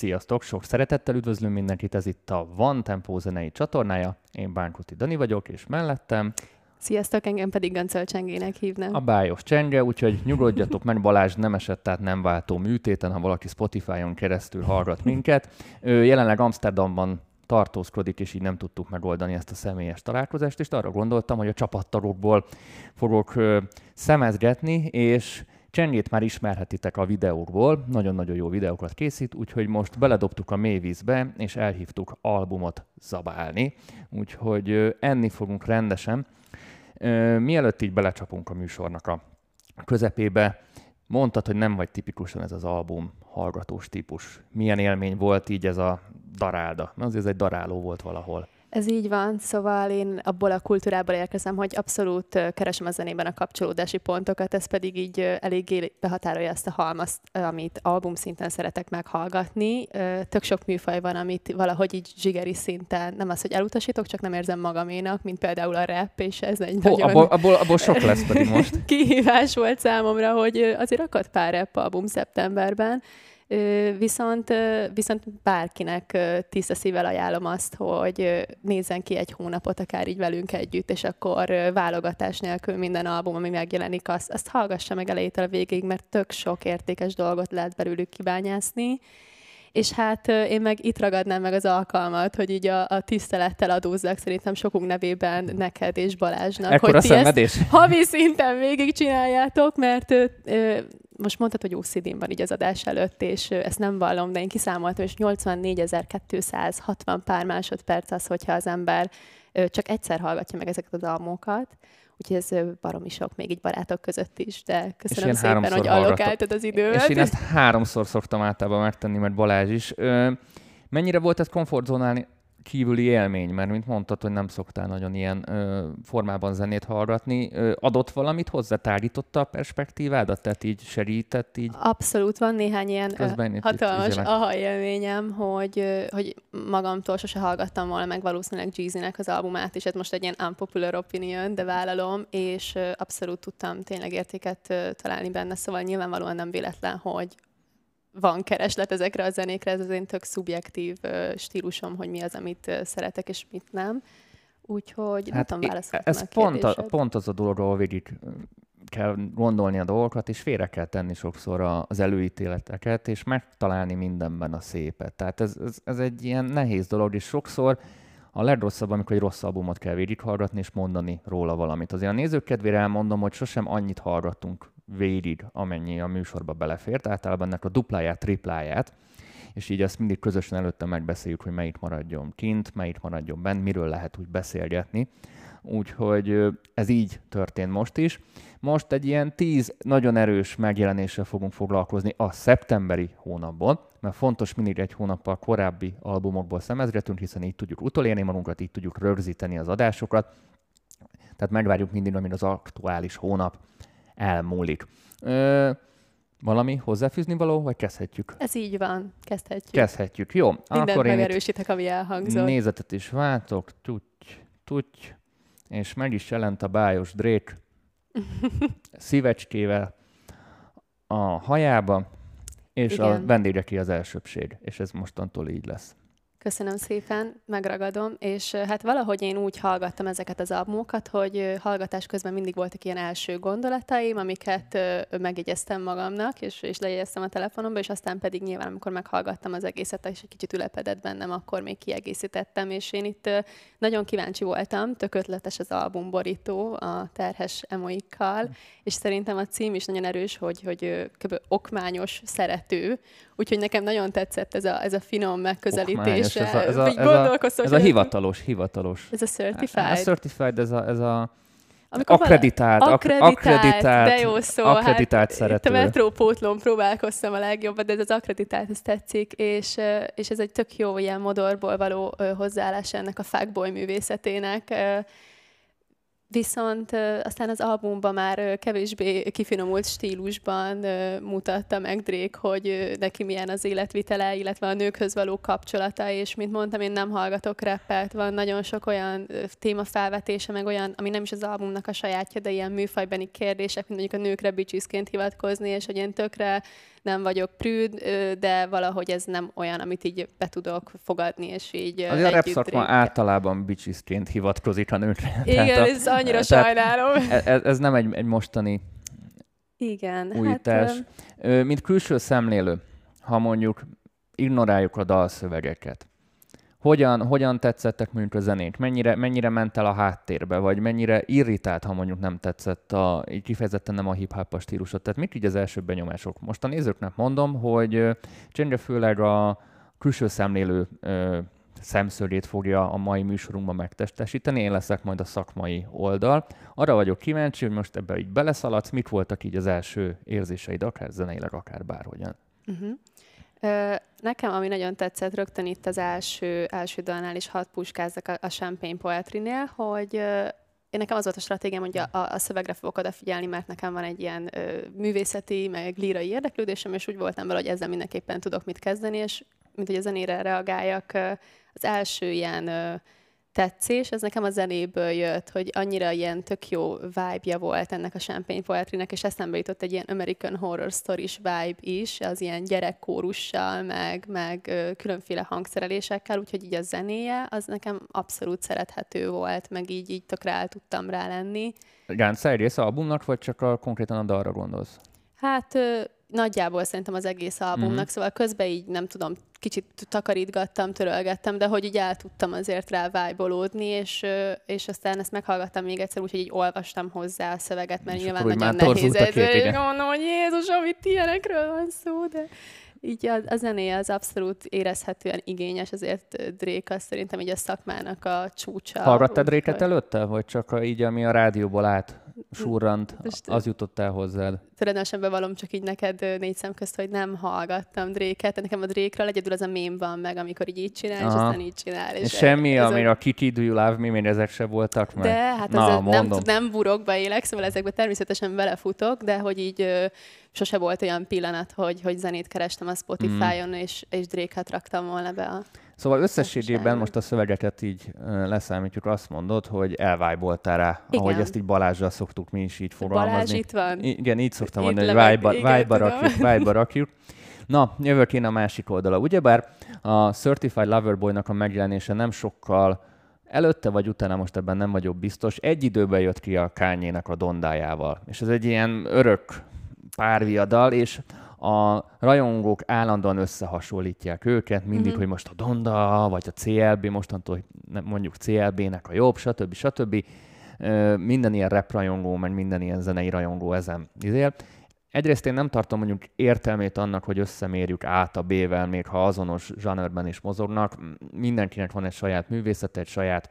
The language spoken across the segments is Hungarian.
Sziasztok! Sok szeretettel üdvözlünk mindenkit, ez itt a Van Tempo zenei csatornája. Én Bánkuti Dani vagyok, és mellettem Sziasztok, engem pedig Gancöl Csengének hívnak. a bájos csenge, úgyhogy nyugodjatok meg, Balázs nem esett, tehát nem váltó műtéten, ha valaki Spotify-on keresztül hallgat minket. Ő jelenleg Amsterdamban tartózkodik, és így nem tudtuk megoldani ezt a személyes találkozást, és arra gondoltam, hogy a csapattagokból fogok szemezgetni, és Csengét már ismerhetitek a videókból, nagyon-nagyon jó videókat készít, úgyhogy most beledobtuk a mélyvízbe, és elhívtuk albumot zabálni, úgyhogy enni fogunk rendesen. Mielőtt így belecsapunk a műsornak a közepébe, mondtad, hogy nem vagy tipikusan ez az album hallgatós típus. Milyen élmény volt így ez a darálda? Mert azért ez egy daráló volt valahol. Ez így van, szóval én abból a kultúrából érkezem, hogy abszolút keresem a zenében a kapcsolódási pontokat, ez pedig így eléggé behatárolja ezt a halmazt, amit album szinten szeretek meghallgatni. Tök sok műfaj van, amit valahogy így zsigeri szinten, nem az, hogy elutasítok, csak nem érzem magaménak, mint például a rap, és ez egy Hó, nagyon... abból, abból, abból sok lesz pedig most. kihívás volt számomra, hogy azért akadt pár rap album szeptemberben, Viszont, viszont bárkinek tiszta szívvel ajánlom azt, hogy nézzen ki egy hónapot akár így velünk együtt, és akkor válogatás nélkül minden album, ami megjelenik, azt, azt hallgassa meg elejétől a végig, mert tök sok értékes dolgot lehet belőlük kibányászni. És hát én meg itt ragadnám meg az alkalmat, hogy így a, a tisztelettel adózzak szerintem sokunk nevében neked és Balázsnak, Ekkora hogy ti ezt szenvedés? havi szinten végigcsináljátok, mert ö, ö, most mondtad, hogy ocd van így az adás előtt, és ezt nem vallom, de én kiszámoltam, és 84.260 pár másodperc az, hogyha az ember csak egyszer hallgatja meg ezeket az almokat, úgyhogy ez baromi sok, még így barátok között is, de köszönöm szépen, hogy allokáltad az időmet. És én ezt háromszor szoktam általában megtenni, mert Balázs is. Ö, mennyire volt ez komfortzónán kívüli élmény? Mert mint mondtad, hogy nem szoktál nagyon ilyen ö, formában zenét hallgatni. Ö, adott valamit hozzá? Tágította a perspektívádat? Tehát így segített így? Abszolút van néhány ilyen ö, Közben itt hatalmas aha élményem, hogy, ö, hogy magamtól sose hallgattam volna meg valószínűleg Jeezy-nek az albumát, és ez most egy ilyen unpopular opinion, de vállalom, és ö, abszolút tudtam tényleg értéket ö, találni benne, szóval nyilvánvalóan nem véletlen, hogy van kereslet ezekre a zenékre, ez az én tök szubjektív stílusom, hogy mi az, amit szeretek, és mit nem. Úgyhogy hát nem tudom válaszolni ez a pont, a, pont az a dolog, ahol végig kell gondolni a dolgokat, és félre kell tenni sokszor az előítéleteket, és megtalálni mindenben a szépet. Tehát ez, ez, ez egy ilyen nehéz dolog, és sokszor a legrosszabb, amikor egy rossz albumot kell végighallgatni, és mondani róla valamit. Azért a nézők kedvére elmondom, hogy sosem annyit hallgattunk végig, amennyi a műsorba belefért, általában ennek a dupláját, tripláját, és így ezt mindig közösen előtte megbeszéljük, hogy melyik maradjon kint, melyik maradjon bent, miről lehet úgy beszélgetni. Úgyhogy ez így történt most is. Most egy ilyen tíz nagyon erős megjelenéssel fogunk foglalkozni a szeptemberi hónapban, mert fontos mindig egy hónappal korábbi albumokból szemezgetünk, hiszen így tudjuk utolérni magunkat, így tudjuk rögzíteni az adásokat. Tehát megvárjuk mindig, amíg az aktuális hónap elmúlik. Ö, valami hozzáfűzni való, vagy kezdhetjük? Ez így van, kezdhetjük. Kezdhetjük. Jó, Mindent akkor én megerősítek, ami elhangzott. nézetet is váltok, tudj, tudj, és meg is jelent a bájos Drake szívecskével a hajába, és a Igen. vendégeké az elsőbség, és ez mostantól így lesz. Köszönöm szépen, megragadom, és hát valahogy én úgy hallgattam ezeket az albumokat, hogy hallgatás közben mindig voltak ilyen első gondolataim, amiket megjegyeztem magamnak, és, és lejegyeztem a telefonomba, és aztán pedig nyilván, amikor meghallgattam az egészet, és egy kicsit ülepedett bennem, akkor még kiegészítettem, és én itt nagyon kíváncsi voltam, tök ötletes az albumborító a terhes emoikkal, és szerintem a cím is nagyon erős, hogy, hogy okmányos szerető, úgyhogy nekem nagyon tetszett ez a, ez a finom megközelítés. Okmányos, ez a, ez a, ez a, ez a hivatalos, hivatalos. Ez a A certified. certified, ez a, ez a Amikor akreditált, ak- Akreditált, akreditált, de jó szó. akreditált hát, szerető. Itt a metrópótlón próbálkoztam a legjobbat, de ez az akreditált, ez tetszik, és, és ez egy tök jó ilyen modorból való hozzáállás ennek a fuckboy művészetének. Viszont aztán az albumban már kevésbé kifinomult stílusban mutatta meg Drake, hogy neki milyen az életvitele, illetve a nőkhöz való kapcsolata, és mint mondtam, én nem hallgatok rappet, van nagyon sok olyan témafelvetése, meg olyan, ami nem is az albumnak a sajátja, de ilyen műfajbeni kérdések, mint mondjuk a nőkre bicsiszként hivatkozni, és hogy én tökre nem vagyok prűd, de valahogy ez nem olyan, amit így be tudok fogadni, és így Az a rap szakma általában bicsiszként hivatkozik a nőkre. Igen, tehát a, ez annyira tehát sajnálom. Ez, e, ez nem egy, egy mostani igen, újítás. Hát, Mint külső szemlélő, ha mondjuk ignoráljuk a dalszövegeket, hogyan, hogyan tetszettek mondjuk a zenék, mennyire, mennyire ment el a háttérbe, vagy mennyire irritált, ha mondjuk nem tetszett, a, így kifejezetten nem a hip-hop stílusot. Tehát mit így az első benyomások? Most a nézőknek mondom, hogy Csenge főleg a külső szemlélő ö, szemszögét fogja a mai műsorunkban megtestesíteni, én leszek majd a szakmai oldal. Arra vagyok kíváncsi, hogy most ebbe így beleszaladsz, mit voltak így az első érzéseid, akár zeneileg, akár bárhogyan. Uh-huh. Nekem, ami nagyon tetszett rögtön itt az első, első dalnál is hat puskáztak a, a Champagne Poetry-nél, hogy én nekem az volt a stratégiám, hogy a, a szövegre fogok odafigyelni, mert nekem van egy ilyen ö, művészeti, meg lírai érdeklődésem, és úgy voltam vele, hogy ezzel mindenképpen tudok mit kezdeni, és mint hogy a zenére reagáljak, az első ilyen ö, tetszés, ez nekem a zenéből jött, hogy annyira ilyen tök jó vibe-ja volt ennek a Champagne poetry és eszembe jutott egy ilyen American Horror Story-s vibe is, az ilyen gyerekkórussal, meg, meg különféle hangszerelésekkel, úgyhogy így a zenéje, az nekem abszolút szerethető volt, meg így, így tökre el tudtam rá lenni. Gánc egész albumnak, vagy csak a, konkrétan a dalra gondolsz? Hát nagyjából szerintem az egész albumnak, mm-hmm. szóval közben így nem tudom, kicsit takarítgattam, törölgettem, de hogy így el tudtam azért rá vájbolódni, és, és aztán ezt meghallgattam még egyszer, úgyhogy így olvastam hozzá a szöveget, mert és nyilván nagyon nehéz ez, és mondom, hogy Jézus, amit ilyenekről van szó, de így a, a zenéje az abszolút érezhetően igényes, azért Drake az szerintem így a szakmának a csúcsa. Hallgattad Drake-et előtte, vagy csak így, ami a rádióból át surrant, az jutott el hozzád? Törvényesen bevallom csak így neked négy szem közt, hogy nem hallgattam Drake-et. Nekem a Drake-ről egyedül az a mém van meg, amikor így így csinál, Aha. és aztán így csinál. És, és semmi, ez amire a Kiki, Do You Love Me, még ezek se voltak meg? De, hát Na, az nem, nem burokba élek, szóval ezekbe természetesen belefutok, de hogy így sose volt olyan pillanat, hogy, hogy zenét kerestem a Spotify-on, mm. és, és Drake-et raktam volna be a Szóval összességében most a szövegeket így leszámítjuk, azt mondod, hogy elvájboltál rá, igen. ahogy ezt így Balázsra szoktuk mi is így fogalmazni. Balázs itt van. I- igen, így szoktam mondani, hogy vájba, rakjuk, vájba rakjuk. Na, jövök én a másik oldala. Ugyebár a Certified Lover Boy-nak a megjelenése nem sokkal előtte vagy utána, most ebben nem vagyok biztos, egy időben jött ki a kányének a dondájával. És ez egy ilyen örök párviadal, és a rajongók állandóan összehasonlítják őket, mindig, uh-huh. hogy most a Donda, vagy a CLB, mostantól mondjuk CLB-nek a jobb, stb. stb. Minden ilyen rap rajongó, meg minden ilyen zenei rajongó ezen izél. Egyrészt én nem tartom mondjuk értelmét annak, hogy összemérjük át a B-vel, még ha azonos zsanőrben is mozognak. Mindenkinek van egy saját művészete, egy saját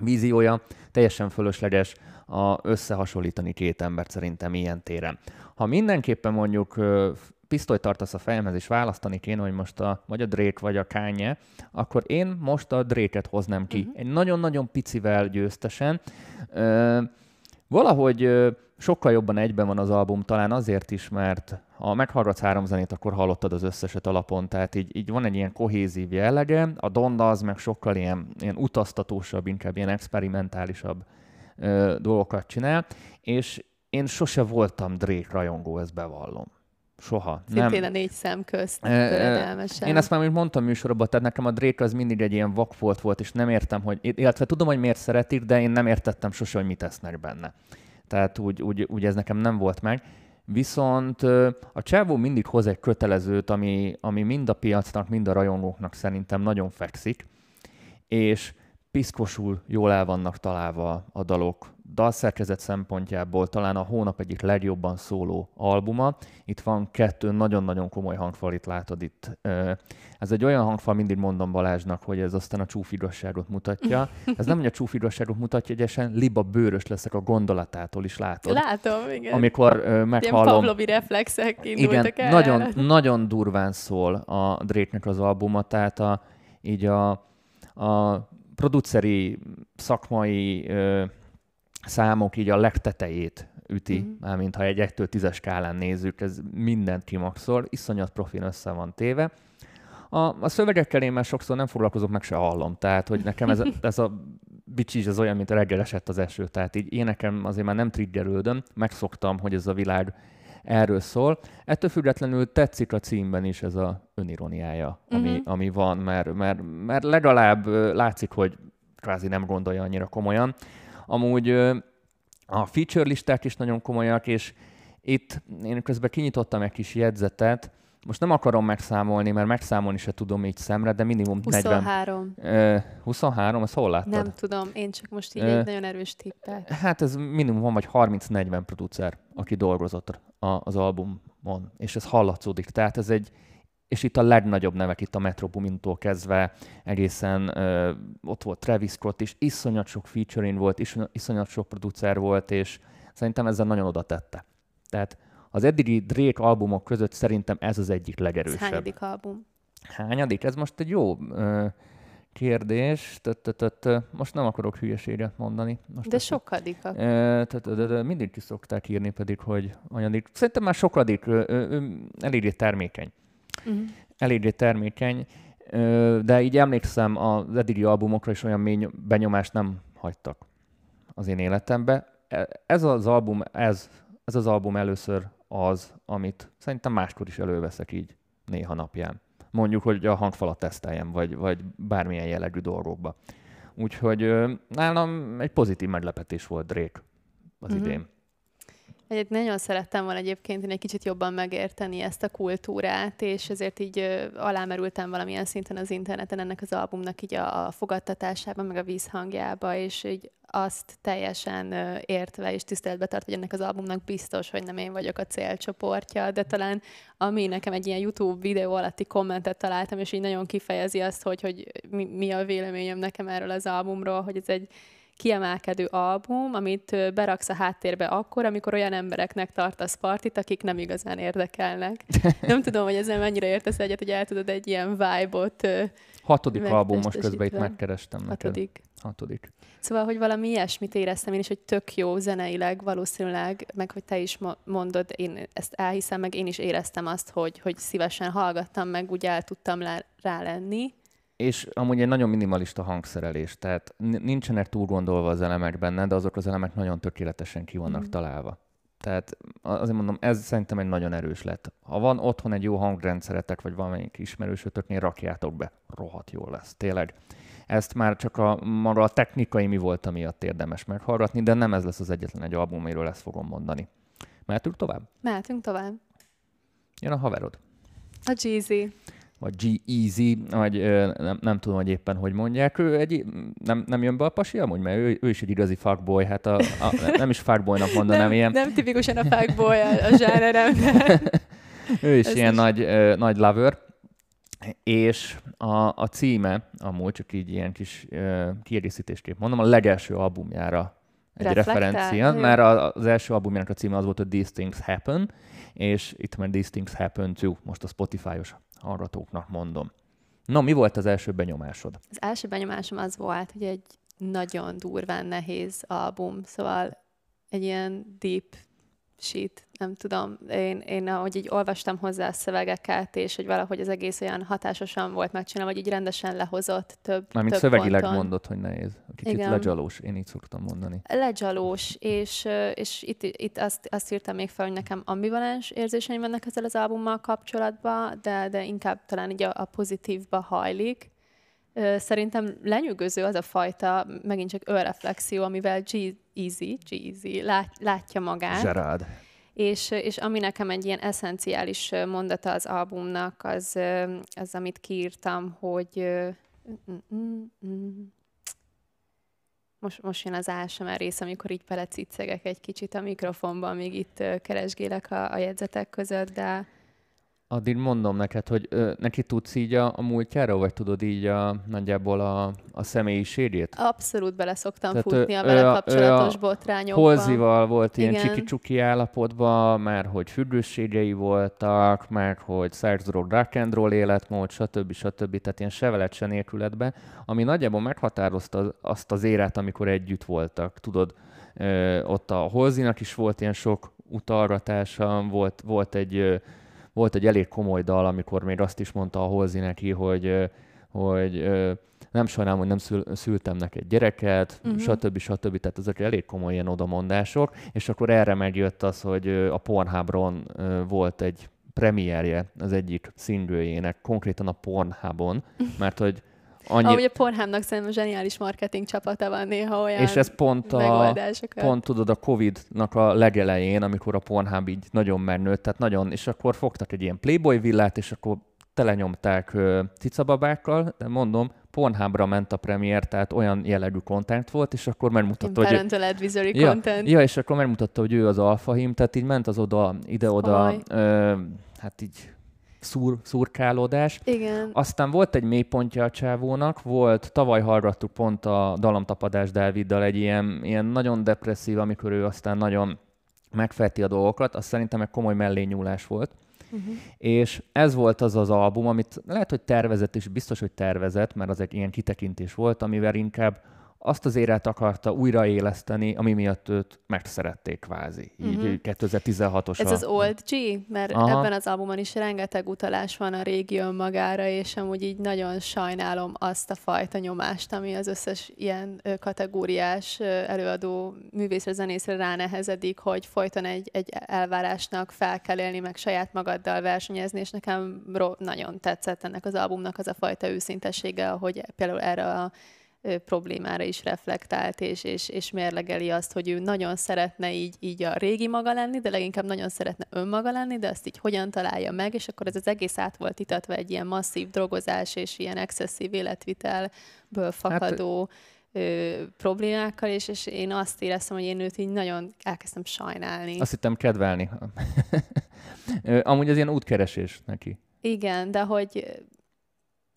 víziója, teljesen fölösleges a összehasonlítani két embert szerintem ilyen téren. Ha mindenképpen mondjuk pisztolyt tartasz a fejemhez, és választani kéne, hogy most a, vagy a Drake, vagy a Kanye, akkor én most a Drake-et hoznám ki. Uh-huh. Egy nagyon-nagyon picivel győztesen. Ö, valahogy ö, sokkal jobban egyben van az album, talán azért is, mert ha meghallgatsz három zenét, akkor hallottad az összeset alapon, tehát így, így van egy ilyen kohézív jellege, a Donda az meg sokkal ilyen, ilyen utaztatósabb, inkább ilyen experimentálisabb ö, dolgokat csinál, és én sose voltam Drake rajongó, ezt bevallom. Soha. Szintén nem. a négy szem közt Én ezt már mondtam műsorban, tehát nekem a Drake az mindig egy ilyen vakfolt volt, és nem értem, hogy, illetve tudom, hogy miért szeretik, de én nem értettem sose, hogy mit tesznek benne. Tehát úgy, úgy, úgy ez nekem nem volt meg. Viszont a csávó mindig hoz egy kötelezőt, ami, ami mind a piacnak, mind a rajongóknak szerintem nagyon fekszik, és piszkosul jól el vannak találva a dalok. Dalszerkezet szempontjából talán a hónap egyik legjobban szóló albuma. Itt van kettő nagyon-nagyon komoly hangfal, itt látod itt. Ez egy olyan hangfal, mindig mondom Balázsnak, hogy ez aztán a csúfigazságot mutatja. Ez nem, hogy a csúfigazságot mutatja, egyesen liba bőrös leszek a gondolatától is, látod? Látom, igen. Amikor meghallom... Ilyen Pavlovi reflexek igen, el. Nagyon, nagyon durván szól a Drake-nek az albuma, tehát a, így a, a produceri, szakmai ö, számok így a legtetejét üti, mm-hmm. mármint ha egy 1-től 10-es skálán nézzük, ez mindent kimaxol, iszonyat profin össze van téve. A, a szövegekkel én már sokszor nem foglalkozok, meg se hallom, tehát hogy nekem ez, ez a bicsis az olyan, mint a reggel esett az eső, tehát így én nekem azért már nem triggerődöm, megszoktam, hogy ez a világ erről szól. Ettől függetlenül tetszik a címben is ez a önironiája, ami, uh-huh. ami van, mert, mert, mert legalább látszik, hogy kvázi nem gondolja annyira komolyan. Amúgy a feature listák is nagyon komolyak, és itt én közben kinyitottam egy kis jegyzetet, most nem akarom megszámolni, mert megszámolni se tudom így szemre, de minimum 23. 40... Uh, 23, ezt hol láttad? Nem tudom, én csak most így uh, egy nagyon erős tippet. Hát ez minimum van vagy 30-40 producer, aki dolgozott az albumon, és ez hallatszódik. Tehát ez egy, és itt a legnagyobb nevek, itt a Metro Boomintól kezdve egészen uh, ott volt Travis Scott is, iszonyat sok featuring volt, iszonyat sok producer volt, és szerintem ezzel nagyon oda tette. Tehát az eddigi Drake albumok között szerintem ez az egyik legerősebb. Ez hányadik album? Hányadik? Ez most egy jó uh, kérdés. Most nem akarok hülyeséget mondani. Most De sokadikak. Mindig ki szokták írni pedig, hogy anyadik. Szerintem már sokadik, eléggé termékeny. Uh-huh. Eléggé termékeny, de így emlékszem az eddigi albumokra is olyan mély benyomást nem hagytak az én életembe. E, ez az album, ez, ez az album először az, amit szerintem máskor is előveszek így néha napján. Mondjuk, hogy a hangfalat teszteljem, vagy, vagy bármilyen jellegű dolgokba. Úgyhogy nálam egy pozitív meglepetés volt Drake az mm-hmm. idén. Egyet nagyon szerettem volna egyébként én egy kicsit jobban megérteni ezt a kultúrát, és ezért így alámerültem valamilyen szinten az interneten ennek az albumnak így a, a fogadtatásában, meg a vízhangjába, és így azt teljesen értve és tiszteletbe tart, hogy ennek az albumnak biztos, hogy nem én vagyok a célcsoportja, de talán ami nekem egy ilyen YouTube videó alatti kommentet találtam, és így nagyon kifejezi azt, hogy, hogy mi, mi a véleményem nekem erről az albumról, hogy ez egy kiemelkedő album, amit beraksz a háttérbe akkor, amikor olyan embereknek tartasz partit, akik nem igazán érdekelnek. Nem tudom, hogy ezzel mennyire értesz egyet, hogy el tudod egy ilyen vibe-ot Hatodik album, most közben itt megkerestem neked. Hatodik. Hatodik. Szóval, hogy valami ilyesmit éreztem én is, hogy tök jó zeneileg valószínűleg, meg hogy te is mondod, én ezt elhiszem, meg én is éreztem azt, hogy, hogy szívesen hallgattam, meg úgy el tudtam rá lenni és amúgy egy nagyon minimalista hangszerelés, tehát nincsenek túl gondolva az elemek benne, de azok az elemek nagyon tökéletesen ki vannak mm. találva. Tehát azért mondom, ez szerintem egy nagyon erős lett. Ha van otthon egy jó hangrendszeretek, vagy valamelyik ismerősötöknél, rakjátok be. Rohadt jó lesz, tényleg. Ezt már csak a maga a technikai mi volt, miatt érdemes meghallgatni, de nem ez lesz az egyetlen egy album, amiről ezt fogom mondani. Mehetünk tovább? Mehetünk tovább. Jön a haverod. A Jeezy vagy G-Easy, vagy nem, nem tudom, hogy éppen hogy mondják. Ő egy, nem, nem jön be a pasi amúgy, mert ő, ő is egy igazi fuckboy, hát a, a, nem is fuckboynak mondanám nem, ilyen. Nem tipikusan a fuckboy a, a zsánerem, de... ő is Ez ilyen is. Nagy, ö, nagy lover, és a, a címe, amúgy csak így ilyen kis ö, kiegészítésképp mondom, a legelső albumjára egy Reflektál. referencia, mert az első albumjának a címe az volt, hogy These Things Happen, és itt már These Things Happen Too, most a Spotify-os hallgatóknak mondom. Na, mi volt az első benyomásod? Az első benyomásom az volt, hogy egy nagyon durván nehéz album, szóval egy ilyen deep shit, nem tudom. Én, én ahogy így olvastam hozzá a szövegeket, és hogy valahogy az egész olyan hatásosan volt megcsinálva, hogy így rendesen lehozott több Mármint több szövegileg ponton. mondott, hogy nehéz. Kicsit Igen. legyalós, én így szoktam mondani. Legyalós, és, és itt, itt azt, azt írtam még fel, hogy nekem ambivalens érzéseim vannak ezzel az albummal kapcsolatban, de, de inkább talán így a, a pozitívba hajlik. Szerintem lenyűgöző az a fajta, megint csak önreflexió, amivel G-Easy, G-Easy lát, látja magát. Gerard. És, és ami nekem egy ilyen eszenciális mondata az albumnak, az, az amit kiírtam, hogy most, most jön az ASMR rész, amikor így belecicegek egy kicsit a mikrofonban, még itt keresgélek a, a jegyzetek között, de Addig mondom neked, hogy ö, neki tudsz így a, a múltjára, vagy tudod így a, nagyjából a, a személyiségét? Abszolút bele szoktam Tehát futni a vele kapcsolatos a botrányokba. Holzival volt ilyen csiki-csuki állapotban, mert hogy függőségei voltak, mert hogy drog, rock and roll életmód, stb. stb. Tehát ilyen sevelet se nélkületbe, ami nagyjából meghatározta azt az éret, amikor együtt voltak. Tudod, ö, ott a Holzinak is volt ilyen sok utalgatása, volt, volt egy volt egy elég komoly dal, amikor még azt is mondta a Holzi neki, hogy, hogy nem sajnálom, hogy nem szül, szültem neked gyereket, uh-huh. stb. stb. Tehát ezek elég komoly ilyen odamondások, és akkor erre megjött az, hogy a Pornhubron volt egy premierje az egyik színvőjének, konkrétan a Pornhubon, mert hogy annyi... Ahogy a Pornhubnak szerintem zseniális marketing csapata van néha olyan És ez pont, a, pont tudod a Covid-nak a legelején, amikor a Pornhub így nagyon mernőtt, tehát nagyon, és akkor fogtak egy ilyen Playboy villát, és akkor telenyomták uh, cicababákkal, de mondom, Pornhubra ment a premier, tehát olyan jellegű content volt, és akkor megmutatta, hogy... Parental advisory ja, content. Ja, és akkor megmutatta, hogy ő az alfahim, tehát így ment az oda, ide-oda, ö, hát így szúr, szurkálódás. Igen. Aztán volt egy mélypontja a csávónak, volt, tavaly hallgattuk pont a Dalamtapadás Dáviddal egy ilyen, ilyen nagyon depresszív, amikor ő aztán nagyon megfejti a dolgokat, az szerintem egy komoly mellényúlás volt. Uh-huh. És ez volt az az album, amit lehet, hogy tervezett, és biztos, hogy tervezett, mert az egy ilyen kitekintés volt, amivel inkább azt az éret akarta újraéleszteni, ami miatt őt megszerették kvázi. Így uh-huh. 2016-os. Ez az Old G? Mert Aha. ebben az albumon is rengeteg utalás van a régi önmagára, és amúgy így nagyon sajnálom azt a fajta nyomást, ami az összes ilyen kategóriás előadó művészre, zenészre ránehezedik, hogy folyton egy, egy elvárásnak fel kell élni, meg saját magaddal versenyezni, és nekem nagyon tetszett ennek az albumnak az a fajta őszintessége, hogy például erre a problémára is reflektált, és, és, és mérlegeli azt, hogy ő nagyon szeretne így, így a régi maga lenni, de leginkább nagyon szeretne önmaga lenni, de azt így hogyan találja meg, és akkor ez az egész át volt itatva egy ilyen masszív drogozás és ilyen excesszív életvitelből fakadó hát, ö, problémákkal, és, és én azt éreztem, hogy én őt így nagyon elkezdtem sajnálni. Azt hittem kedvelni. Amúgy az ilyen útkeresés neki. Igen, de hogy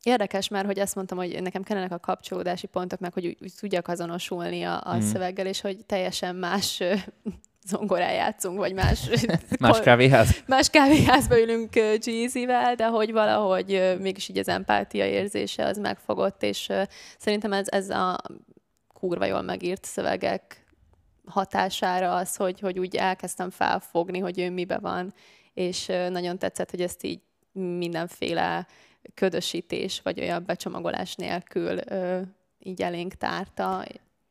Érdekes már, hogy azt mondtam, hogy nekem kellenek a kapcsolódási pontok, meg hogy úgy, úgy tudjak azonosulni a, a mm. szöveggel, és hogy teljesen más zongorán játszunk, vagy más... más kávéház? Más kávéházba ülünk Jeezy-vel, de hogy valahogy mégis így az empátia érzése az megfogott, és szerintem ez, ez a kurva jól megírt szövegek hatására az, hogy, hogy úgy elkezdtem felfogni, hogy ő mibe van, és nagyon tetszett, hogy ezt így mindenféle ködösítés, vagy olyan becsomagolás nélkül ö, így elénk tárta.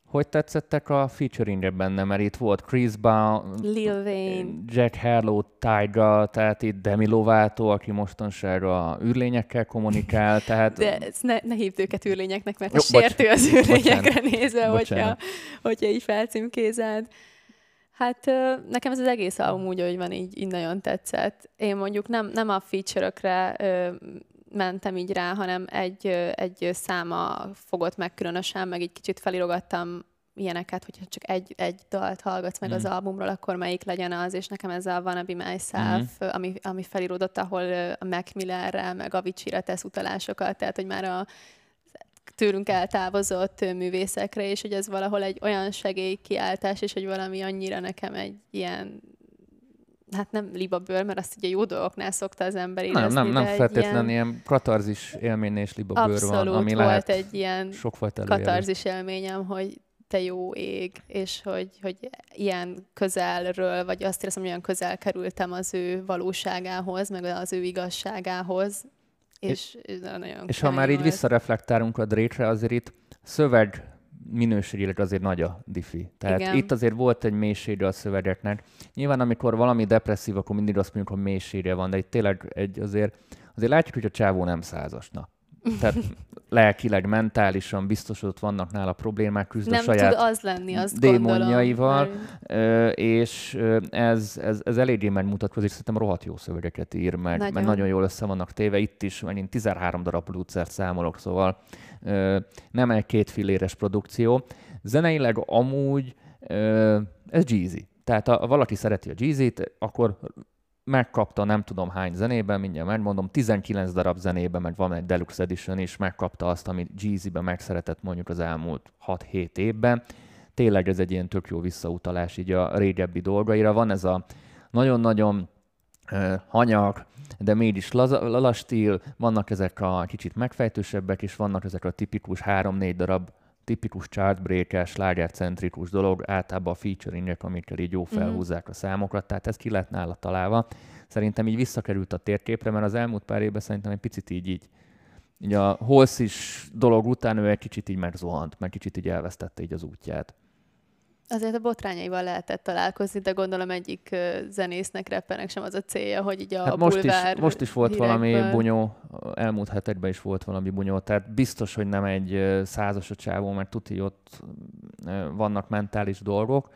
Hogy tetszettek a featuring benne? Mert itt volt Chris Brown, Lil Wayne, Jack Harlow, Tyga, tehát itt Demi Lovato, aki mostansára űrlényekkel kommunikál, tehát... De ne, ne hívd őket űrlényeknek, mert Jó, sértő bocs, az űrlényekre bocsánat, nézve, hogyha, hogyha így felcímkézed. Hát nekem ez az egész album úgy, hogy van, így, így nagyon tetszett. Én mondjuk nem, nem a feature-ökre mentem így rá, hanem egy, egy száma fogott meg különösen, meg egy kicsit felirogattam ilyeneket, hogyha csak egy, egy dalt hallgatsz meg mm. az albumról, akkor melyik legyen az, és nekem ez a Wanna Be Myself, mm. ami, ami felirodott, ahol a Mac Millerre, meg Avicii-re tesz utalásokat, tehát, hogy már a tőlünk eltávozott művészekre, és hogy ez valahol egy olyan segélykiáltás, és hogy valami annyira nekem egy ilyen hát nem libabőr, mert azt ugye jó dolgoknál szokta az ember érezni. Nem, nem, nem feltétlenül ilyen, ilyen katarzis élmény és libabőr van, ami volt lehet egy ilyen katarzis élményem, hogy te jó ég, és hogy, hogy ilyen közelről, vagy azt érzem, hogy olyan közel kerültem az ő valóságához, meg az ő igazságához, és, és nagyon És ha már így visszareflektálunk a Drake-re, azért itt szöveg minőségileg azért nagy a diffi. Tehát Igen. itt azért volt egy mélysége a szövegeknek. Nyilván amikor valami depresszív, akkor mindig azt mondjuk, hogy mélysége van, de itt tényleg egy azért, azért látjuk, hogy a csávó nem százasna. Tehát lelkileg, mentálisan biztos, hogy ott vannak nála problémák, küzd nem a saját tud az lenni, azt démonjaival, gondolom, és ez, ez, ez eléggé megmutatkozik, szerintem rohadt jó szövegeket ír, meg, nagyon. meg nagyon jól össze vannak téve. Itt is megint 13 darab producert számolok, szóval nem egy két filléres produkció. Zeneileg amúgy ez Jeezy. Tehát ha valaki szereti a Jeezy-t, akkor megkapta nem tudom hány zenében, mindjárt megmondom, 19 darab zenében, meg van egy Deluxe Edition is, megkapta azt, amit Jeezy-ben megszeretett mondjuk az elmúlt 6-7 évben. Tényleg ez egy ilyen tök jó visszautalás így a régebbi dolgaira. Van ez a nagyon-nagyon hanyag, de mégis laza, stíl, vannak ezek a kicsit megfejtősebbek, és vannak ezek a tipikus 3-4 darab tipikus chartbreaker, slágercentrikus dolog, általában a featuringek, amikkel így jó mhm. felhúzzák a számokat, tehát ez ki lett nála találva. Szerintem így visszakerült a térképre, mert az elmúlt pár évben szerintem egy picit így, így így a holszis dolog után ő egy kicsit így megzuhant, meg kicsit így elvesztette így az útját. Azért a botrányaival lehetett találkozni, de gondolom egyik zenésznek, rappernek sem az a célja, hogy így a hát most is, most is volt hírekből... valami bunyó, elmúlt hetekben is volt valami bunyó, tehát biztos, hogy nem egy százas a csávó, mert tuti ott vannak mentális dolgok,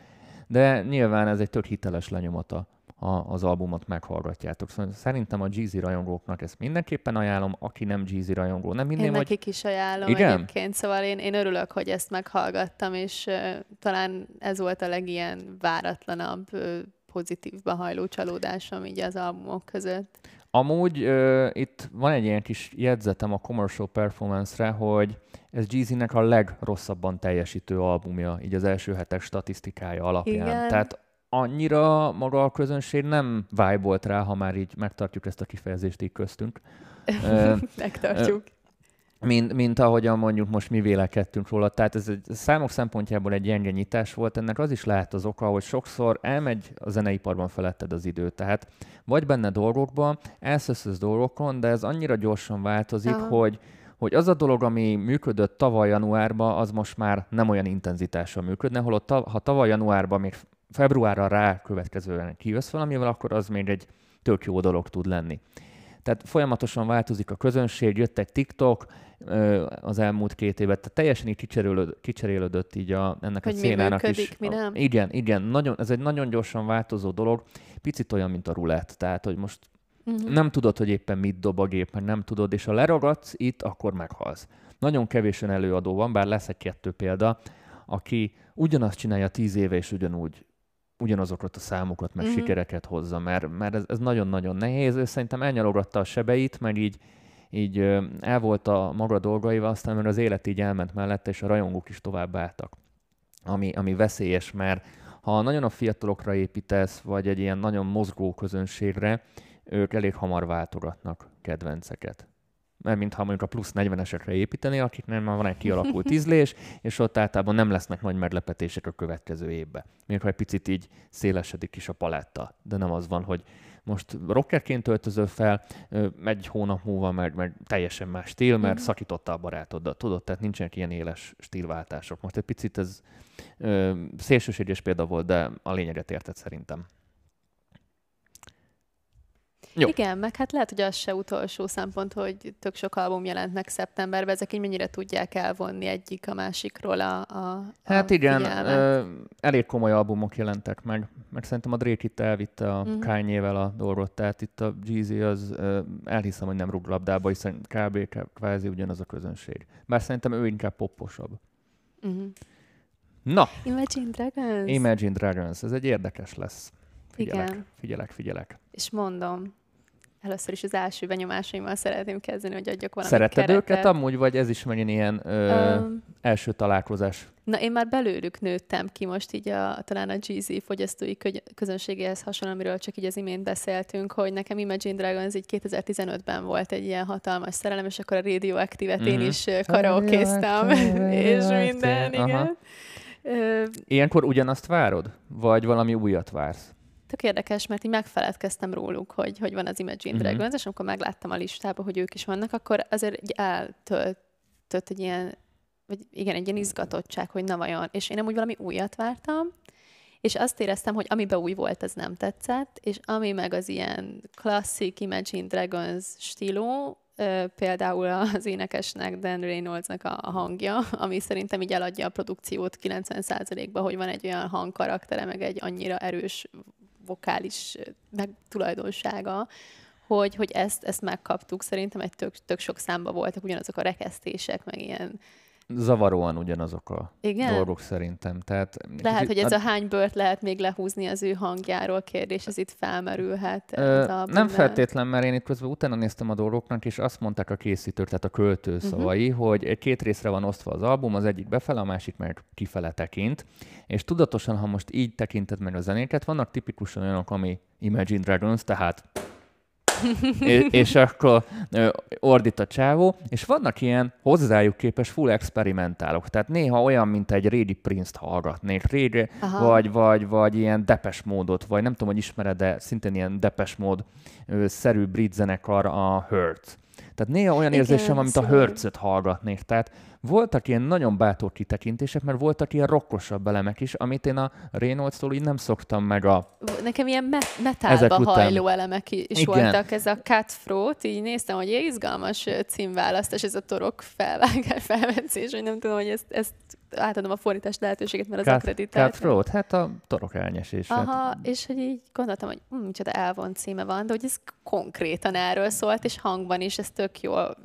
de nyilván ez egy tök hiteles lenyomata a, az albumot meghallgatjátok. Szóval szerintem a Jeezy rajongóknak ezt mindenképpen ajánlom, aki nem Jeezy rajongó. Nem minden, én vagy... nekik is ajánlom Igen? egyébként, szóval én, én örülök, hogy ezt meghallgattam, és uh, talán ez volt a legilyen váratlanabb, uh, pozitívba hajló csalódásom így az albumok között. Amúgy uh, itt van egy ilyen kis jegyzetem a commercial performance-re, hogy ez Jeezy-nek a legrosszabban teljesítő albumja, így az első hetek statisztikája alapján. Igen. Tehát annyira maga a közönség nem vibe rá, ha már így megtartjuk ezt a kifejezést így köztünk. Megtartjuk. Mint, mint ahogyan mondjuk most mi vélekedtünk róla. Tehát ez egy számok szempontjából egy gyenge nyitás volt. Ennek az is lehet az oka, hogy sokszor elmegy a zeneiparban feletted az idő. Tehát vagy benne dolgokban, elszöszöz dolgokon, de ez annyira gyorsan változik, Aha. hogy hogy az a dolog, ami működött tavaly januárban, az most már nem olyan intenzitással működne, holott ha tavaly januárban még februárra rá következően kijössz valamivel, akkor az még egy tök jó dolog tud lenni. Tehát folyamatosan változik a közönség, jött egy TikTok az elmúlt két évet, tehát teljesen így kicserélődött, kicserélődött így a, ennek hogy a szénának mi működik, is. Mi nem? Igen, igen, nagyon, ez egy nagyon gyorsan változó dolog, picit olyan, mint a rulett, tehát hogy most uh-huh. nem tudod, hogy éppen mit dob a gép, mert nem tudod, és ha leragadsz itt, akkor meghalsz. Nagyon kevésen előadó van, bár lesz egy kettő példa, aki ugyanazt csinálja tíz éve, és ugyanúgy ugyanazokat a számokat, meg mm-hmm. sikereket hozza, mert, mert ez, ez nagyon-nagyon nehéz. Ő szerintem elnyalogatta a sebeit, meg így, így el volt a maga dolgaival, aztán mert az élet így elment mellette, és a rajongók is tovább álltak. Ami, ami veszélyes, mert ha nagyon a fiatalokra építesz, vagy egy ilyen nagyon mozgó közönségre, ők elég hamar váltogatnak kedvenceket mert mintha mondjuk a plusz 40-esekre építeni, akiknek már van egy kialakult ízlés, és ott általában nem lesznek nagy meglepetések a következő évbe. Még ha egy picit így szélesedik is a paletta, de nem az van, hogy most rockerként töltözöl fel, egy hónap múlva meg, meg teljesen más stíl, mert mm. szakította a barátoddal, tudod, tehát nincsenek ilyen éles stílváltások. Most egy picit ez ö, szélsőséges példa volt, de a lényeget érted szerintem. Jó. Igen, meg hát lehet, hogy az se utolsó szempont, hogy tök sok album jelent meg szeptemberben, ezek így mennyire tudják elvonni egyik a másikról a, a Hát a igen, ö, elég komoly albumok jelentek meg, mert szerintem a Drake itt elvitte a uh-huh. Kanye-vel a dolgot, tehát itt a Jeezy az elhiszem, hogy nem rúg labdába, hiszen kb. kvázi ugyanaz a közönség. Bár szerintem ő inkább popposabb. Uh-huh. Na! Imagine Dragons. Imagine Dragons, ez egy érdekes lesz. Figyelek, Igen. figyelek, figyelek. És mondom, Először is az első benyomásaimmal szeretném kezdeni, hogy adjak valami Szereted keretet. őket amúgy, vagy ez is megint ilyen ö, um, első találkozás? Na, én már belőlük nőttem ki most így a, talán a GZ fogyasztói közönségéhez hasonlóan, amiről csak így az imént beszéltünk, hogy nekem Imagine Dragons így 2015-ben volt egy ilyen hatalmas szerelem, és akkor a Radioactive-et mm-hmm. én mhm. is karaokéztam, és minden, igen. Ilyenkor ugyanazt várod? Vagy valami újat vársz? Tök érdekes, mert így megfeledkeztem róluk, hogy, hogy van az Imagine Dragons, uh-huh. és amikor megláttam a listában, hogy ők is vannak, akkor azért egy eltöltött egy ilyen, vagy igen, egy ilyen izgatottság, hogy na vajon. És én nem úgy valami újat vártam, és azt éreztem, hogy amiben új volt, az nem tetszett, és ami meg az ilyen klasszik Imagine Dragons stíló, például az énekesnek, Dan Reynoldsnak a hangja, ami szerintem így eladja a produkciót 90%-ba, hogy van egy olyan hangkaraktere, meg egy annyira erős vokális meg tulajdonsága, hogy, hogy ezt, ezt megkaptuk. Szerintem egy tök, tök sok számba voltak ugyanazok a rekesztések, meg ilyen zavaróan ugyanazok a Igen? dolgok szerintem. Tehát, lehet, kicsit, hogy ez a hány bört lehet még lehúzni az ő hangjáról kérdés, ez itt felmerülhet. Ö, a nem feltétlen, mert én itt közben utána néztem a dolgoknak, és azt mondták a készítők, tehát a költő uh-huh. szavai, hogy két részre van osztva az album, az egyik befele, a másik meg kifele tekint, és tudatosan, ha most így tekinted meg a zenéket, vannak tipikusan olyanok, ami Imagine Dragons, tehát és, és akkor ordít a csávó, és vannak ilyen hozzájuk képes full experimentálok. Tehát néha olyan, mint egy régi Prince-t hallgatnék, régi, vagy, vagy, vagy ilyen depes módot, vagy nem tudom, hogy ismered, de szintén ilyen depes mód szerű brit zenekar a Hurt Tehát néha olyan Igen, érzésem, amit a szomorú. hörcöt hallgatnék. Tehát voltak ilyen nagyon bátor kitekintések, mert voltak ilyen rokkosabb elemek is, amit én a Reynolds-tól így nem szoktam meg a... Nekem ilyen me- Ezek metálba után. hajló elemek is Igen. voltak. Ez a Cutthroat, így néztem, hogy ilyen izgalmas címválasztás, ez a torok felvágás, felvencés, hogy nem tudom, hogy ezt, ezt átadom a fordítás lehetőséget, mert az Cut- akreditált. Cutthroat, hát a torok elnyesés. Aha, Hát, és hogy így gondoltam, hogy hm, micsoda elvont címe van, de hogy ez konkrétan erről szólt, és hangban is ez tök jól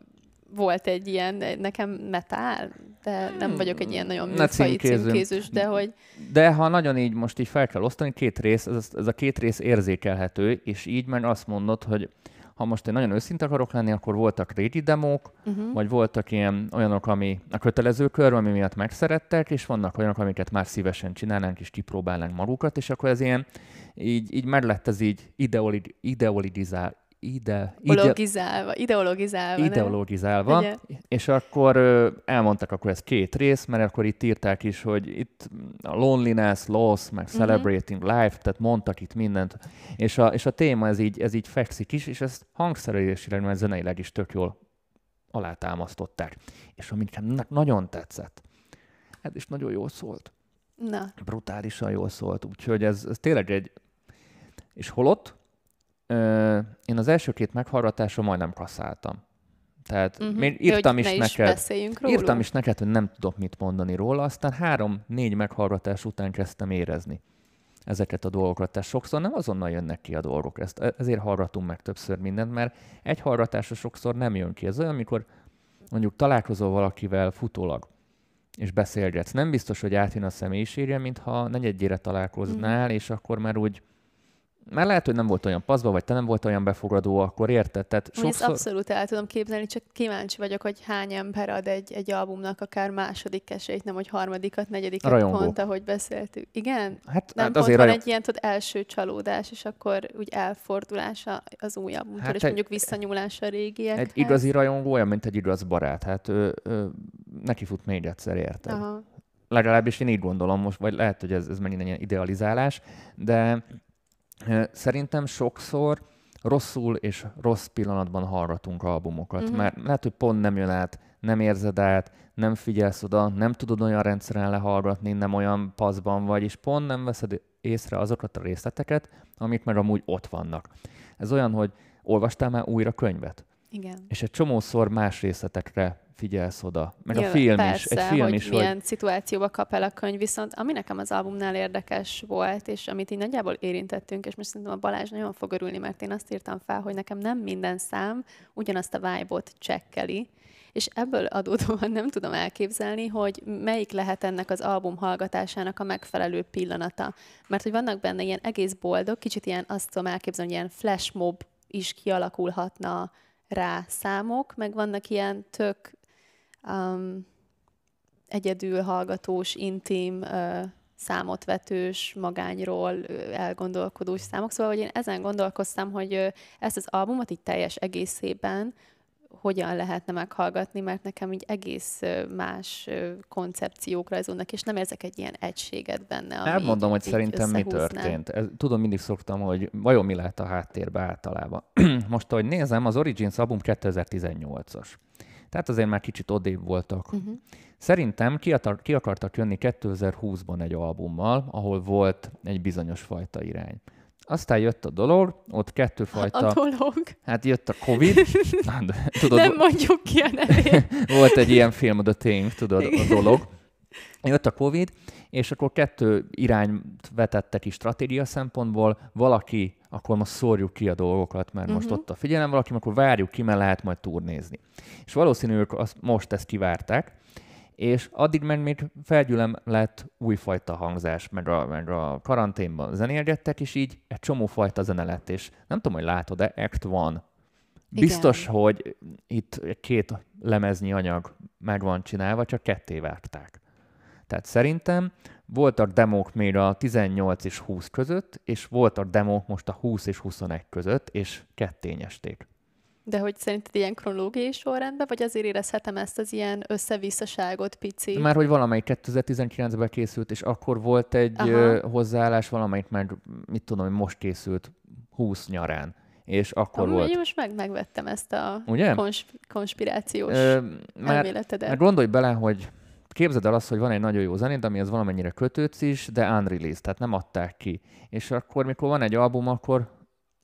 volt egy ilyen, nekem metál, de nem vagyok egy ilyen nagyon Hmm, műfai címkézős, de hogy De ha nagyon így most így fel kell osztani, két rész, ez, ez a két rész érzékelhető, és így meg azt mondod, hogy ha most én nagyon őszinte akarok lenni, akkor voltak régi demók, uh-huh. vagy voltak ilyen olyanok, ami a kötelező kör, ami miatt megszerettek, és vannak olyanok, amiket már szívesen csinálnánk, és kipróbálnánk magukat, és akkor ez ilyen, így, így meg lett ez így ideolid, ideolidizál, ide, ide, ideologizálva, ideologizálva. ideologizálva, Ugye? és akkor elmondtak, akkor ez két rész, mert akkor itt írták is, hogy itt a loneliness, loss, meg Mhm. celebrating life, tehát mondtak itt mindent, és a, és a téma ez így, ez így fekszik is, és ezt hangszerelésileg, mert zeneileg is tök jól alátámasztották. És ami nagyon tetszett, ez is nagyon jól szólt. Na, Brutálisan jól szólt, úgyhogy ez, ez tényleg egy... És holott ö, én az első két meghallgatásra majdnem kasszáltam. Tehát uh-huh. még írtam hogy is ne neked, Is írtam is neked, hogy nem tudok mit mondani róla, aztán három-négy meghallgatás után kezdtem érezni ezeket a dolgokat. Tehát sokszor nem azonnal jönnek ki a dolgok. Ezt, e, ezért hallgatunk meg többször mindent, mert egy hallgatásra sokszor nem jön ki. Ez olyan, amikor mondjuk találkozol valakivel futólag, és beszélgetsz. Nem biztos, hogy átjön a személyisége, mintha negyedjére találkoznál, Mhm. és akkor már úgy már lehet, hogy nem volt olyan paszba, vagy te nem volt olyan befogadó, akkor érted? Tehát Sokszor... Ezt abszolút el tudom képzelni, csak kíváncsi vagyok, hogy hány ember ad egy, egy albumnak akár második esélyt, nem hogy harmadikat, negyediket Rajongók. pont, ahogy beszéltük. Igen? Hát, Nem hát pont azért van a... egy ilyen tudod, első csalódás, és akkor úgy elfordulása az új albumtól, Hát és egy- mondjuk visszanyúlás a régiekhez. Egy igazi rajongó olyan, mint egy igaz barát. Hát ő, ő, neki fut még egyszer, érted? Aha. Legalábbis én így gondolom most, vagy lehet, hogy ez, ez megint egy idealizálás, de szerintem sokszor rosszul és rossz pillanatban hallgatunk albumokat, Mhm. uh-huh. mert lehet, hogy pont nem jön át, nem érzed át, nem figyelsz oda, nem tudod olyan rendszeren lehallgatni, nem olyan paszban vagy, és pont nem veszed észre azokat a részleteket, amik meg amúgy ott vannak. Ez olyan, hogy olvastál már újra könyvet, Igen. és egy csomószor más részletekre figyelsz oda. Meg a Nyilván, film persze, is. Egy film hogy is, milyen hogy szituációba kap el a könyv, viszont ami nekem az albumnál érdekes volt, és amit így nagyjából érintettünk, és most szerintem a Balázs nagyon fog örülni, mert én azt írtam fel, hogy nekem nem minden szám ugyanazt a vibe-ot csekkeli, és ebből adódóan nem tudom elképzelni, hogy melyik lehet ennek az album hallgatásának a megfelelő pillanata. Mert hogy vannak benne ilyen egész boldog, kicsit ilyen azt tudom elképzelni, hogy ilyen flash mob is kialakulhatna rá számok, meg vannak ilyen tök um, egyedül hallgatós, intim, uh, számotvetős, magányról elgondolkodós számok. Szóval, hogy én ezen gondolkoztam, hogy ezt az albumot így teljes egészében hogyan lehetne meghallgatni, mert nekem így egész más koncepciók rajzolnak, és nem érzek egy ilyen egységet benne. ami elmondom, így- hogy így szerintem mi történt. Ez, tudom, mindig szoktam, hogy vajon mi lehet a háttérbe általában. Most, ahogy nézem, az Origins album 2018-as. Tehát azért már kicsit odébb voltak. Uh-huh. Szerintem ki, atar, ki akartak jönni 2020-ban egy albummal, ahol volt egy bizonyos fajta irány. Aztán jött a dolog, ott kettőfajta, A dolog. hát jött a Covid, tudod, nem mondjuk ki a nevét. volt egy ilyen film, a The Thing, tudod, a dolog. Jött a Covid, és akkor kettő irányt vetettek is stratégia szempontból. Valaki, akkor most szórjuk ki a dolgokat, mert most Mhm. ott a figyelem, valaki, akkor várjuk ki, mert lehet majd turnézni. És valószínűleg azt, most ezt kivárták, és addig meg még felgyűlem lett újfajta hangzás, meg a, meg a karanténban zenélgettek, és így egy csomó fajta zene lett, és nem tudom, hogy látod-e, Act One. Biztos, Igen. hogy itt két lemeznyi anyag meg van csinálva, csak ketté vágták. Tehát szerintem voltak demók még a 18 és 20 között, és voltak demók most a 20 és 21 között, és kettényesték. De hogy szerinted ilyen kronológiai sorrendben, vagy azért érezhetem ezt az ilyen összevisszaságot pici? Már hogy valamelyik 2019-ben készült, és akkor volt egy Aha. hozzáállás, valamelyik meg, mit tudom, hogy most készült 20 nyarán. és akkor Amúgy volt. most meg megvettem ezt a Ugye? kons- konspirációs Ö, mert, elméletedet. mert gondolj bele, hogy képzeld el azt, hogy van egy nagyon jó zenét, ami az valamennyire kötődsz is, de unreleased, tehát nem adták ki. És akkor, mikor van egy album, akkor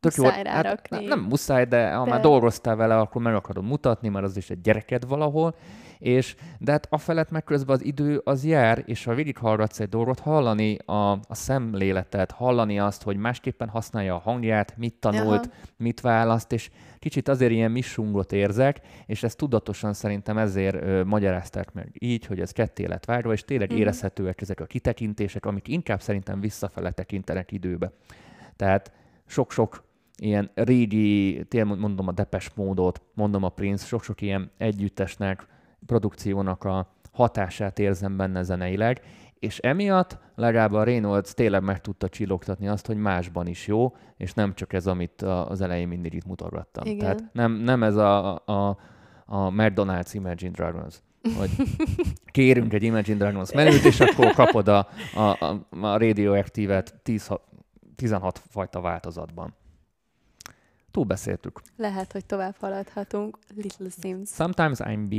tök jó. Muszáj Hát, rárakni. nem muszáj, de ha De- már dolgoztál vele, akkor meg akarod mutatni, mert az is egy gyereked valahol. És, de hát afelett meg közben az idő az jár, és ha végighallgatsz egy dolgot, hallani a, a szemléletet, hallani azt, hogy másképpen használja a hangját, mit tanult, Aha. mit választ, és kicsit azért ilyen missungot érzek, és ezt tudatosan szerintem ezért ö, magyarázták meg így, hogy ez ketté lett vágva, és tényleg Mhm. érezhetőek ezek a kitekintések, amik inkább szerintem visszafele tekintenek időbe. Tehát sok-sok ilyen régi, tényleg mondom a Depes módot, mondom a Prince, sok-sok ilyen együttesnek, produkciónak a hatását érzem benne zeneileg, és emiatt legalább a Reynolds tényleg meg tudta csillogtatni azt, hogy másban is jó, és nem csak ez, amit az elején mindig itt mutogattam. Igen. Tehát nem, nem ez a, a, a McDonald's Imagine Dragons, hogy kérünk egy Imagine Dragons menüt, és akkor kapod a, a, a, a radioaktívet 10, ha- 16 fajta változatban. Túlbeszéltük. Lehet, hogy tovább haladhatunk. Little Sims. Sometimes I'm be,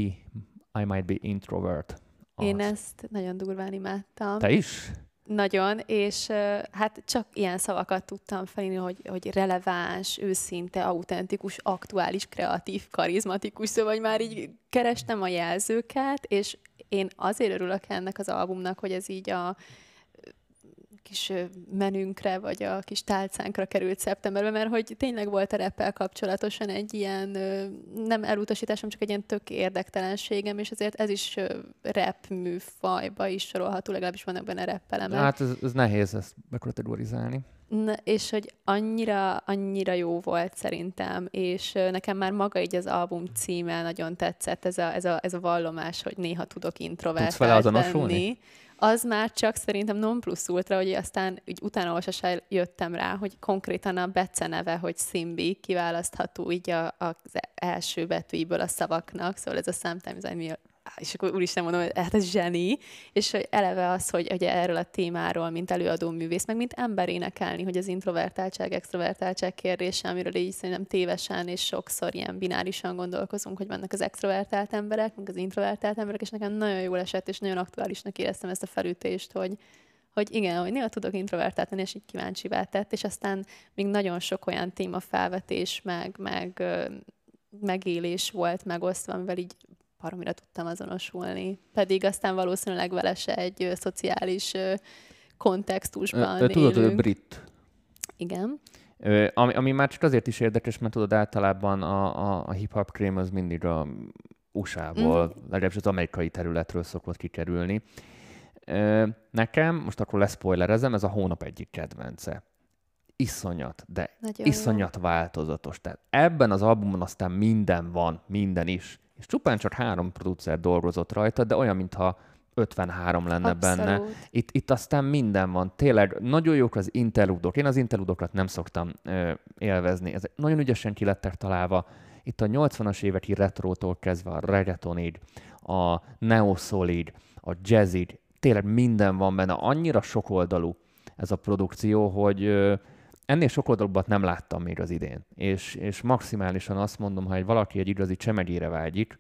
I might be introvert. Én Az. ezt nagyon durván imádtam. Te is? Nagyon, és hát csak ilyen szavakat tudtam felírni, hogy, hogy releváns, őszinte, autentikus, aktuális, kreatív, karizmatikus, szóval már így kerestem a jelzőket, és én azért örülök ennek az albumnak, hogy ez így a kis menünkre, vagy a kis tálcánkra került szeptemberben, mert hogy tényleg volt a reppel kapcsolatosan egy ilyen, nem elutasításom, csak egy ilyen tök érdektelenségem, és ezért ez is ö, rap műfajba is sorolható, legalábbis vannak benne rap elemek. Hát ez, ez nehéz ezt bekategorizálni. Na, és hogy annyira, annyira jó volt szerintem, és nekem már maga így az album címe nagyon tetszett, ez a, ez a, ez a vallomás, hogy néha tudok Tudsz vele introvertált azonosulni? lenni. Az már csak szerintem non plus ultra, hogy aztán úgy utánolvasással jöttem rá, hogy konkrétan a Bece neve, hogy Simbi, kiválasztható így a, a, az első betűiből a szavaknak, szóval ez a Sometimes I és akkor úristen mondom, hogy hát ez zseni, és hogy eleve az, hogy ugye erről a témáról, mint előadó művész, meg mint ember énekelni, hogy az introvertáltság, extrovertáltság kérdése, amiről így szerintem tévesen és sokszor ilyen binárisan gondolkozunk, hogy vannak az extrovertált emberek, meg az introvertált emberek, és nekem nagyon jól esett, és nagyon aktuálisnak éreztem ezt a felütést, hogy, hogy igen, hogy néha tudok introvertált lenni, és így kíváncsivá tett, és aztán még nagyon sok olyan téma felvetés, meg, meg megélés volt megosztva, amivel így baromira tudtam azonosulni. Pedig aztán valószínűleg vele se egy ö, szociális ö, kontextusban Ö, Tudod, ő élünk. brit. Igen. Ö, ami, ami már csak azért is érdekes, mert tudod, általában a, a, a hip-hop krém az mindig a USA-ból, Mhm. legalábbis az amerikai területről szokott kikerülni. Ö, nekem, most akkor leszpoilerezem, ez a hónap egyik kedvence. Iszonyat, de Nagyon iszonyat változatos. Tehát ebben az albumon aztán minden van, minden is. És csupán csak három producer dolgozott rajta, de olyan, mintha 53 lenne jó. benne. Abszolút. Itt, itt aztán minden van. Tényleg nagyon jók az interludok. Én az interludokat nem szoktam ö, élvezni. Ezek nagyon ügyesen ki lettek találva. Itt a 80-as éveki retrótól kezdve a reggaetonig, a neo-solig, a jazzig, tényleg minden van benne. Annyira sokoldalú ez a produkció, hogy ö, ennél sokoldalúbbat nem láttam még az idén. És, és maximálisan azt mondom, ha egy valaki egy igazi csemegére vágyik,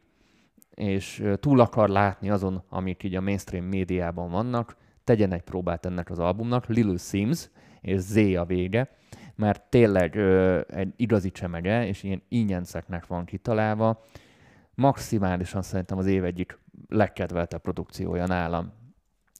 és túl akar látni azon, amik így a mainstream médiában vannak, tegyen egy próbát ennek az albumnak, Lil Sims, és Z a vége, mert tényleg ö, egy igazi csemege, és ilyen ingyenceknek van kitalálva. Maximálisan szerintem az év egyik legkedveltebb produkciója nálam.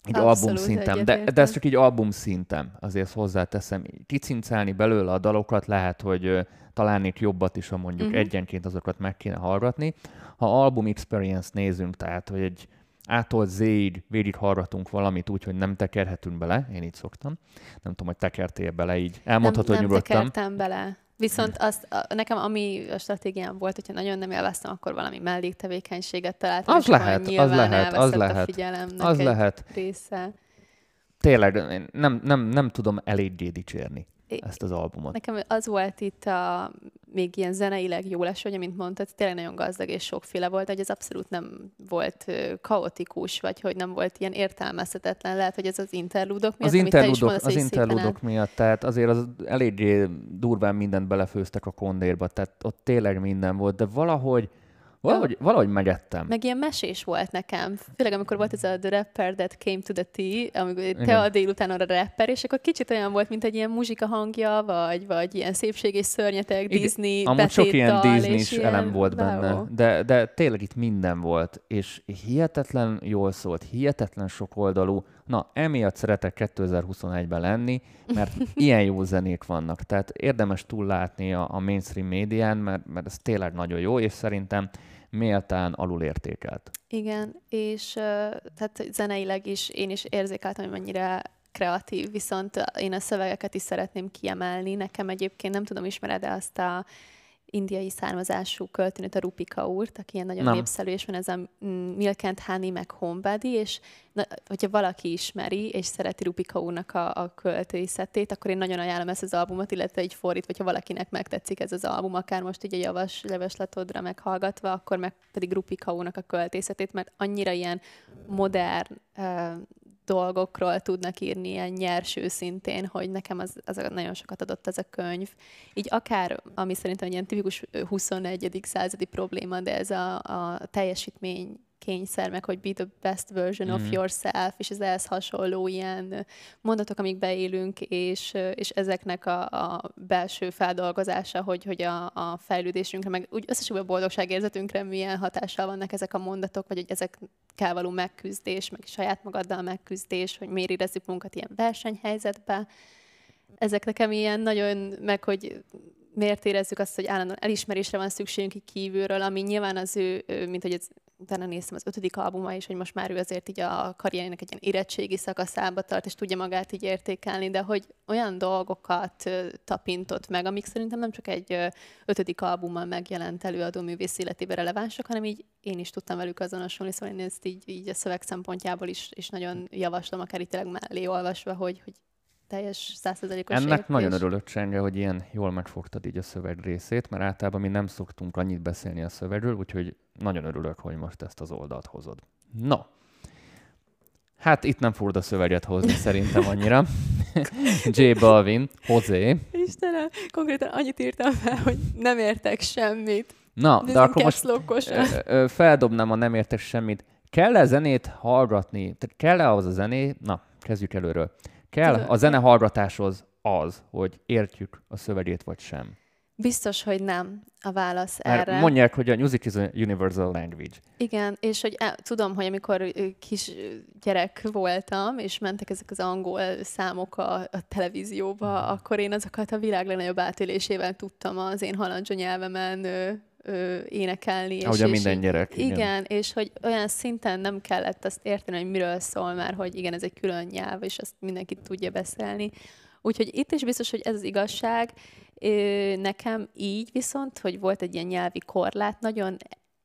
Így album Abszolút szinten, de, de ez csak így album szinten, azért hozzáteszem. Kicincálni belőle a dalokat lehet, hogy ö, találnék jobbat is, ha mondjuk uh-huh. egyenként azokat meg kéne hallgatni. Ha album experience nézünk, tehát hogy egy ától Z-ig végig hallgatunk valamit úgy, hogy nem tekerhetünk bele, én így szoktam. Nem tudom, hogy tekertél bele így. Elmondhatod nem, nem nyugodtan. tekertem bele. Viszont azt, a, nekem ami a stratégiám volt, hogyha nagyon nem élveztem, akkor valami melléktevékenységet találtam. Az lehet, az lehet, az lehet. Az lehet. része. Tényleg én nem, nem, nem tudom eléggé dicsérni ezt az albumot. Nekem az volt itt a még ilyen zeneileg jó lesz, hogy mint mondtad, tényleg nagyon gazdag és sokféle volt, hogy ez abszolút nem volt kaotikus, vagy hogy nem volt ilyen értelmezhetetlen. Lehet, hogy ez az interludok miatt, az interludok, mondasz, az interludok miatt, tehát azért az eléggé durván mindent belefőztek a kondérba, tehát ott tényleg minden volt, de valahogy Valahogy, valahogy megettem. Meg ilyen mesés volt nekem. Főleg amikor volt ez a The Rapper That Came to the Tea, amikor te a délután a rapper, és akkor kicsit olyan volt, mint egy ilyen muzsika hangja, vagy, vagy ilyen szépség és szörnyetek, Igen. Disney Amúgy sok ilyen Disney-s elem volt bravo. benne, de, de tényleg itt minden volt, és hihetetlen jól szólt, hihetetlen sok oldalú. Na, emiatt szeretek 2021-ben lenni, mert ilyen jó zenék vannak. Tehát érdemes túl látni a, a mainstream médián, mert, mert ez tényleg nagyon jó, és szerintem méltán alulértékelt. Igen, és tehát zeneileg is én is érzékeltem, hogy mennyire kreatív, viszont én a szövegeket is szeretném kiemelni. Nekem egyébként nem tudom, ismered-e azt a indiai származású költőnőt, a Rupika úrt, aki ilyen nagyon Nem. népszerű, és van ez a Milk and Honey, meg Homebody, és na, hogyha valaki ismeri, és szereti Rupika úrnak a, a költőiszetét, akkor én nagyon ajánlom ezt az albumot, illetve egy fordít, hogyha valakinek megtetszik ez az album, akár most így a javas levesletodra meghallgatva, akkor meg pedig Rupika úrnak a költészetét, mert annyira ilyen modern, dolgokról tudnak írni ilyen nyers őszintén, hogy nekem az, az nagyon sokat adott ez a könyv. Így akár, ami szerintem ilyen tipikus 21. századi probléma, de ez a, a teljesítmény kényszer, meg hogy be the best version mm. of yourself, és ez ehhez hasonló ilyen mondatok, amik beélünk, és, és ezeknek a, a belső feldolgozása, hogy, hogy a, a fejlődésünkre, meg úgy összességben a boldogságérzetünkre milyen hatással vannak ezek a mondatok, vagy hogy ezek kell való megküzdés, meg saját magaddal megküzdés, hogy miért érezzük magunkat ilyen versenyhelyzetbe. Ezek nekem ilyen nagyon, meg hogy miért érezzük azt, hogy állandóan elismerésre van szükségünk így kívülről, ami nyilván az ő, mint hogy ez, utána néztem az ötödik albuma is, hogy most már ő azért így a karrierének egy ilyen érettségi szakaszába tart, és tudja magát így értékelni, de hogy olyan dolgokat tapintott meg, amik szerintem nem csak egy ötödik albummal megjelent előadó művész életében relevánsak, hanem így én is tudtam velük azonosulni, szóval én ezt így, így a szöveg szempontjából is, is nagyon javaslom, akár itt tényleg mellé olvasva, hogy, hogy teljes százszerzelékos Ennek értés. nagyon örülök, Csenge, hogy ilyen jól megfogtad így a szöveg részét, mert általában mi nem szoktunk annyit beszélni a szövegről, úgyhogy nagyon örülök, hogy most ezt az oldalt hozod. No, hát itt nem furda szöveget hozni szerintem annyira. J Balvin, José. Istenem, konkrétan annyit írtam fel, hogy nem értek semmit. Na, Nézzünk de akkor most ö, feldobnám a nem értek semmit. Kell-e zenét hallgatni? Kell-e ahhoz a zené? Na, kezdjük előről. Kell a zene hallgatáshoz az, hogy értjük a szövegét vagy sem? Biztos, hogy nem a válasz Mert erre. Mondják, hogy a music is a universal language. Igen, és hogy e, tudom, hogy amikor kis gyerek voltam, és mentek ezek az angol számok a, a televízióba, hmm. akkor én azokat a világ legnagyobb átélésével tudtam az én halandzsa nyelvemen ö, énekelni. Ahogy és, a minden gyerek. Igen. igen, és hogy olyan szinten nem kellett azt érteni, hogy miről szól már, hogy igen, ez egy külön nyelv, és azt mindenki tudja beszélni. Úgyhogy itt is biztos, hogy ez az igazság. Nekem így viszont, hogy volt egy ilyen nyelvi korlát, nagyon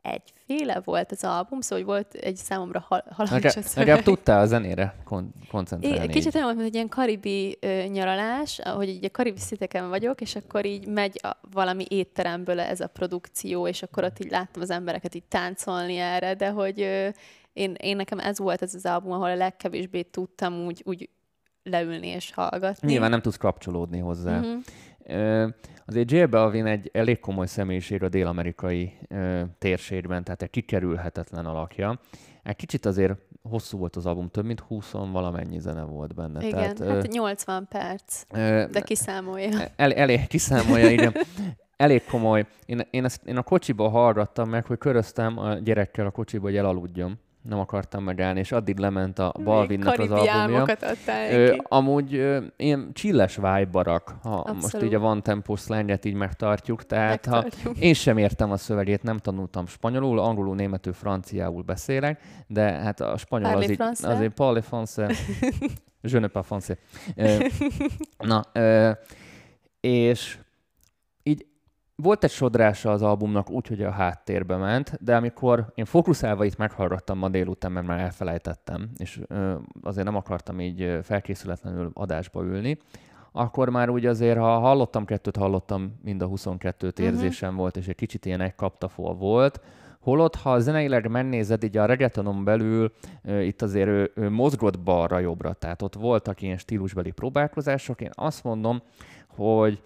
egyféle volt az album, szóval hogy volt egy számomra hal- halandzsa Legalább tudtál a zenére kon- koncentrálni. Kicsit olyan, mint egy ilyen karibi ö, nyaralás, ahogy így a karibi sziteken vagyok, és akkor így megy a, valami étteremből ez a produkció, és akkor ott így láttam az embereket így táncolni erre, de hogy ö, én, én nekem ez volt ez az album, ahol a legkevésbé tudtam úgy, úgy leülni és hallgatni. Nyilván nem tudsz kapcsolódni hozzá. Uh-huh. Azért J Balvin egy elég komoly személyiség a dél-amerikai térségben, tehát egy kikerülhetetlen alakja. Egy kicsit azért hosszú volt az album, több mint 20 valamennyi zene volt benne. Igen, tehát, hát 80 perc, de kiszámolja. El, elég kiszámolja, igen. Elég komoly. Én, én, ezt, én a kocsiba hallgattam meg, hogy köröztem a gyerekkel a kocsiba, hogy elaludjam nem akartam megállni, és addig lement a Balvinnak az albumja. Ö, amúgy ö, ilyen csilles vibe ha Abszolút. most így a Van Tempo slanget így megtartjuk, tehát megtartjuk. ha én sem értem a szövegét, nem tanultam spanyolul, angolul, németül, franciául beszélek, de hát a spanyol az így, azért parle français, je ne pas français. na, ö, és volt egy sodrása az albumnak úgy, hogy a háttérbe ment, de amikor én fókuszálva itt meghallgattam ma délután, mert már elfelejtettem, és azért nem akartam így felkészületlenül adásba ülni, akkor már úgy azért, ha hallottam kettőt, hallottam mind a 22-t mhm. érzésem uh-huh. volt, és egy kicsit ilyen egy kaptafol volt. Holott, ha zeneileg megnézed, így a reggaetonon belül uh, itt azért ő, ő mozgott balra-jobbra, tehát ott voltak ilyen stílusbeli próbálkozások. Én azt mondom, hogy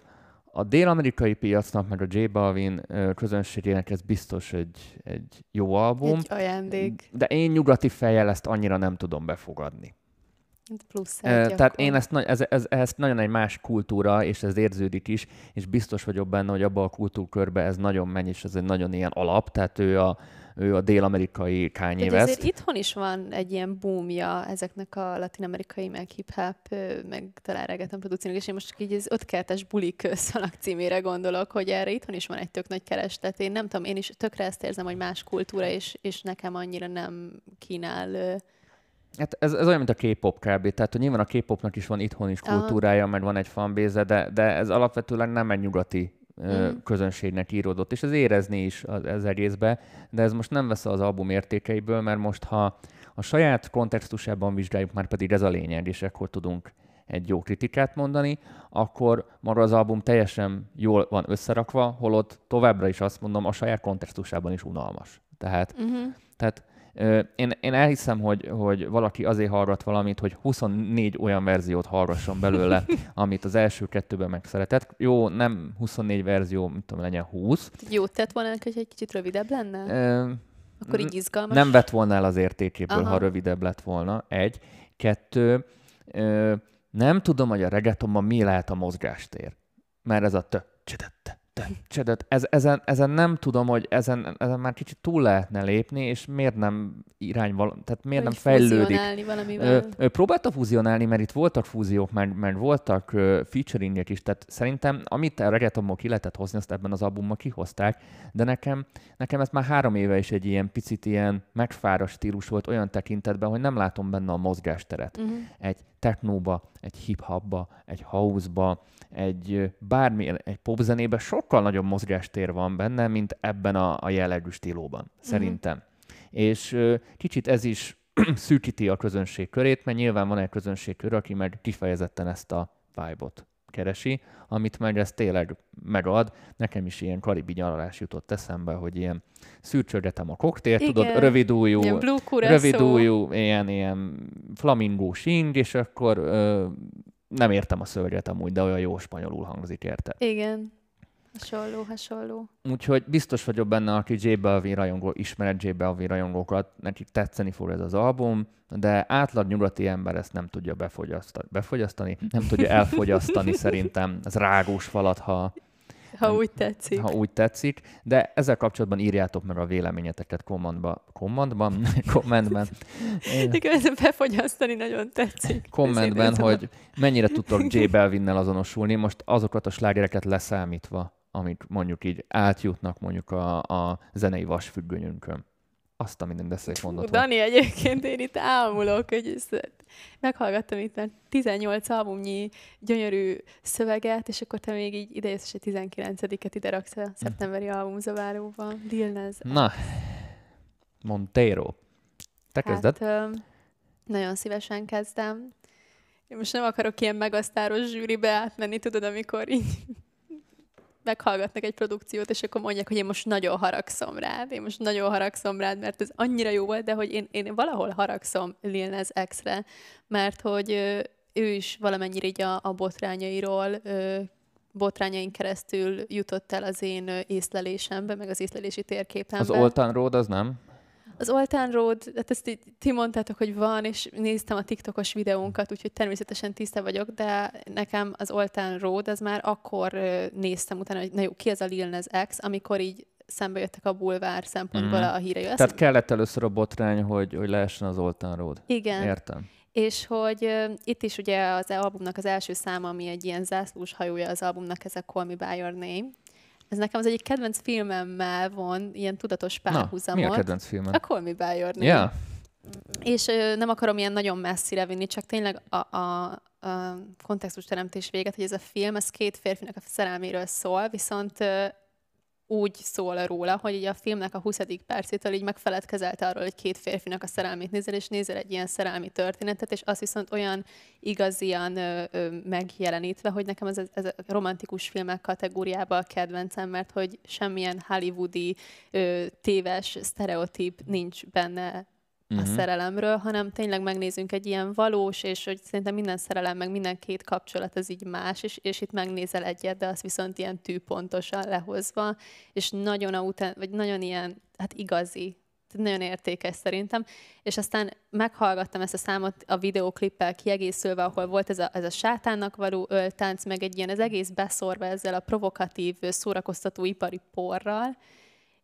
a dél-amerikai piacnak, meg a J Balvin közönségének ez biztos egy, egy jó album. Egy ajándék. De én nyugati fejjel ezt annyira nem tudom befogadni. Plusz egy Tehát akkor. én ezt, ez, ez, ez nagyon egy más kultúra, és ez érződik is, és biztos vagyok benne, hogy abban a kultúrkörben ez nagyon megy, és ez egy nagyon ilyen alap, tehát ő a, ő a dél-amerikai Kanye West. azért itthon is van egy ilyen boomja ezeknek a latin-amerikai, meg hip-hop, meg talán produkciónak, és én most csak így az ötkertes bulik szalag címére gondolok, hogy erre itthon is van egy tök nagy kereslet. Én nem tudom, én is tökre ezt érzem, hogy más kultúra, és, és nekem annyira nem kínál Hát ez, ez olyan, mint a K-pop kb. Tehát, hogy nyilván a K-popnak is van itthon is kultúrája, Aha. meg van egy fanbéze, de, de ez alapvetően nem egy nyugati mm. közönségnek íródott, és ez érezni is az, az egészbe, de ez most nem vesz az album értékeiből, mert most ha a saját kontextusában vizsgáljuk, már pedig ez a lényeg, és akkor tudunk egy jó kritikát mondani, akkor maga az album teljesen jól van összerakva, holott továbbra is azt mondom, a saját kontextusában is unalmas. Tehát, uh-huh. tehát én, én elhiszem, hogy, hogy valaki azért hallgat valamit, hogy 24 olyan verziót hallgasson belőle, amit az első kettőben megszeretett. Jó, nem 24 verzió, mint tudom, legyen 20. Jó tett volna, hogy egy kicsit rövidebb lenne? Ö, Akkor így izgalmas? Nem vett volna el az értékéből, Aha. ha rövidebb lett volna. Egy. Kettő. Ö, nem tudom, hogy a reggaetonban mi lehet a mozgástér. Mert ez a tö, csedette, csedet, ez, ezen, ezen nem tudom, hogy ezen, ezen már kicsit túl lehetne lépni, és miért nem irány, tehát miért hogy nem fejlődik. Ö, ö, próbálta fúzionálni, mert itt voltak fúziók, meg, meg voltak ö, featuringek is, tehát szerintem amit a reggaetonból ki lehetett hozni, azt ebben az albumban kihozták, de nekem, nekem ez már három éve is egy ilyen picit ilyen megfáras stílus volt olyan tekintetben, hogy nem látom benne a mozgásteret. Uh-huh. Egy technóba, egy hip-hopba, egy house-ba, egy bármi, egy popzenében sokkal nagyobb mozgástér van benne, mint ebben a, a jellegű stílóban, mhm. szerintem. Uh-huh. És kicsit ez is szűkíti a közönség körét, mert nyilván van egy közönség kör, aki meg kifejezetten ezt a vibe-ot keresi, amit meg ez tényleg megad. Nekem is ilyen karibi nyaralás jutott eszembe, hogy ilyen szűrcsögetem a koktélt, tudod, rövid ujjú, rövid ujjú, ilyen, ilyen flamingó sing, és akkor ö, nem értem a szöveget amúgy, de olyan jó spanyolul hangzik, érte. Igen. Hasonló, hasonló. Úgyhogy biztos vagyok benne, aki J Balvin rajongó, ismeret J Balvin rajongókat, nekik tetszeni fog ez az album, de átlag nyugati ember ezt nem tudja befogyasztani, befogyasztani nem tudja elfogyasztani szerintem. Ez rágós falat, ha ha úgy tetszik. Ha úgy tetszik, de ezzel kapcsolatban írjátok meg a véleményeteket kommentba, kommentban, kommentben. Igen, befogyasztani nagyon tetszik. Kommentben, hogy mennyire tudtok J Belvinnel azonosulni, most azokat a slágereket leszámítva, amik mondjuk így átjutnak mondjuk a, a zenei vasfüggönyünkön. Azt a minden beszélt mondott. Dani, egyébként én itt ámulok, hogy ezt meghallgattam itt már 18 albumnyi gyönyörű szöveget, és akkor te még így idejössz, és a 19-et ide raksz a szeptemberi albumzaváróba. Dilnez. Na, Montero. Te hát, kezded? Nagyon szívesen kezdem. Én most nem akarok ilyen megasztáros zsűribe átmenni, tudod, amikor így meghallgatnak egy produkciót, és akkor mondják, hogy én most nagyon haragszom rád, én most nagyon haragszom rád, mert ez annyira jó volt, de hogy én, én valahol haragszom Lil Nas X-re, mert hogy ő is valamennyire így a, a botrányairól botrányain keresztül jutott el az én észlelésembe, meg az észlelési térképembe. Az Oltan Road az nem? Az Oltán Road, hát ezt ti mondtátok, hogy van, és néztem a TikTokos videónkat, úgyhogy természetesen tiszta vagyok, de nekem az Oltán Road, az már akkor néztem utána, hogy na jó, ki az a Lil Nas X, amikor így szembe jöttek a bulvár szempontból mm. a hírei. Tehát kellett először a botrány, hogy, hogy lehessen az Oltán Road. Igen. Értem. És hogy uh, itt is ugye az albumnak az első száma, ami egy ilyen zászlós hajója az albumnak, ez a Call Me By Your Name. Ez nekem az egyik kedvenc filmemmel von ilyen tudatos párhuzamot. Na, mi a kedvenc filmed? A Call Me By Your Name. Yeah. És ö, nem akarom ilyen nagyon messzire vinni, csak tényleg a, a, a kontextus teremtés véget, hogy ez a film, ez két férfinak a szerelméről szól, viszont ö, úgy szól róla, hogy így a filmnek a 20. percétől így megfeledkezelte arról, hogy két férfinak a szerelmét nézel, és nézel egy ilyen szerelmi történetet, és azt viszont olyan igazian ö, ö, megjelenítve, hogy nekem ez, ez a romantikus filmek kategóriába a kedvencem, mert hogy semmilyen hollywoodi ö, téves sztereotíp nincs benne uh-huh. a mhm. szerelemről, hanem tényleg megnézünk egy ilyen valós, és hogy szerintem minden szerelem, meg minden két kapcsolat az így más, és, és itt megnézel egyet, de az viszont ilyen tűpontosan lehozva, és nagyon aután, vagy nagyon ilyen, hát igazi, nagyon értékes szerintem, és aztán meghallgattam ezt a számot a videóklippel kiegészülve, ahol volt ez a, ez a sátánnak való öltánc, meg egy ilyen az egész beszorva ezzel a provokatív, szórakoztató ipari porral,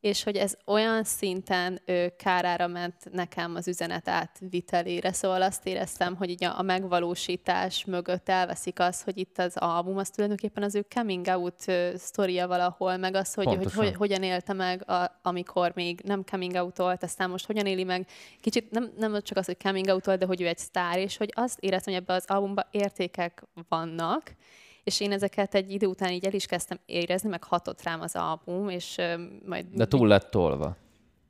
és hogy ez olyan szinten ő, kárára ment nekem az üzenet átvitelére, szóval azt éreztem, hogy így a, a megvalósítás mögött elveszik az, hogy itt az album, az tulajdonképpen az ő coming out sztoria valahol, meg az, hogy, hogy, hogy hogyan élte meg, a, amikor még nem coming out volt, aztán most hogyan éli meg, kicsit nem, nem csak az, hogy coming out volt, de hogy ő egy sztár, és hogy azt éreztem, hogy ebbe az albumban értékek vannak, és én ezeket egy idő után így el is kezdtem érezni, meg hatott rám az album, és majd... De túl lett tolva.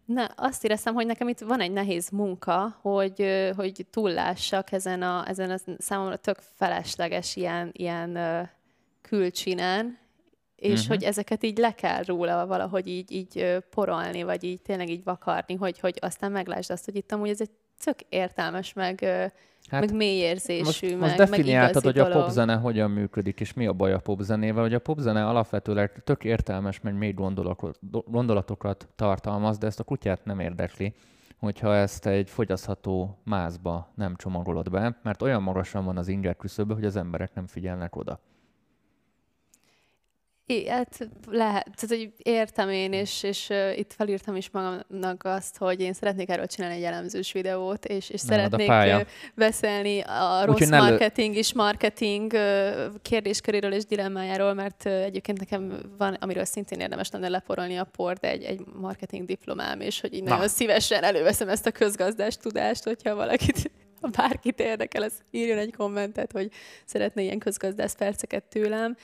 Ne, azt éreztem, hogy nekem itt van egy nehéz munka, hogy, hogy túllássak ezen a, ezen a számomra tök felesleges ilyen, ilyen külcsinen, és uh-huh. hogy ezeket így le kell róla valahogy így, így porolni, vagy így tényleg így vakarni, hogy, hogy aztán meglásd azt, hogy itt amúgy ez egy tök értelmes, meg Hát meg mély érzésű, most, meg, most definiáltad, hogy a popzene hogyan működik, és mi a baj a popzenével, hogy a popzene alapvetőleg tök értelmes, meg mély gondolatokat tartalmaz, de ezt a kutyát nem érdekli, hogyha ezt egy fogyasztható mázba nem csomagolod be, mert olyan magasan van az inger küszöbbe, hogy az emberek nem figyelnek oda. Hát lehet, tehát, hogy értem én, és, és uh, itt felírtam is magamnak azt, hogy én szeretnék erről csinálni egy elemzős videót, és, és szeretnék uh, beszélni a rossz Úgy, marketing és marketing uh, kérdésköréről és dilemmájáról, mert uh, egyébként nekem van, amiről szintén érdemes lenne leporolni a port, egy, egy marketing diplomám, és hogy így Na. nagyon szívesen előveszem ezt a közgazdás tudást, hogyha valakit ha bárkit érdekel, az írjon egy kommentet, hogy szeretne ilyen közgazdász perceket tőlem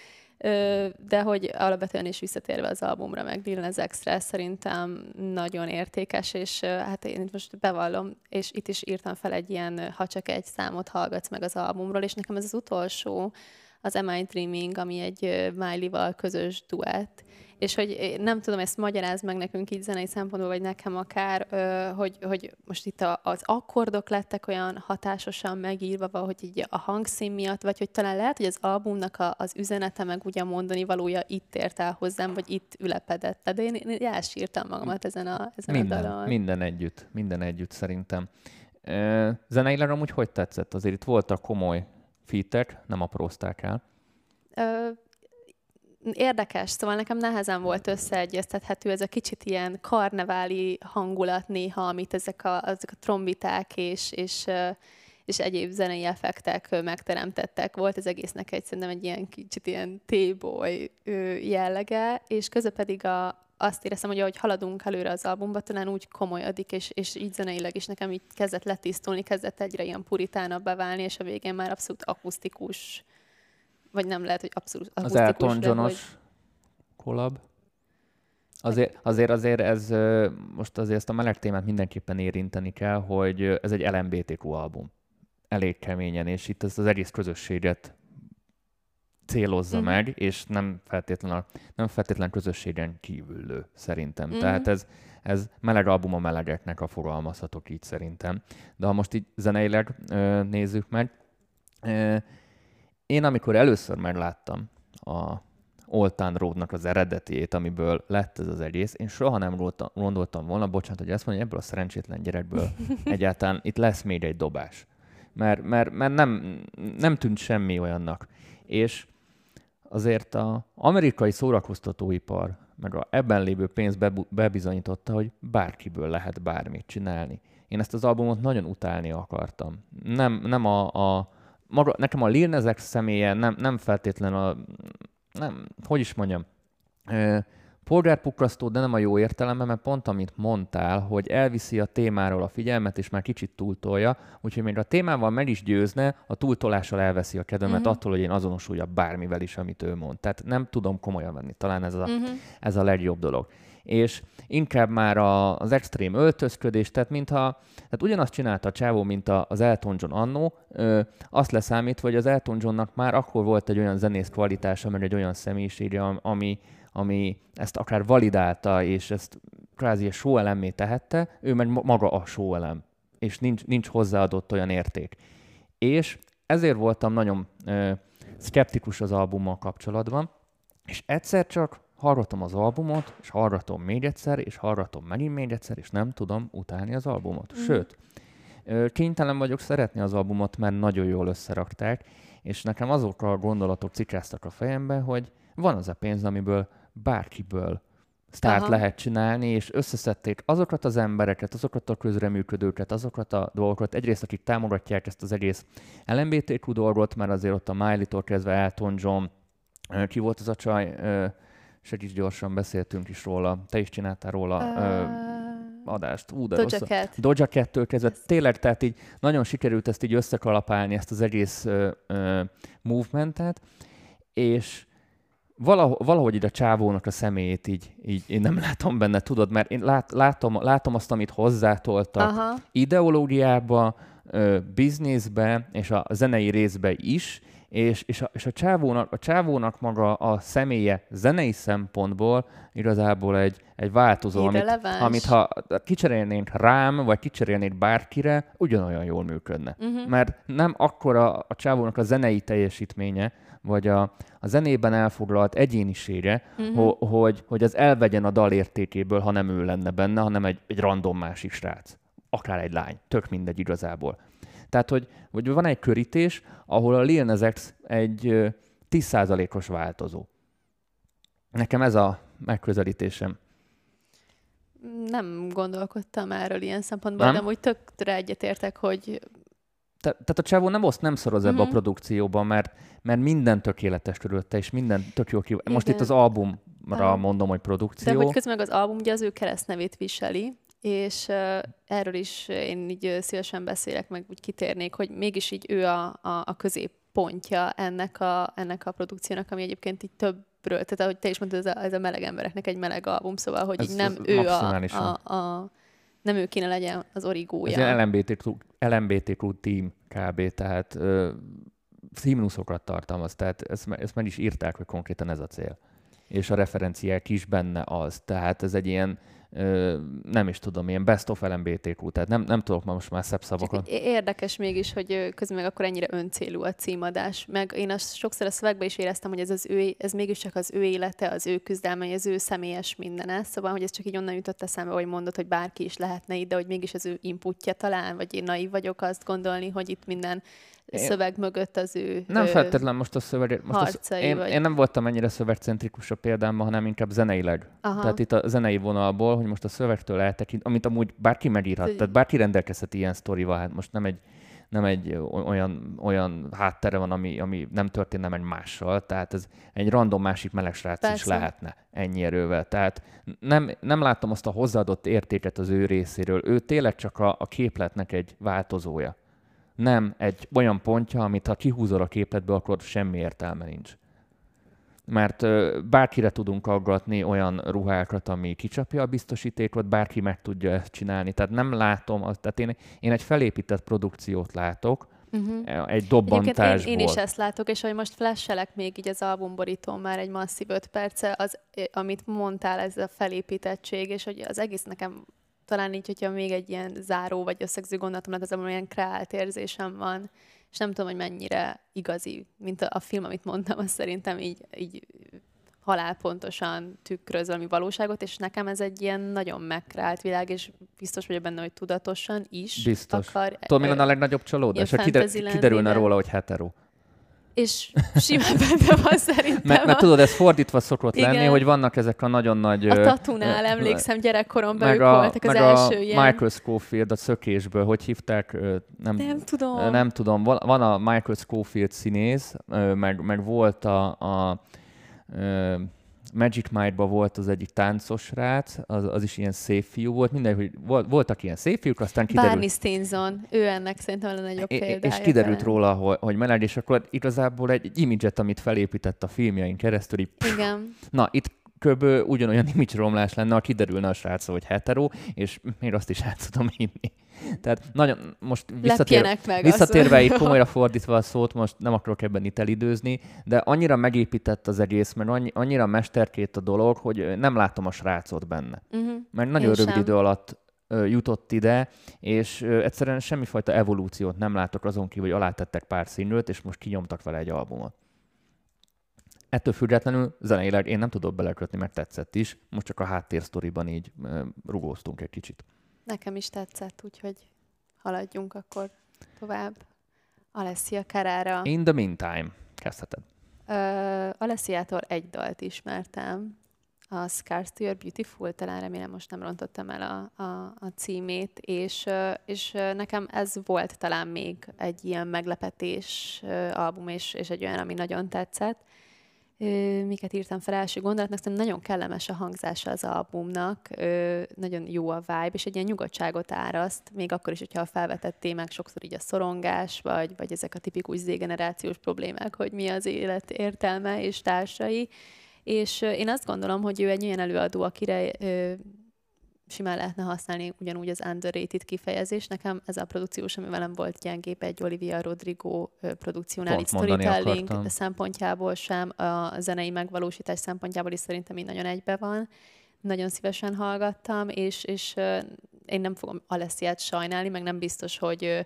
de hogy alapvetően is visszatérve az albumra, meg Lil Nas Extra szerintem nagyon értékes, és hát én itt most bevallom, és itt is írtam fel egy ilyen, ha csak egy számot hallgatsz meg az albumról, és nekem ez az utolsó, az Am I Dreaming, ami egy Miley-val közös duett, és hogy nem tudom, ezt magyaráz meg nekünk így zenei szempontból, vagy nekem akár, hogy, hogy most itt az akkordok lettek olyan hatásosan megírva, hogy így a hangszín miatt, vagy hogy talán lehet, hogy az albumnak a, az üzenete, meg ugye mondani valója itt ért el hozzám, vagy itt ülepedett. De én, én elsírtam magamat ezen a, ezen minden, a dalon. Minden együtt, minden együtt szerintem. Zeneileg amúgy hogy tetszett? Azért itt voltak komoly fitek, nem aprózták el érdekes, szóval nekem nehezen volt összeegyeztethető ez a kicsit ilyen karneváli hangulat néha, amit ezek a, ezek a trombiták és, és, és egyéb zenei effektek megteremtettek. Volt az egésznek egy szerintem egy ilyen kicsit ilyen t-boy jellege, és közben pedig a, azt éreztem, hogy ahogy haladunk előre az albumba, talán úgy komolyodik, és, és így zeneileg is nekem így kezdett letisztulni, kezdett egyre ilyen puritánabbá válni, és a végén már abszolút akusztikus vagy nem lehet, hogy abszolút Az Elton Johnos collab. Azért, azért, azért ez, most azért ezt a meleg témát mindenképpen érinteni kell, hogy ez egy LMBTQ album. Elég keményen, és itt ez az egész közösséget célozza uh-huh. meg, és nem feltétlenül, nem feltétlen közösségen kívüllő, szerintem. Uh-huh. Tehát ez, ez meleg album a melegeknek a fogalmazhatok így szerintem. De ha most így zeneileg ö, nézzük meg, ö, én amikor először megláttam a Old Town Roadnak az eredetiét, amiből lett ez az egész, én soha nem gondoltam volna, bocsánat, hogy ezt mondja, ebből a szerencsétlen gyerekből egyáltalán itt lesz még egy dobás. Mert, mert, mert nem, nem tűnt semmi olyannak. És azért az amerikai szórakoztatóipar, meg a ebben lévő pénz bebizonyította, hogy bárkiből lehet bármit csinálni. Én ezt az albumot nagyon utálni akartam. Nem, nem a, a maga, nekem a Lil Nas személye nem, nem feltétlen a, nem, hogy is mondjam, polgárpukrasztó, de nem a jó értelemben, mert pont amit mondtál, hogy elviszi a témáról a figyelmet, és már kicsit túltolja, úgyhogy még a témával meg is győzne, a túltolással elveszi a kedvemet uh-huh. attól, hogy én azonosuljak bármivel is, amit ő mond. Tehát nem tudom komolyan venni. Talán ez a, uh-huh. ez a legjobb dolog és inkább már a, az extrém öltözködés, tehát mintha, tehát ugyanazt csinálta a csávó, mint a, az Elton John annó, ö, azt leszámítva, hogy az Elton Johnnak már akkor volt egy olyan zenész kvalitása, meg egy olyan személyisége, ami, ami ezt akár validálta, és ezt kvázi a show elemmé tehette, ő meg maga a show elem, és nincs, nincs hozzáadott olyan érték. És ezért voltam nagyon ö, szkeptikus az albummal kapcsolatban, és egyszer csak hallgatom az albumot, és hallgatom még egyszer, és hallgatom megint még egyszer, és nem tudom utálni az albumot. Mm. Sőt, kénytelen vagyok szeretni az albumot, mert nagyon jól összerakták, és nekem azok a gondolatok cikáztak a fejembe, hogy van az a pénz, amiből bárkiből sztárt Aha. lehet csinálni, és összeszedték azokat az embereket, azokat a közreműködőket, azokat a dolgokat, egyrészt akik támogatják ezt az egész LMBTQ dolgot, mert azért ott a Miley-tól kezdve Elton John, ki volt az a csaj, segíts gyorsan, beszéltünk is róla, te is csináltál róla uh, adást. Ú, de Doja rossz. Cat. Doja Cat-től kezdve. Tényleg, tehát így nagyon sikerült ezt így összekalapálni, ezt az egész uh, uh, movementet, és valahogy, valahogy így a csávónak a személyét így, így én nem látom benne, tudod, mert én lát, látom, látom azt, amit hozzátoltak Aha. ideológiába, bizniszbe és a zenei részbe is, és, és, a, és a, csávónak, a csávónak maga a személye zenei szempontból igazából egy, egy változó, amit, amit ha kicserélnénk rám, vagy kicserélnék bárkire, ugyanolyan jól működne. Uh-huh. Mert nem akkora a csávónak a zenei teljesítménye, vagy a, a zenében elfoglalt egyénisége, uh-huh. ho, hogy, hogy az elvegyen a dal értékéből, ha nem ő lenne benne, hanem egy, egy random másik srác. Akár egy lány. Tök mindegy igazából. Tehát, hogy, hogy van egy körítés, ahol a Lil Nas X egy 10%-os változó. Nekem ez a megközelítésem. Nem gondolkodtam erről ilyen szempontból, nem? de úgy tökre egyetértek, hogy Te, tehát a csávó nem oszt, nem szoroz ebbe mm-hmm. a mhm. produkcióba, mert, mert minden tökéletes körülötte, és minden tök jó kívül. Most itt az albumra ah. mondom, hogy produkció. De hogy közben meg az album ugye az ő keresztnevét viseli, és uh, erről is én így uh, szívesen beszélek, meg úgy kitérnék, hogy mégis így ő a, a, a középpontja ennek a, ennek a produkciónak, ami egyébként így többről, tehát ahogy te is mondtad, ez a, ez a meleg embereknek egy meleg album, szóval, hogy ez, így nem ez ő a, a, a, nem ő kéne legyen az origója. Ez egy LMBTQ, LMBTQ team kb. Tehát himnuszokat tartalmaz, tehát ezt, ezt meg is írták, hogy konkrétan ez a cél. És a referenciák is benne az. Tehát ez egy ilyen nem is tudom, ilyen best of LMBTQ, tehát nem, nem tudok ma most már szebb szavakat. Érdekes mégis, hogy közben meg akkor ennyire öncélú a címadás. Meg én azt sokszor a szövegben is éreztem, hogy ez, az ő, ez mégiscsak az ő élete, az ő küzdelme, az ő személyes mindene. Szóval, hogy ez csak így onnan jutott eszembe, hogy mondod, hogy bárki is lehetne ide, hogy mégis az ő inputja talán, vagy én naiv vagyok azt gondolni, hogy itt minden én... szöveg mögött az ő Nem feltétlenül most a szöveg... Most harcai, én, vagy... én nem voltam ennyire szövegcentrikus a példámban, hanem inkább zeneileg. Aha. Tehát itt a zenei vonalból, hogy most a szövegtől eltekint, amit amúgy bárki megírhat, tehát bárki rendelkezhet ilyen sztorival, hát most nem egy nem egy olyan, olyan háttere van, ami, ami nem történne meg mással, tehát ez egy random másik meleg srác Persze. is lehetne ennyi erővel. Tehát nem, nem látom azt a hozzáadott értéket az ő részéről. Ő tényleg csak a, a képletnek egy változója nem egy olyan pontja, amit ha kihúzol a képletből, akkor semmi értelme nincs. Mert bárkire tudunk aggatni olyan ruhákat, ami kicsapja a biztosítékot, bárki meg tudja ezt csinálni. Tehát nem látom, azt, tehát én, én egy felépített produkciót látok, uh-huh. egy dobbantásból. Én, én is ezt látok, és hogy most flashelek még így az albumborítón már egy masszív öt perce, az, amit mondtál, ez a felépítettség, és hogy az egész nekem talán így, hogyha még egy ilyen záró vagy összegző gondolatom lett, az olyan kreált érzésem van, és nem tudom, hogy mennyire igazi, mint a, a film, amit mondtam, az szerintem így, így halálpontosan tükröz valami valóságot, és nekem ez egy ilyen nagyon megkreált világ, és biztos vagyok benne, hogy tudatosan is biztos. akar. Tudod, mi lenne a legnagyobb csalódás? Ha kiderülne róla, hogy hetero és simán benne van szerintem. Mert, mert tudod, ez fordítva szokott Igen. lenni, hogy vannak ezek a nagyon nagy... A tatunál emlékszem, gyerekkoromban ők a, voltak az első a ilyen. Michael Scofield a szökésből, hogy hívták? Nem, nem tudom. Nem tudom. Van a Michael Scofield színész, meg, meg volt a, a Magic Mike-ba volt az egyik táncos rác, az, az is ilyen szép fiú volt, minden, hogy volt, voltak ilyen szép fiúk, aztán kiderült... Barney Stinson, ő ennek szerintem a nagyobb példája. És kiderült talán. róla, hogy, hogy meleg, és akkor igazából egy, egy imidzset, amit felépített a filmjein keresztül, így, Igen. Na, itt kb. ugyanolyan image romlás lenne, ha kiderülne a srác, hogy hetero, és még azt is át tudom hinni. Tehát nagyon, most visszatér, meg visszatérve itt komolyra fordítva a szót, most nem akarok ebben itt elidőzni, de annyira megépített az egész, mert annyi, annyira mesterkét a dolog, hogy nem látom a srácot benne. Uh-huh. Mert nagyon Én rövid sem. idő alatt jutott ide, és egyszerűen semmifajta evolúciót nem látok azon kívül, hogy alátettek pár színlőt, és most kinyomtak vele egy albumot. Ettől függetlenül zeneileg én nem tudok belekötni, mert tetszett is. Most csak a háttérsztoriban így rugóztunk egy kicsit. Nekem is tetszett, úgyhogy haladjunk akkor tovább. Alessia Carrara. In the meantime, kezdheted. Uh, Alessiától egy dalt ismertem, a Scars to Your Beautiful, talán remélem most nem rontottam el a, a, a címét, és, és nekem ez volt talán még egy ilyen meglepetés album, és, és egy olyan, ami nagyon tetszett miket írtam fel első gondolatnak, szerintem nagyon kellemes a hangzása az albumnak, nagyon jó a vibe, és egy ilyen nyugodtságot áraszt, még akkor is, hogyha a felvetett témák sokszor így a szorongás, vagy, vagy ezek a tipikus z-generációs problémák, hogy mi az élet értelme és társai. És én azt gondolom, hogy ő egy olyan előadó, akire simán lehetne használni ugyanúgy az underrated kifejezés. Nekem ez a produkciós, ami velem volt gyengébb egy Olivia Rodrigo produkciónál, itt storytelling szempontjából sem, a zenei megvalósítás szempontjából is szerintem így nagyon egybe van. Nagyon szívesen hallgattam, és, és én nem fogom Alessiát sajnálni, meg nem biztos, hogy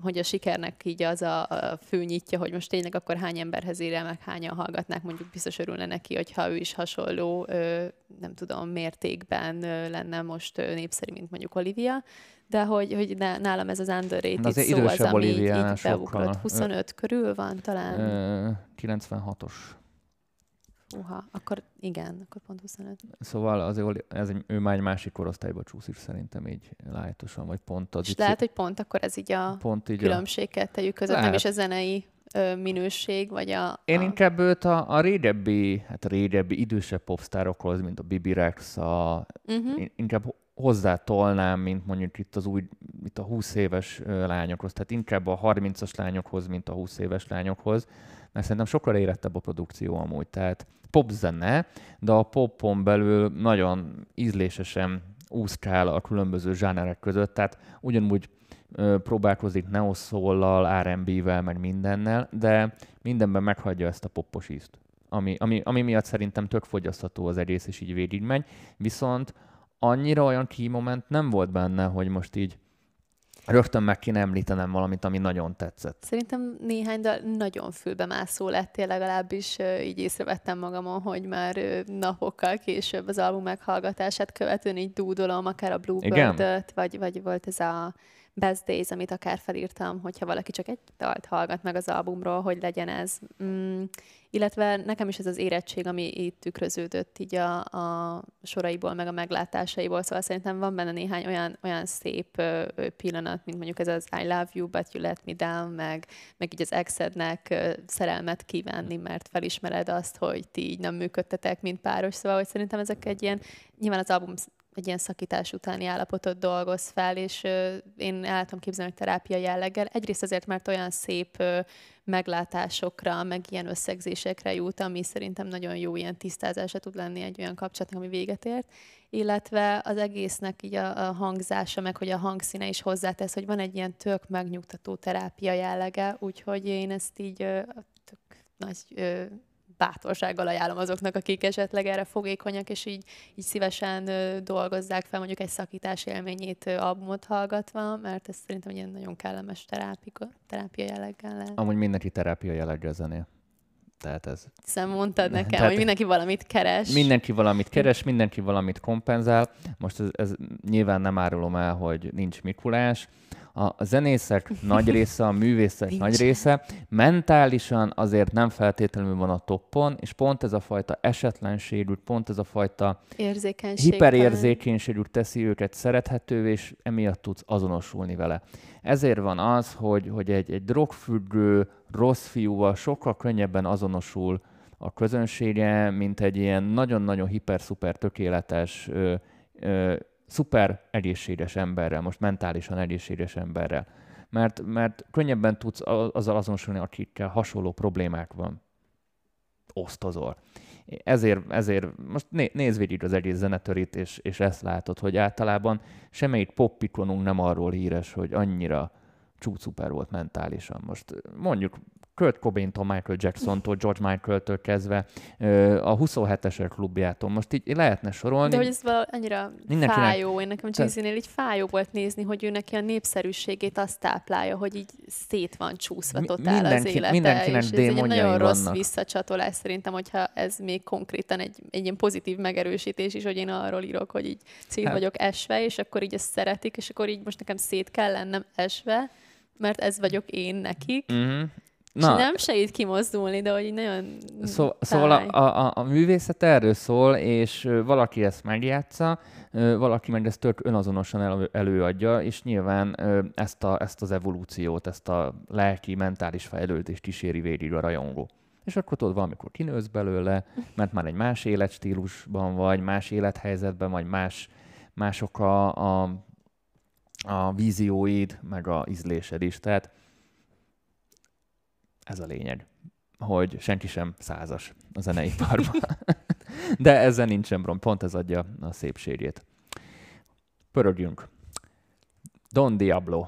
hogy a sikernek így az a, a fő nyitja, hogy most tényleg akkor hány emberhez ér el, meg hányan hallgatnák, mondjuk biztos örülne neki, hogyha ő is hasonló, ö, nem tudom, mértékben ö, lenne most ö, népszerű, mint mondjuk Olivia, de hogy, hogy nálam ez az underrated szó az, ami így, így beugrott. 25 körül van talán? Ö, 96-os. Uha, akkor igen, akkor pont 25. Szóval azért ez ő már egy másik korosztályba csúszik szerintem így lájtosan, vagy pont az. És lehet, hogy pont akkor ez így a pont így különbség kettejük között, lehet. nem is a zenei ö, minőség, vagy a... Én a... inkább őt a, a régebbi, hát a régebbi idősebb popstárokhoz, mint a Bibi Rex, a, uh-huh. inkább hozzátolnám, mint mondjuk itt az új, itt a 20 éves lányokhoz, tehát inkább a 30-as lányokhoz, mint a 20 éves lányokhoz, mert szerintem sokkal érettebb a produkció amúgy, tehát popzene, de a popon belül nagyon ízlésesen úszkál a különböző zsánerek között, tehát ugyanúgy ö, próbálkozik neoszóllal, R&B-vel, meg mindennel, de mindenben meghagyja ezt a poppos ízt, ami, ami, ami miatt szerintem tök fogyasztható az egész, és így végigmegy, viszont annyira olyan key moment nem volt benne, hogy most így rögtön meg kéne említenem valamit, ami nagyon tetszett. Szerintem néhány dal nagyon fülbemászó lettél, legalábbis így észrevettem magamon, hogy már napokkal később az album meghallgatását követően így dúdolom, akár a Bluebird-öt, vagy, vagy volt ez a Best Days, amit akár felírtam, hogyha valaki csak egy dalt hallgat meg az albumról, hogy legyen ez. Mm, illetve nekem is ez az érettség, ami itt tükröződött így a, a soraiból, meg a meglátásaiból, szóval szerintem van benne néhány olyan, olyan szép ö, pillanat, mint mondjuk ez az I love you, but you let me down, meg, meg így az exednek ö, szerelmet kívánni, mert felismered azt, hogy ti így nem működtetek, mint páros, szóval hogy szerintem ezek egy ilyen, nyilván az album egy ilyen szakítás utáni állapotot dolgoz fel, és ö, én tudom képzelni, hogy terápia jelleggel. Egyrészt azért, mert olyan szép meglátásokra, meg ilyen összegzésekre jut, ami szerintem nagyon jó ilyen tisztázása tud lenni egy olyan kapcsolatnak, ami véget ért, illetve az egésznek így a, a hangzása, meg hogy a hangszíne is hozzátesz, hogy van egy ilyen tök megnyugtató terápia jellege, úgyhogy én ezt így tök nagy bátorsággal ajánlom azoknak, akik esetleg erre fogékonyak, és így, így szívesen dolgozzák fel mondjuk egy szakítás élményét albumot hallgatva, mert ez szerintem egy ilyen nagyon kellemes terápika, terápia jelleggel lehet. Amúgy mindenki terápia jelleggel zenél. Tehát ez... Hiszen mondtad nekem, Tehát hogy mindenki valamit keres. Mindenki valamit keres, mindenki valamit kompenzál. Most ez, ez nyilván nem árulom el, hogy nincs Mikulás, a zenészek nagy része, a művészek nagy része mentálisan azért nem feltétlenül van a toppon, és pont ez a fajta esetlenségük, pont ez a fajta hiperérzékenységük teszi őket szerethetővé, és emiatt tudsz azonosulni vele. Ezért van az, hogy, hogy egy, egy drogfüggő, rossz fiúval sokkal könnyebben azonosul a közönsége, mint egy ilyen nagyon-nagyon hiper-szuper tökéletes, ö, ö, szuper egészséges emberrel, most mentálisan egészséges emberrel. Mert, mert könnyebben tudsz azzal azonosulni, akikkel hasonló problémák van. Osztozol. Ezért, ezért most né, nézd végig az egész zenetörit, és, és ezt látod, hogy általában semmelyik pop nem arról híres, hogy annyira csúcsúper volt mentálisan. Most mondjuk Kurt Cobain-tól, Michael Jackson-tól, George Michael-től kezdve a 27-esek klubjától. Most így lehetne sorolni. De hogy ez annyira Mindenkinek... fájó, én nekem Jay-Z-nél így fájó volt nézni, hogy ő neki a népszerűségét azt táplálja, hogy így szét van csúszva totál Mindenki, az élete. Mindenkinek és ez egy nagyon vannak. rossz visszacsatolás szerintem, hogyha ez még konkrétan egy, egy ilyen pozitív megerősítés is, hogy én arról írok, hogy így szét hát. vagyok esve, és akkor így ezt szeretik, és akkor így most nekem szét kell lennem esve, mert ez vagyok én nekik. Mm-hmm. Na, és nem segít kimozdulni, de hogy nagyon szó, Szóval a, a, a művészet erről szól, és valaki ezt megjátsza, valaki meg ezt tök önazonosan elő, előadja, és nyilván ezt, a, ezt az evolúciót, ezt a lelki, mentális fejlődést kíséri végig a rajongó. És akkor tudod, valamikor kinősz belőle, mert már egy más életstílusban vagy, más élethelyzetben, vagy más, mások a, a, a vízióid, meg a ízlésed is. Tehát ez a lényeg, hogy senki sem százas a zeneiparban. De ezzel nincsen brom, pont ez adja a szépségét. Pörögjünk. Don Diablo.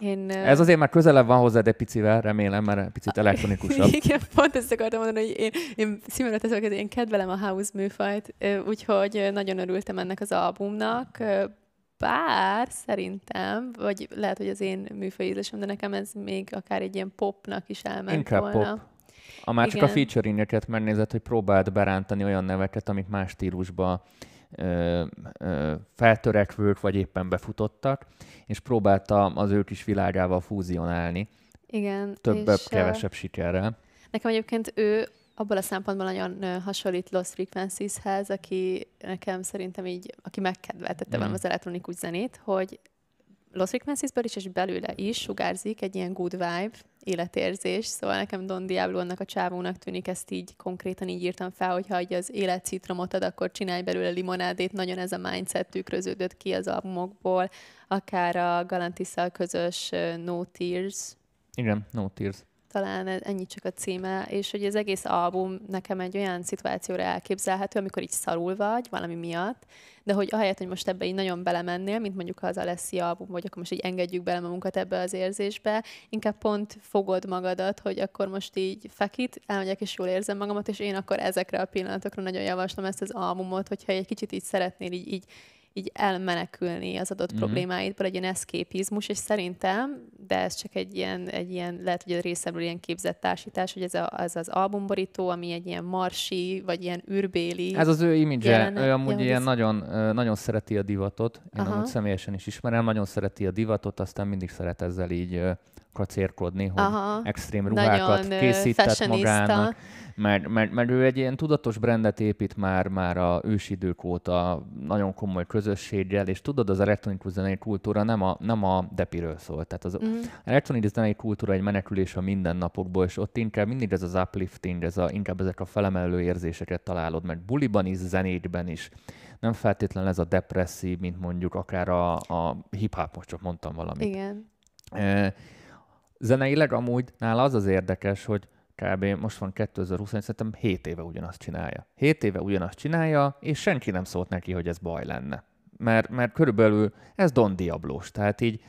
Én, Ez azért már közelebb van hozzá, de picivel, remélem, mert picit elektronikusabb. Igen, pont ezt akartam mondani, hogy én, én szívemre teszek, én kedvelem a house műfajt, úgyhogy nagyon örültem ennek az albumnak bár szerintem, vagy lehet, hogy az én műfajízlésem, de nekem ez még akár egy ilyen popnak is elment Inkább volna. pop. A már csak a featuringeket megnézed, hogy próbált berántani olyan neveket, amik más stílusba ö, ö, feltörekvők, vagy éppen befutottak, és próbálta az ők is világával fúzionálni. Igen. Többebb-kevesebb sikerrel. Nekem egyébként ő abból a szempontból nagyon hasonlít Lost Frequencies-hez, aki nekem szerintem így, aki megkedveltette mm. velem az elektronikus zenét, hogy Lost Frequencies-ből is, és belőle is sugárzik egy ilyen good vibe, életérzés, szóval nekem Don Diablo annak a csávónak tűnik, ezt így konkrétan így írtam fel, hogy ha az élet citromot ad, akkor csinálj belőle limonádét, nagyon ez a mindset tükröződött ki az albumokból, akár a Galantisszal közös No Tears. Igen, No Tears talán ennyi csak a címe, és hogy az egész album nekem egy olyan szituációra elképzelhető, amikor így szarul vagy valami miatt, de hogy ahelyett, hogy most ebbe így nagyon belemennél, mint mondjuk az Alessi album, vagy akkor most így engedjük bele magunkat ebbe az érzésbe, inkább pont fogod magadat, hogy akkor most így fekít, elmegyek és jól érzem magamat, és én akkor ezekre a pillanatokra nagyon javaslom ezt az albumot, hogyha egy kicsit így szeretnél így, így így elmenekülni az adott mm-hmm. problémáidból, egy ilyen eszképizmus, és szerintem, de ez csak egy ilyen, egy ilyen lehet, hogy a részemről ilyen képzett társítás, hogy ez, a, ez az albumborító, ami egy ilyen marsi, vagy ilyen űrbéli. Ez az ő imidzse, ő amúgy ja, ilyen ez... nagyon, nagyon szereti a divatot, én Aha. amúgy személyesen is ismerem, nagyon szereti a divatot, aztán mindig szeret ezzel így kacérkodni, hogy Aha. extrém ruhákat nagyon készített magának mert, mert, mert ő egy ilyen tudatos brendet épít már, már a ősidők óta nagyon komoly közösséggel, és tudod, az elektronikus zenei kultúra nem a, nem a depiről szól. Tehát az mm. elektronikus zenei kultúra egy menekülés a mindennapokból, és ott inkább mindig ez az uplifting, ez a, inkább ezek a felemelő érzéseket találod, mert buliban is, zenétben is nem feltétlenül ez a depresszív, mint mondjuk akár a, a hip-hop, most csak mondtam valamit. Igen. E, zeneileg amúgy nála az az érdekes, hogy kb. most van 2020, szerintem 7 éve ugyanazt csinálja. 7 éve ugyanazt csinálja, és senki nem szólt neki, hogy ez baj lenne. Mert, mert körülbelül ez Don Diablos, tehát így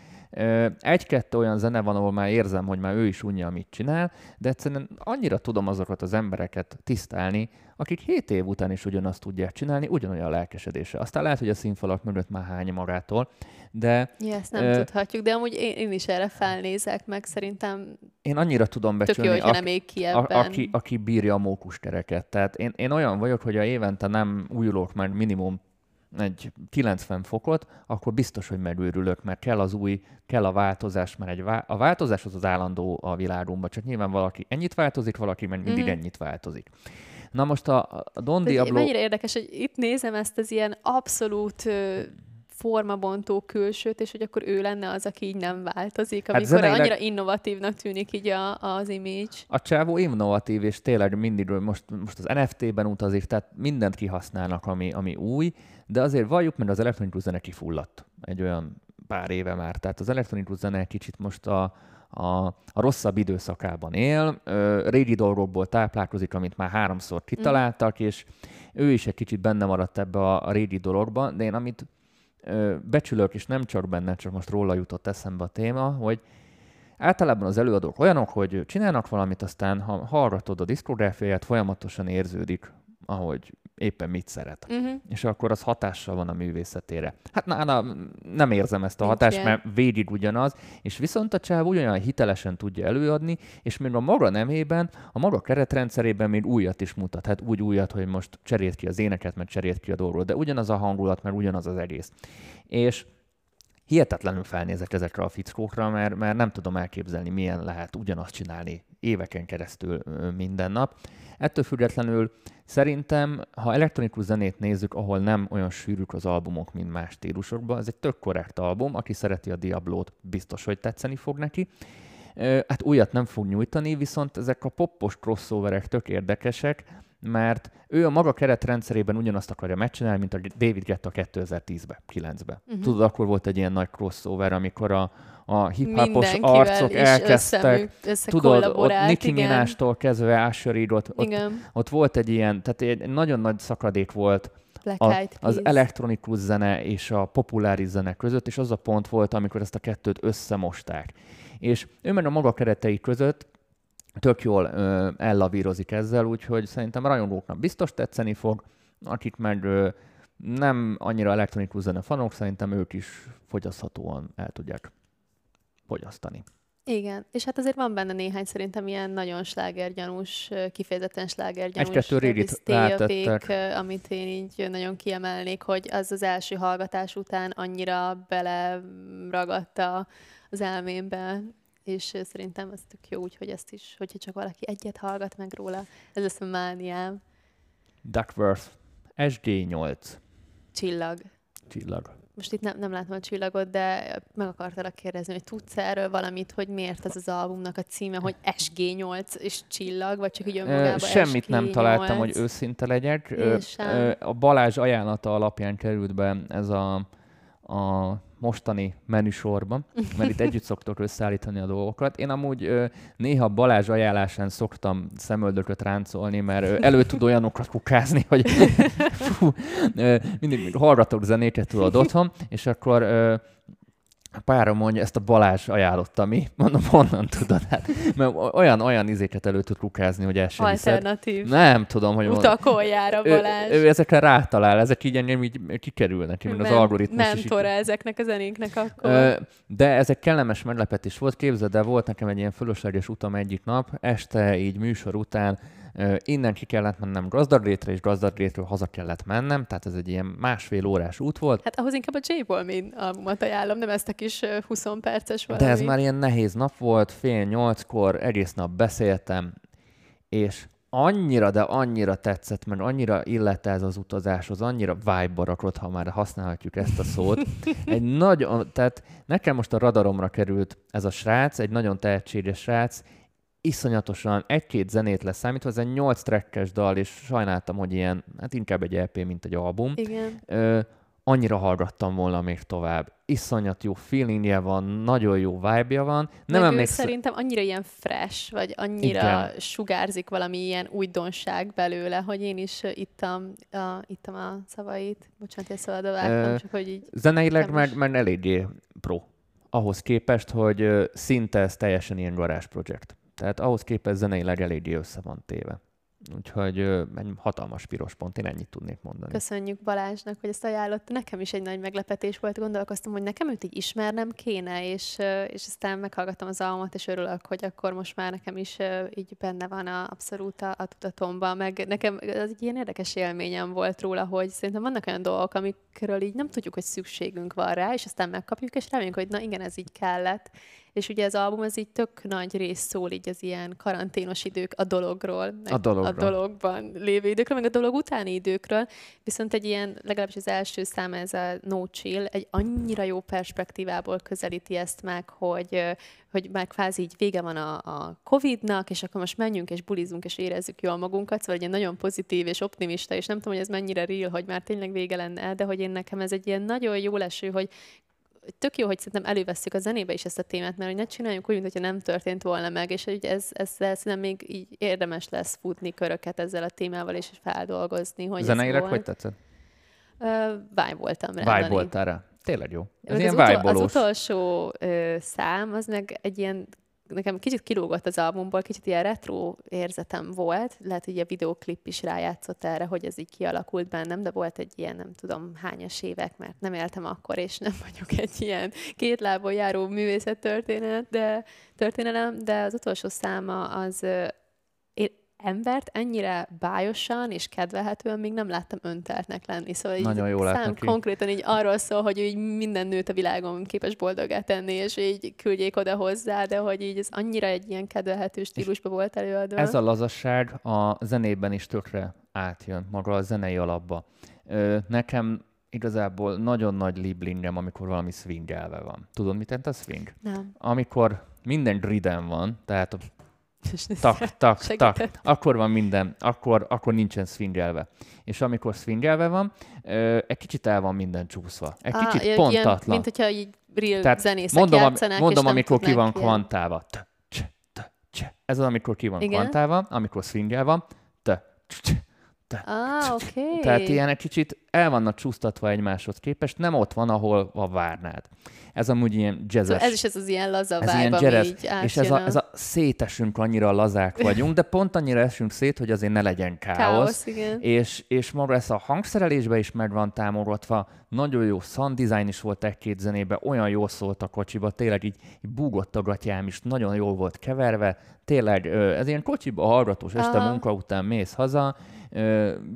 egy-kettő olyan zene van, ahol már érzem, hogy már ő is unja, amit csinál, de egyszerűen annyira tudom azokat az embereket tisztelni, akik 7 év után is ugyanazt tudják csinálni, ugyanolyan lelkesedése. Aztán lehet, hogy a színfalak mögött már hány magától, de... Ja, ezt nem uh, tudhatjuk, de amúgy én, én is erre felnézek, meg szerintem én annyira tudom becsülni, tök jó, hogy nem ki ebben. A, aki, aki bírja a mókuskereket. Tehát én, én olyan vagyok, hogy a évente nem újulok már minimum egy 90 fokot, akkor biztos, hogy megőrülök, mert kell az új, kell a változás, mert egy vá- a változás az az állandó a világunkban, csak nyilván valaki ennyit változik, valaki meg mindig mm-hmm. ennyit változik. Na most a, a Don Diablo... Mennyire érdekes, hogy itt nézem ezt az ilyen abszolút formabontó külsőt, és hogy akkor ő lenne az, aki így nem változik, hát amikor hát zeneileg... annyira innovatívnak tűnik így a, az image. A csávó innovatív, és tényleg mindig most, most az NFT-ben utazik, tehát mindent kihasználnak, ami, ami új, de azért valljuk, mert az elektronikus zene kifulladt egy olyan pár éve már. Tehát az elektronikus zene kicsit most a, a, a rosszabb időszakában él, ö, régi dolgokból táplálkozik, amit már háromszor kitaláltak, mm. és ő is egy kicsit benne maradt ebbe a, a régi dologba, de én amit ö, becsülök, és nem csak benne, csak most róla jutott eszembe a téma, hogy általában az előadók olyanok, hogy csinálnak valamit, aztán ha hallgatod a diszkográfiáját, folyamatosan érződik, ahogy éppen mit szeret. Uh-huh. És akkor az hatással van a művészetére. Hát na, na nem érzem ezt a Nincs hatást, mert végig ugyanaz, és viszont a csáv ugyanolyan hitelesen tudja előadni, és még a maga nemében, a maga keretrendszerében még újat is mutat. Hát úgy újat, hogy most cserélt ki az éneket, meg cserélt ki a dolgot, de ugyanaz a hangulat, mert ugyanaz az egész. És hihetetlenül felnézek ezekre a fickókra, mert, mert nem tudom elképzelni, milyen lehet ugyanazt csinálni éveken keresztül minden nap. Ettől függetlenül szerintem, ha elektronikus zenét nézzük, ahol nem olyan sűrűk az albumok, mint más stílusokban, ez egy tök korrekt album, aki szereti a Diablót, biztos, hogy tetszeni fog neki. Hát újat nem fog nyújtani, viszont ezek a poppos crossoverek tök érdekesek, mert ő a maga keretrendszerében ugyanazt akarja megcsinálni, mint a David Guetta 2010-ben, 9-ben. Uh-huh. Tudod, akkor volt egy ilyen nagy crossover, amikor a, a hip-hopos arcok elkezdtek, tudod, ott Nicki Minaj-tól kezdve Usher ott, ott, ott volt egy ilyen, tehát egy nagyon nagy szakadék volt a, az elektronikus zene és a populáris zene között, és az a pont volt, amikor ezt a kettőt összemosták. És ő meg a maga keretei között tök jól ö, ellavírozik ezzel, úgyhogy szerintem a rajongóknak biztos tetszeni fog, akik meg ö, nem annyira elektronikus zene fanok, szerintem ők is fogyaszthatóan el tudják fogyasztani. Igen, és hát azért van benne néhány szerintem ilyen nagyon slágergyanús, kifejezetten slágergyanús Egy-kettő amit én így nagyon kiemelnék, hogy az az első hallgatás után annyira beleragadta az elmémbe, és szerintem ez tök jó, úgyhogy ezt is, hogyha csak valaki egyet hallgat meg róla, ez lesz a mániám. Duckworth, SG8. Csillag. Csillag most itt nem, nem látom a csillagot, de meg akartalak kérdezni, hogy tudsz erről valamit, hogy miért ez az albumnak a címe, hogy SG8 és csillag, vagy csak így önmagában Semmit SG8. nem találtam, hogy őszinte legyek. A Balázs ajánlata alapján került be ez a, a mostani menüsorban, mert itt együtt szoktok összeállítani a dolgokat. Én amúgy ö, néha Balázs ajánlásán szoktam szemöldököt ráncolni, mert ö, elő tud olyanokat kukázni, hogy fú, ö, mindig hallgatok zenéket tudod otthon, és akkor ö, pára mondja, ezt a Balázs ajánlotta mi. Mondom, honnan tudod? Hát, mert olyan, olyan izéket elő tud kukázni, hogy el sem Alternatív. Hiszed. Nem tudom, hogy... Utakoljára Balázs. Ő, ő, ezekre rátalál, ezek így engem így kikerülnek, mint az algoritmus. Mentora így... ezeknek a zenéknek akkor. Ö, de ezek kellemes meglepetés volt. Képzeld el, volt nekem egy ilyen fölösleges utam egyik nap, este így műsor után Innen ki kellett mennem Gazdagrétre, és Gazdagrétről haza kellett mennem, tehát ez egy ilyen másfél órás út volt. Hát ahhoz inkább a J Balmin albumot ajánlom, nem ezt a kis 20 perces valami. De ez már ilyen nehéz nap volt, fél nyolckor, egész nap beszéltem, és annyira, de annyira tetszett, mert annyira illette ez az utazáshoz, annyira vibe rakott, ha már használhatjuk ezt a szót. Egy nagyon, tehát nekem most a radaromra került ez a srác, egy nagyon tehetséges srác, iszonyatosan egy-két zenét leszámítva, ez egy nyolc trackes dal, és sajnáltam, hogy ilyen, hát inkább egy LP, mint egy album. Igen. Ö, annyira hallgattam volna még tovább. Iszonyat jó feelingje van, nagyon jó vibe-ja van. Nem emlékszem... szerintem annyira ilyen fresh, vagy annyira Igen. sugárzik valami ilyen újdonság belőle, hogy én is ittam a, ittam a szavait. Bocsánat, hogy szabad csak hogy így... Zeneileg meg, meg eléggé pro. Ahhoz képest, hogy szinte ez teljesen ilyen garázs projekt. Tehát ahhoz képest zeneileg eléggé össze van téve. Úgyhogy egy hatalmas piros pont, én ennyit tudnék mondani. Köszönjük Balázsnak, hogy ezt ajánlott. Nekem is egy nagy meglepetés volt, gondolkoztam, hogy nekem őt így ismernem kéne, és, és aztán meghallgattam az almat, és örülök, hogy akkor most már nekem is így benne van a, abszolút a, a tudatomban, meg nekem az egy ilyen érdekes élményem volt róla, hogy szerintem vannak olyan dolgok, amikről így nem tudjuk, hogy szükségünk van rá, és aztán megkapjuk, és reméljük, hogy na igen, ez így kellett, és ugye az album az így tök nagy rész szól így az ilyen karanténos idők a dologról, a, dologról. a dologban lévő időkről, meg a dolog utáni időkről, viszont egy ilyen, legalábbis az első szám, ez a No Chill, egy annyira jó perspektívából közelíti ezt meg, hogy, hogy már kvázi így vége van a, a Covid-nak, és akkor most menjünk és bulizunk, és érezzük jól magunkat, szóval egy nagyon pozitív és optimista, és nem tudom, hogy ez mennyire real, hogy már tényleg vége lenne, de hogy én nekem ez egy ilyen nagyon jó leső, hogy tök jó, hogy szerintem elővesszük a zenébe is ezt a témát, mert hogy ne csináljunk úgy, mintha nem történt volna meg, és hogy ez, ezzel szerintem még így érdemes lesz futni köröket ezzel a témával, és feldolgozni, hogy Zeneileg hogy tetszett? Uh, vibe voltam rá. Vibe voltál rá. Tényleg jó. Ez ilyen az, utol, az utolsó ö, szám, az meg egy ilyen nekem kicsit kilógott az albumból, kicsit ilyen retro érzetem volt, lehet, hogy a videoklip is rájátszott erre, hogy ez így kialakult bennem, de volt egy ilyen, nem tudom, hányas évek, mert nem éltem akkor, és nem vagyok egy ilyen két lábon járó művészet történet, de történelem, de az utolsó száma az embert ennyire bájosan és kedvelhetően még nem láttam önteltnek lenni. Szóval Nagyon így jól szám konkrétan így arról szól, hogy így minden nőt a világon képes boldogá tenni, és így küldjék oda hozzá, de hogy így ez annyira egy ilyen kedvelhető stílusba volt előadva. Ez a lazasság a zenében is tökre átjön, maga a zenei alapba. Nekem igazából nagyon nagy liblingem, amikor valami swingelve van. Tudod, mit jelent a swing? Nem. Amikor minden griden van, tehát tak, tak, tak, akkor van minden, akkor, akkor nincsen swingelve. És amikor swingelve van, egy kicsit el van minden csúszva. Egy ah, kicsit pontatlan. Ilyen, mint hogyha így real Tehát zenészek mondom, játszanak, mondom, amikor ki van kvantálva. Ez az, amikor ki van kvantálva, amikor swingel van. Ah. Okay. Tehát ilyen egy kicsit el vannak csúsztatva egymáshoz képest, nem ott van, ahol a várnád. Ez amúgy ilyen jazzes. Szóval ez is ez az ilyen laza ez vibe, ilyen így És ez a, ez a szétesünk annyira lazák vagyunk, de pont annyira esünk szét, hogy azért ne legyen káosz. káosz igen. És, és maga ez a hangszerelésbe is meg van támogatva, nagyon jó sound design is volt egy-két zenébe, olyan jól szólt a kocsiba, tényleg így, így búgott a gatyám is, nagyon jól volt keverve, tényleg ez ilyen kocsiba hallgatós, este Aha. munka után mész haza,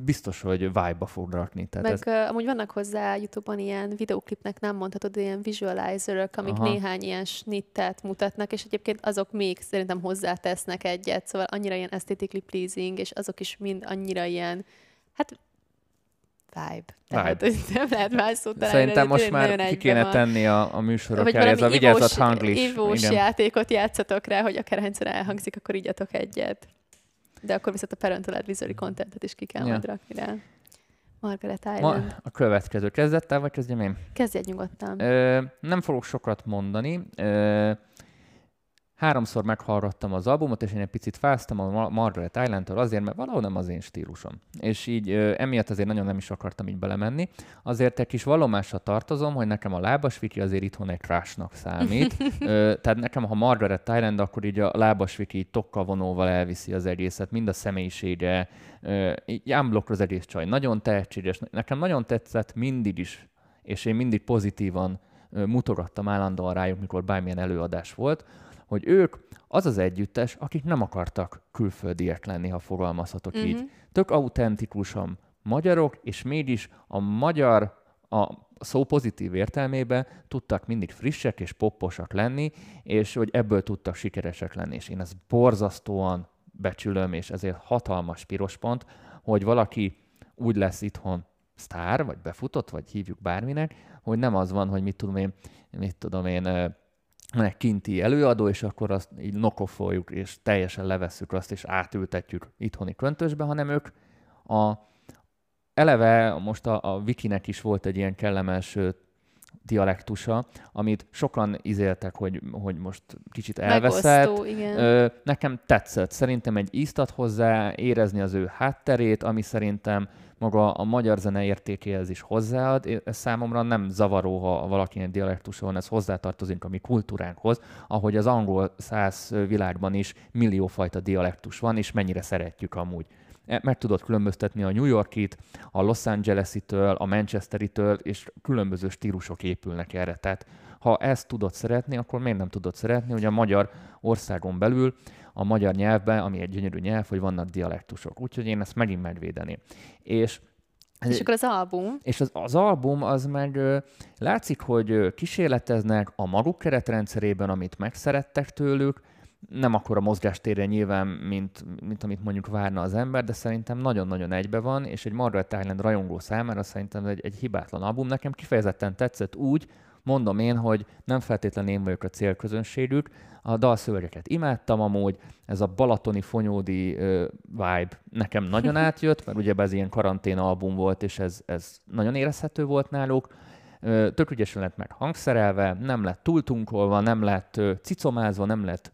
biztos, hogy vibe-ba fog rakni. Tehát Meg ez... amúgy vannak hozzá YouTube-on ilyen videoklipnek nem mondhatod, ilyen visualizerök, amik Aha. néhány ilyen snittet mutatnak, és egyébként azok még szerintem hozzátesznek egyet, szóval annyira ilyen aesthetically pleasing, és azok is mind annyira ilyen, hát vibe. Tehát, vibe. hogy nem lehet más szót találni. Szerintem most már ki kéne van. tenni a, a műsorok elé, ez a vigyázat hanglis. Ivós Igen. játékot játszatok rá, hogy akárhányszor elhangzik, akkor igyatok egyet. De akkor viszont a parental advisory contentet is ki kell ja. majd rakni rá. Margaret Island. Ma a következő. Kezdettel, vagy kezdjem én? Kezdj nyugodtan. Ö, nem fogok sokat mondani. Ö, háromszor meghallgattam az albumot, és én egy picit fáztam a Margaret Island-től azért, mert valahol nem az én stílusom. És így ö, emiatt azért nagyon nem is akartam így belemenni. Azért egy kis vallomásra tartozom, hogy nekem a lábas viki azért itthon egy trashnak számít. ö, tehát nekem, ha Margaret Island, akkor így a lábas viki így tokkal vonóval elviszi az egészet, mind a személyisége, ö, így az egész csaj. Nagyon tehetséges. Nekem nagyon tetszett mindig is, és én mindig pozitívan mutogattam állandóan rájuk, mikor bármilyen előadás volt, hogy ők az az együttes, akik nem akartak külföldiek lenni, ha fogalmazhatok uh-huh. így. Tök autentikusan magyarok, és mégis a magyar, a szó pozitív értelmében tudtak mindig frissek és popposak lenni, és hogy ebből tudtak sikeresek lenni. És én ezt borzasztóan becsülöm, és ezért hatalmas piros pont, hogy valaki úgy lesz itthon sztár, vagy befutott, vagy hívjuk bárminek, hogy nem az van, hogy mit tudom én, mit tudom én, kinti előadó, és akkor azt így nokofoljuk, és teljesen levesszük azt, és átültetjük itthoni köntösbe, hanem ők a, eleve most a, a Wikinek is volt egy ilyen kellemes dialektusa, amit sokan izéltek, hogy, hogy most kicsit elveszett. Megosztó, igen. Ö, nekem tetszett. Szerintem egy íztat hozzá, érezni az ő hátterét, ami szerintem maga a magyar zene értékéhez is hozzáad. Ez számomra nem zavaró, ha valakinek dialektuson, ez hozzátartozik a mi kultúránkhoz, ahogy az angol száz világban is milliófajta dialektus van, és mennyire szeretjük amúgy meg tudod különböztetni a New Yorkit, a Los Angeles-itől, a Manchesteritől, és különböző stílusok épülnek erre. Tehát ha ezt tudod szeretni, akkor miért nem tudod szeretni, hogy a magyar országon belül a magyar nyelvben, ami egy gyönyörű nyelv, hogy vannak dialektusok. Úgyhogy én ezt megint megvédeném. És És akkor az album. És az, az album az meg látszik, hogy kísérleteznek a maguk keretrendszerében, amit megszerettek tőlük, nem akkor a mozgástérje nyilván, mint, mint amit mondjuk várna az ember, de szerintem nagyon-nagyon egybe van, és egy Margaret Island rajongó számára szerintem egy, egy hibátlan album. Nekem kifejezetten tetszett úgy, mondom én, hogy nem feltétlenül én vagyok a célközönségük, a dalszövegeket imádtam amúgy, ez a balatoni fonyódi uh, vibe nekem nagyon átjött, mert ugye ez ilyen karantén album volt, és ez, ez nagyon érezhető volt náluk. Uh, tök ügyesen lett meg hangszerelve, nem lett túltunkolva, nem lett uh, cicomázva, nem lett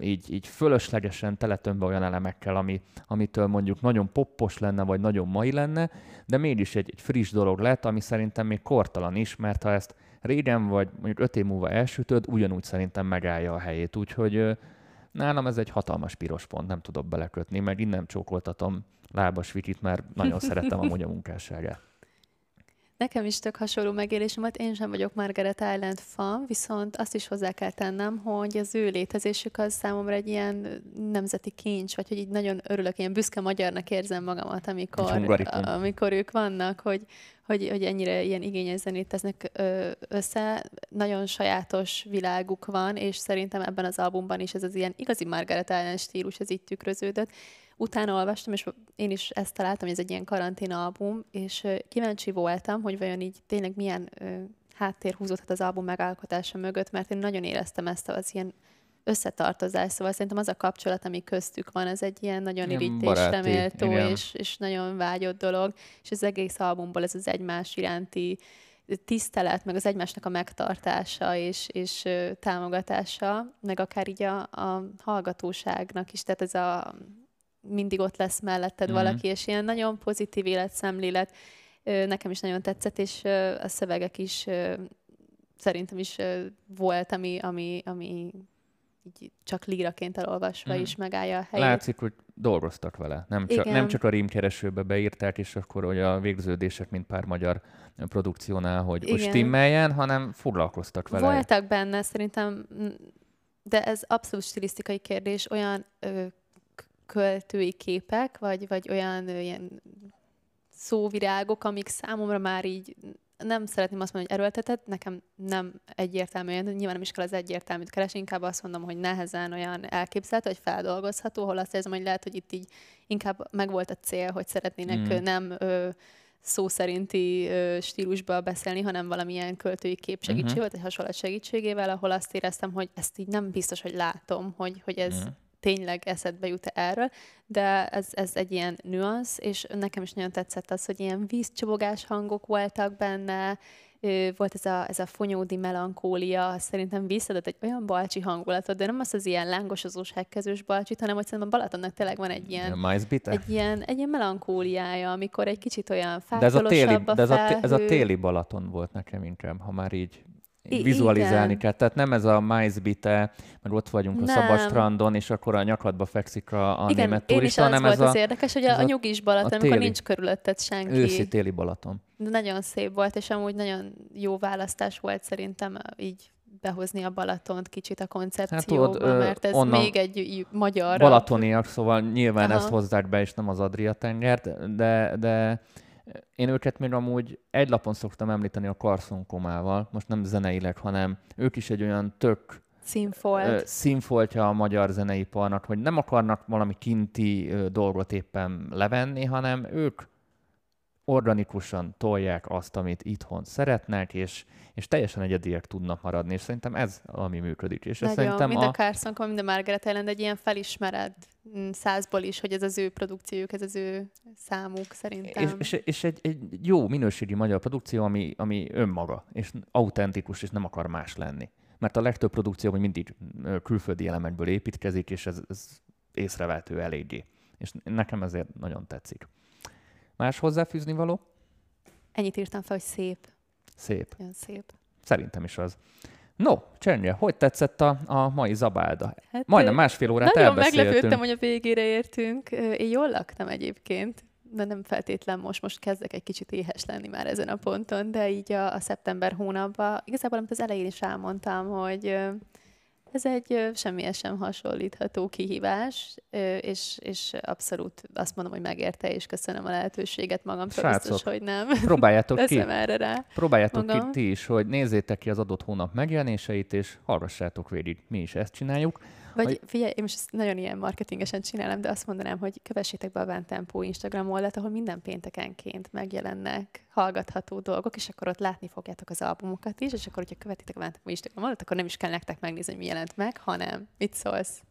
így, így fölöslegesen teletömbe olyan elemekkel, ami, amitől mondjuk nagyon poppos lenne, vagy nagyon mai lenne, de mégis egy, egy friss dolog lett, ami szerintem még kortalan is, mert ha ezt régen vagy mondjuk öt év múlva elsütöd, ugyanúgy szerintem megállja a helyét. Úgyhogy nálam ez egy hatalmas piros pont, nem tudok belekötni, meg innen csókoltatom lábas Vikit, mert nagyon szeretem amúgy a munkásságát. Nekem is tök hasonló megélésem volt, én sem vagyok Margaret Island fan, viszont azt is hozzá kell tennem, hogy az ő létezésük az számomra egy ilyen nemzeti kincs, vagy hogy így nagyon örülök, ilyen büszke magyarnak érzem magamat, amikor, amikor ők vannak, hogy, hogy, hogy ennyire ilyen igényes zenét tesznek össze. Nagyon sajátos világuk van, és szerintem ebben az albumban is ez az ilyen igazi Margaret Island stílus, ez így tükröződött utána olvastam, és én is ezt találtam, hogy ez egy ilyen karantén album, és kíváncsi voltam, hogy vajon így tényleg milyen háttér húzódhat az album megalkotása mögött, mert én nagyon éreztem ezt az ilyen összetartozás, szóval szerintem az a kapcsolat, ami köztük van, ez egy ilyen nagyon irítésre méltó és, és nagyon vágyott dolog, és az egész albumból ez az egymás iránti tisztelet, meg az egymásnak a megtartása és, és támogatása, meg akár így a, a hallgatóságnak is, tehát ez a mindig ott lesz melletted mm. valaki, és ilyen nagyon pozitív életszemlélet nekem is nagyon tetszett, és a szövegek is szerintem is volt, ami, ami, ami így csak líraként elolvasva mm. is megállja a helyét. Látszik, hogy dolgoztak vele. Nem csak, nem csak a rímkeresőbe beírták, és akkor hogy a végződések, mint pár magyar produkciónál, hogy, hogy stimmeljen, hanem foglalkoztak vele. Voltak benne szerintem, de ez abszolút stilisztikai kérdés, olyan ö, költői képek, vagy, vagy olyan ilyen szóvirágok, amik számomra már így nem szeretném azt mondani, hogy erőltetett, nekem nem egyértelműen, nyilván nem is kell az egyértelműt keresni, inkább azt mondom, hogy nehezen olyan elképzelhető, hogy feldolgozható, hol azt érzem, hogy lehet, hogy itt így inkább megvolt a cél, hogy szeretnének mm. nem ö, szó szerinti ö, stílusba beszélni, hanem valamilyen költői kép segítségével, uh-huh. vagy hasonlat segítségével, ahol azt éreztem, hogy ezt így nem biztos, hogy látom, hogy, hogy ez, uh-huh tényleg eszedbe jut erről, de ez, ez egy ilyen nüansz, és nekem is nagyon tetszett az, hogy ilyen vízcsobogás hangok voltak benne, volt ez a, ez a fonyódi melankólia, szerintem visszadott egy olyan balcsi hangulatot, de nem az az ilyen lángosozós hekkezős balcsit, hanem hogy szerintem a Balatonnak tényleg van egy ilyen, egy ilyen, egy ilyen melankóliája, amikor egy kicsit olyan de ez a, téli, a de ez a, ez a téli Balaton volt nekem inkább, ha már így vizualizálni Igen. kell. Tehát nem ez a májzbite, mert ott vagyunk nem. a szabastrandon, és akkor a nyakadba fekszik a, a Igen, német turista, hanem ez volt az a, érdekes, hogy a, a nyugis Balaton, amikor nincs körülötted senki. Őszi téli Balaton. De nagyon szép volt, és amúgy nagyon jó választás volt szerintem így behozni a Balatont kicsit a koncepcióba, hát, tudod, mert ez még egy magyar... Balatoniak, szóval nyilván Aha. ezt hozzák be, és nem az Adria tengert, de, de én őket még amúgy egy lapon szoktam említeni a Carson Komával, most nem zeneileg, hanem ők is egy olyan tök színfolt. színfoltja a magyar zeneiparnak, hogy nem akarnak valami kinti dolgot éppen levenni, hanem ők organikusan tolják azt, amit itthon szeretnek, és, és teljesen egyediek tudnak maradni, és szerintem ez ami működik. És Nagyon, szerintem mind a, a Carson, mind a Margaret Island egy ilyen felismered mm, százból is, hogy ez az ő produkciójuk, ez az ő számuk szerintem. És, és, és egy, egy jó minőségi magyar produkció, ami, ami önmaga, és autentikus, és nem akar más lenni. Mert a legtöbb produkció hogy mindig külföldi elemekből építkezik, és ez, ez észrevehető eléggé. És nekem ezért nagyon tetszik. Más hozzáfűzni való? Ennyit írtam fel, hogy szép. Szép. Olyan szép. Szerintem is az. No, Csernye, hogy tetszett a, a mai zabálda? Hát, Majdnem másfél órát nagyon elbeszéltünk. Nagyon meglepődtem, hogy a végére értünk. Én jól laktam egyébként, de nem feltétlen most. Most kezdek egy kicsit éhes lenni már ezen a ponton, de így a, a szeptember hónapban, igazából amit az elején is elmondtam, hogy Ez egy semmihez sem hasonlítható kihívás, és, és abszolút azt mondom, hogy megérte, és köszönöm a lehetőséget magamtól, Srácok, biztos, hogy nem. Próbáljátok ki. erre rá. Próbáljátok magam. ki ti is, hogy nézzétek ki az adott hónap megjelenéseit, és hallgassátok végig. Mi is ezt csináljuk. Vagy hogy... figyelj, én most nagyon ilyen marketingesen csinálom, de azt mondanám, hogy kövessétek be a Van Tempo Instagram oldalt, ahol minden péntekenként megjelennek hallgatható dolgok, és akkor ott látni fogjátok az albumokat is, és akkor, hogyha követitek a Van Tempo Instagram oldalt, akkor nem is kell nektek megnézni, hogy mi jelent meg, hanem mit szólsz.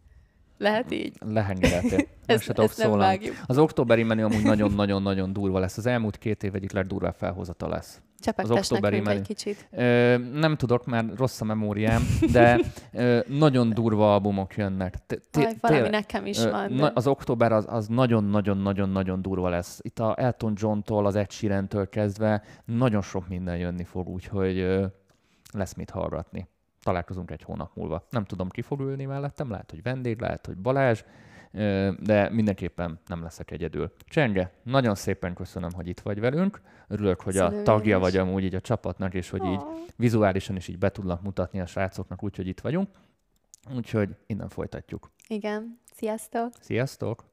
Lehet így? Lehengeretél. ezt, ezt nem vágjuk. Az októberi menü amúgy nagyon-nagyon-nagyon durva lesz. Az elmúlt két év egyik legdurvább felhozata lesz. az októberi menü. egy kicsit. Ö, nem tudok, mert rossz a memóriám, de ö, nagyon durva albumok jönnek. Aj, valami nekem is van. Az október az, az nagyon-nagyon-nagyon-nagyon durva lesz. Itt a Elton John-tól, az Ed Sheeran-től kezdve nagyon sok minden jönni fog, úgyhogy ö, lesz mit hallgatni találkozunk egy hónap múlva. Nem tudom, ki fog ülni mellettem, lehet, hogy vendég, lehet, hogy Balázs, de mindenképpen nem leszek egyedül. Csenge, nagyon szépen köszönöm, hogy itt vagy velünk. Örülök, hogy Szerintem a tagja vagy amúgy így a csapatnak, és hogy így vizuálisan is így be tudnak mutatni a srácoknak, úgyhogy itt vagyunk. Úgyhogy innen folytatjuk. Igen. Sziasztok! Sziasztok!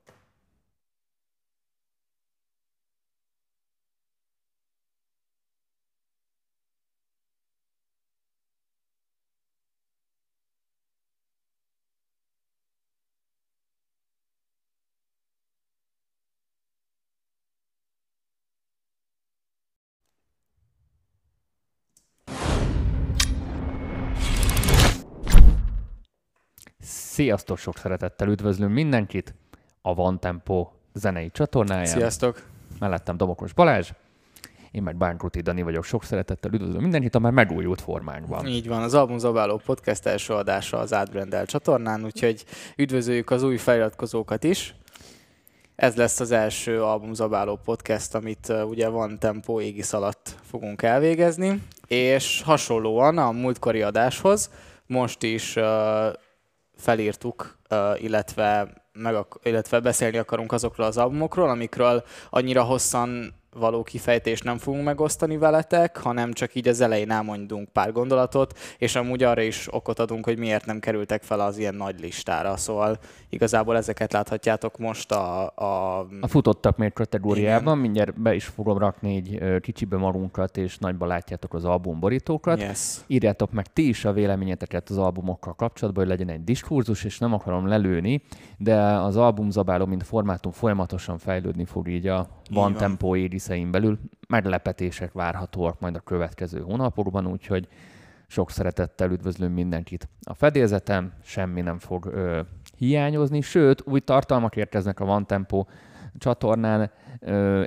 Sziasztok, sok szeretettel üdvözlünk mindenkit a Van Tempo zenei csatornáján. Sziasztok! Mellettem Domokos Balázs, én meg Bánkruti Dani vagyok, sok szeretettel üdvözlöm mindenkit a már megújult formánkban. Így van, az Album Zabáló podcast első adása az Átbrendel csatornán, úgyhogy üdvözöljük az új feliratkozókat is. Ez lesz az első Album Zabáló podcast, amit uh, ugye van tempó égisz alatt fogunk elvégezni, és hasonlóan a múltkori adáshoz most is uh, felírtuk, illetve, meg, illetve beszélni akarunk azokról az albumokról, amikről annyira hosszan való kifejtést nem fogunk megosztani veletek, hanem csak így az elején elmondunk pár gondolatot, és amúgy arra is okot adunk, hogy miért nem kerültek fel az ilyen nagy listára. Szóval igazából ezeket láthatjátok most a... A, a futottak még kategóriában, igen. mindjárt be is fogom rakni így kicsibe magunkat, és nagyba látjátok az albumborítókat. Yes. Írjátok meg ti is a véleményeteket az albumokkal kapcsolatban, hogy legyen egy diskurzus, és nem akarom lelőni, de az albumzabáló, mint formátum folyamatosan fejlődni fog így a van tempó ériszein belül. Meglepetések várhatóak majd a következő hónapokban, úgyhogy sok szeretettel üdvözlöm mindenkit. A fedélzetem semmi nem fog ö, hiányozni, sőt, új tartalmak érkeznek a Van Tempo csatornán.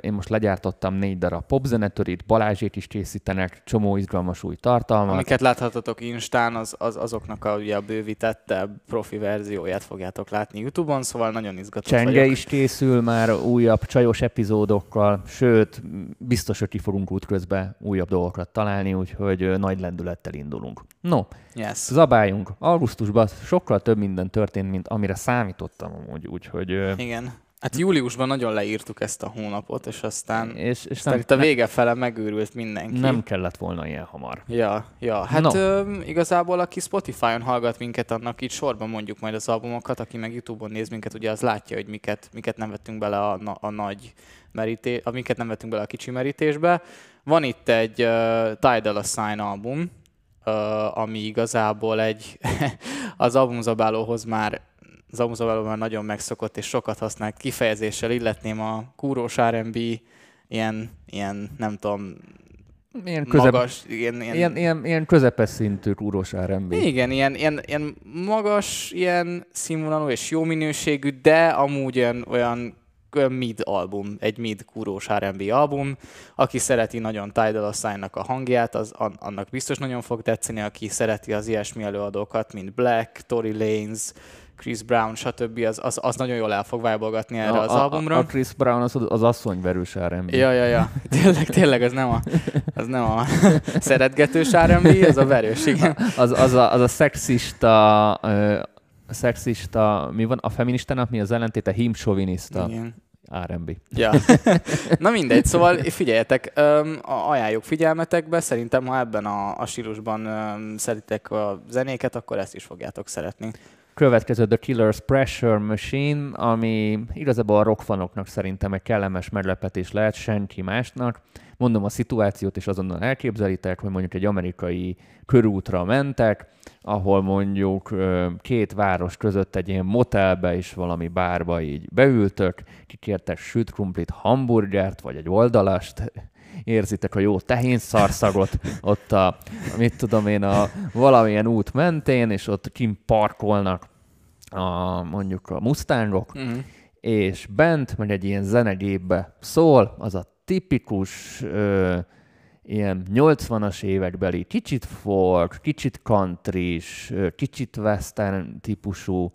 Én most legyártottam négy darab popzenetörit, Balázsék is készítenek, csomó izgalmas új tartalmat. Amiket láthatatok Instán, az, az, azoknak a, ugye, a bővítette profi verzióját fogjátok látni YouTube-on, szóval nagyon izgatott Csenge vagyok. is készül már újabb csajos epizódokkal, sőt, biztos, hogy ki fogunk útközben újabb dolgokat találni, úgyhogy nagy lendülettel indulunk. No, yes. zabáljunk. Augusztusban sokkal több minden történt, mint amire számítottam amúgy, úgyhogy... Igen. Hát júliusban nagyon leírtuk ezt a hónapot, és aztán, és, és nem, itt a vége fele megőrült mindenki. Nem kellett volna ilyen hamar. Ja, ja. Hát no. ö, igazából aki Spotify-on hallgat minket, annak itt sorban mondjuk majd az albumokat, aki meg YouTube-on néz minket, ugye az látja, hogy miket, miket nem vettünk bele a, a, a nagy merítés, amiket nem vettünk bele a kicsi merítésbe. Van itt egy uh, Tidal a Sign album, uh, ami igazából egy az albumzabálóhoz már Zamuzaválóban nagyon megszokott és sokat használt kifejezéssel illetném a kúrós R&B, ilyen, ilyen nem tudom, ilyen közep, magas, ilyen, ilyen, ilyen, ilyen, ilyen közepes szintű kúrós R&B. Igen, ilyen, ilyen, ilyen magas, ilyen színvonalú és jó minőségű, de amúgy olyan olyan mid album, egy mid kúrós R&B album. Aki szereti nagyon Tidal Assign-nak a hangját, az annak biztos nagyon fog tetszeni, aki szereti az ilyesmi előadókat, mint Black, Tory Lanez, Chris Brown, stb. Az, az, az nagyon jól el fog vájbolgatni erre a, az albumra. A, a Chris Brown az, az asszonyverős R&B. Ja, ja, ja. Tényleg, tényleg, az nem a, az nem a szeretgetős R&B, az a verős, igen. Az, az, a, az a szexista, a szexista, mi van? A feministának mi az ellentéte? Himsoviniszta. Igen R&B. Ja. Na mindegy, szóval figyeljetek, öm, ajánljuk figyelmetekbe, szerintem ha ebben a, a stílusban öm, szeretitek a zenéket, akkor ezt is fogjátok szeretni. Következő The Killer's Pressure Machine, ami igazából a rockfanoknak szerintem egy kellemes meglepetés lehet, senki másnak. Mondom a szituációt, és azonnal elképzelitek, hogy mondjuk egy amerikai körútra mentek, ahol mondjuk két város között egy ilyen motelbe és valami bárba így beültök, kikértek süt krumplit, hamburgert, vagy egy oldalast, érzitek a jó tehénszarszagot ott a, mit tudom én, a valamilyen út mentén, és ott kint parkolnak a, mondjuk a mustangok, mm. és bent, meg egy ilyen zenegépbe szól, az a tipikus ö, ilyen 80-as évekbeli, kicsit folk, kicsit country kicsit western típusú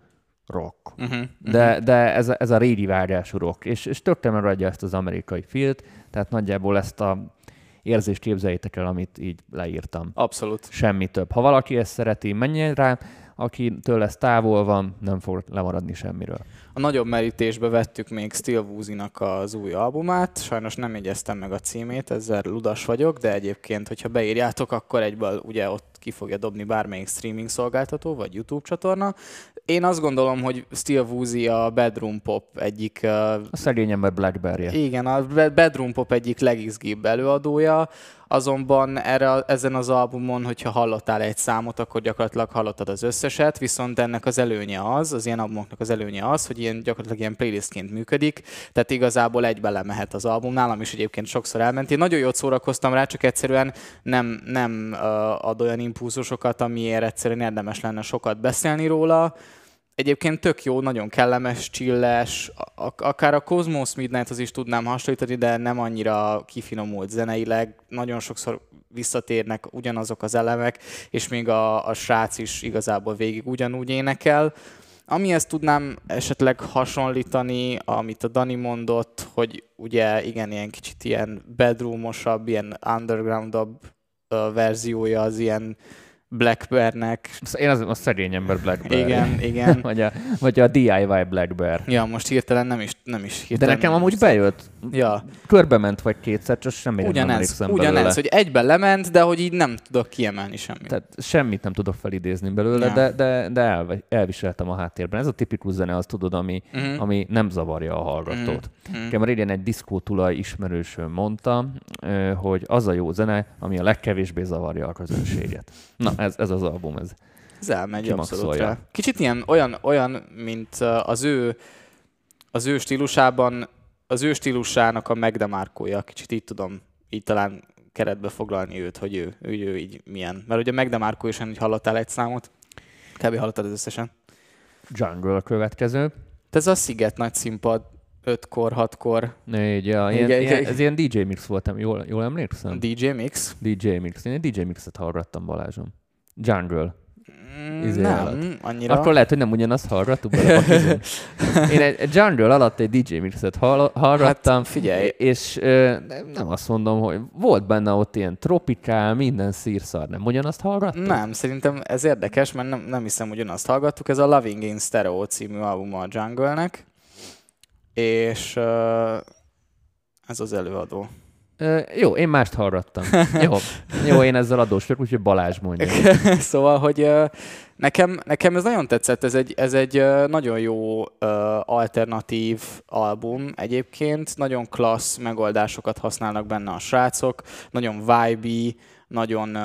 rock. Uh-huh, uh-huh. De, de ez, a, ez a régi vágású rock, és, és tökre megadja ezt az amerikai filt, tehát nagyjából ezt a érzést képzeljétek el, amit így leírtam. Abszolút. Semmi több. Ha valaki ezt szereti, menjen rá, aki tőle ez távol van, nem fog lemaradni semmiről. A nagyobb merítésbe vettük még Steel Woozy-nak az új albumát, sajnos nem jegyeztem meg a címét, ezzel ludas vagyok, de egyébként, hogyha beírjátok, akkor egyből ugye ott ki fogja dobni bármelyik streaming szolgáltató, vagy YouTube csatorna. Én azt gondolom, hogy Steel Woozy a Bedroom Pop egyik... A szegény ember Blackberry. Igen, a Bedroom Pop egyik legizgibb előadója, azonban erre, ezen az albumon, hogyha hallottál egy számot, akkor gyakorlatilag hallottad az összeset, viszont ennek az előnye az, az ilyen albumoknak az előnye az, hogy ilyen gyakorlatilag ilyen playlistként működik, tehát igazából egybe lemehet az album. Nálam is egyébként sokszor elment. Én nagyon jót szórakoztam rá, csak egyszerűen nem, nem ad olyan impulzusokat, amiért egyszerűen érdemes lenne sokat beszélni róla. Egyébként tök jó, nagyon kellemes, csilles, akár a Cosmos Midnight-hoz is tudnám hasonlítani, de nem annyira kifinomult zeneileg. Nagyon sokszor visszatérnek ugyanazok az elemek, és még a, a srác is igazából végig ugyanúgy énekel. Amihez tudnám esetleg hasonlítani, amit a Dani mondott, hogy ugye igen, ilyen kicsit ilyen bedroomosabb, ilyen undergroundabb verziója az ilyen Blackbear-nek. Én az a szegény ember Blackbear. Igen, igen. vagy, a, vagy a DIY Blackbear. Ja, most hirtelen nem is, nem is hirtelen. De nekem amúgy bejött. Ja. Körbe ment vagy kétszer, csak semmit ugyanez, nem emlékszem Ugyanez, belőle. hogy egyben lement, de hogy így nem tudok kiemelni semmit. Tehát semmit nem tudok felidézni belőle, ja. de, de, de el, elviseltem a háttérben. Ez a tipikus zene, az tudod, ami, uh-huh. ami nem zavarja a hallgatót. Uh-huh. Nekem régen egy diszkótulaj ismerősöm mondta, hogy az a jó zene, ami a legkevésbé zavarja a közönséget. Na, ez, ez az album, ez. Ez elmegy abszolút rá. Kicsit ilyen, olyan, olyan, mint az ő, az ő stílusában, az ő stílusának a megdemarkója. Kicsit így tudom, így talán keretbe foglalni őt, hogy ő, ő, ő így milyen. Mert ugye megdemarkó is, hogy hallottál egy számot. Kb. hallottad az összesen. Jungle a következő. Ez a Sziget nagy színpad, 5-kor, 6-kor. Négy, ja. Ilyen, igen, ilyen, ez ilyen DJ mix voltam, jól, jól emlékszem? DJ mix? DJ mix. Én egy DJ mixet hallgattam Balázsom. Jungle. Mm, izé nem, alatt. annyira. Akkor lehet, hogy nem ugyanazt hallgattuk bele. Én egy, egy Jungle alatt egy DJ mixet hall, hallgattam. Hát figyelj. És ö, nem azt mondom, hogy volt benne ott ilyen tropikál, minden szírszar. Nem ugyanazt hallgattuk? Nem, szerintem ez érdekes, mert nem, nem hiszem, hogy ugyanazt hallgattuk. Ez a Loving in Stereo című album a Jungle-nek. És ö, ez az előadó. Uh, jó, én mást hallgattam. jó, jó, én ezzel adós vagyok, úgyhogy Balázs mondja. szóval, hogy nekem, nekem ez nagyon tetszett, ez egy, ez egy nagyon jó alternatív album egyébként, nagyon klassz megoldásokat használnak benne a srácok, nagyon vibe nagyon,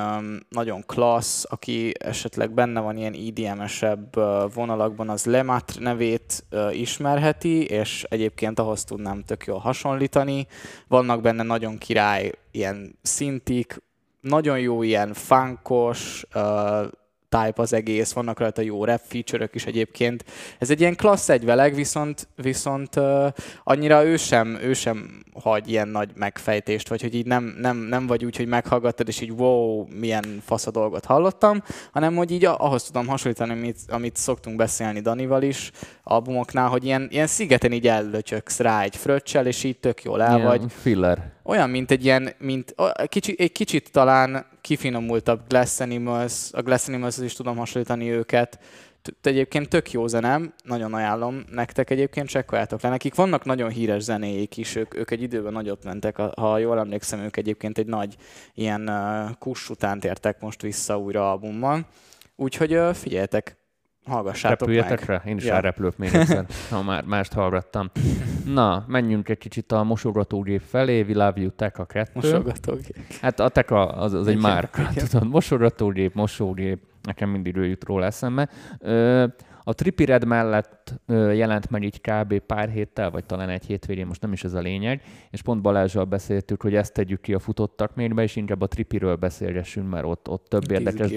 nagyon klassz, aki esetleg benne van ilyen IDM-esebb vonalakban, az Lemat nevét ismerheti, és egyébként ahhoz tudnám tök jól hasonlítani. Vannak benne nagyon király ilyen szintik, nagyon jó ilyen funkos, type az egész, vannak rajta jó rap feature is egyébként. Ez egy ilyen klassz egyveleg, viszont, viszont uh, annyira ő sem, ő sem hagy ilyen nagy megfejtést, vagy hogy így nem, nem, nem vagy úgy, hogy meghallgattad, és így wow, milyen fasz a dolgot hallottam, hanem hogy így ahhoz tudom hasonlítani, amit, amit szoktunk beszélni Danival is, albumoknál, hogy ilyen, ilyen szigeten így ellöcsöksz rá egy fröccsel, és így tök jól el vagy. filler. Olyan, mint egy ilyen, mint, kicsi, egy kicsit talán kifinomultabb Glass Animals, a Glass Animals is tudom hasonlítani őket, egyébként tök jó zenem, nagyon ajánlom nektek egyébként, csekkoljátok le. Nekik vannak nagyon híres zenéik is, ők, ők egy időben nagyot mentek, ha jól emlékszem, ők egyébként egy nagy ilyen kuss után tértek most vissza újra albummal. Úgyhogy figyeljetek, hallgassátok Repüljetek meg. rá? Én is ja. elrepülök még egyszer, ha már mást hallgattam. Na, menjünk egy kicsit a mosogatógép felé, We Love You Teka 2. Mosogatógép. Hát a Teka az, az egy márka, tudod, mosogatógép, mosógép, nekem mindig ő jut róla eszembe. A Trippy Red mellett jelent meg így kb. pár héttel, vagy talán egy hétvégén, most nem is ez a lényeg, és pont Balázsral beszéltük, hogy ezt tegyük ki a futottak mérbe, és inkább a Trippyről beszélgessünk, mert ott, ott több érdekes,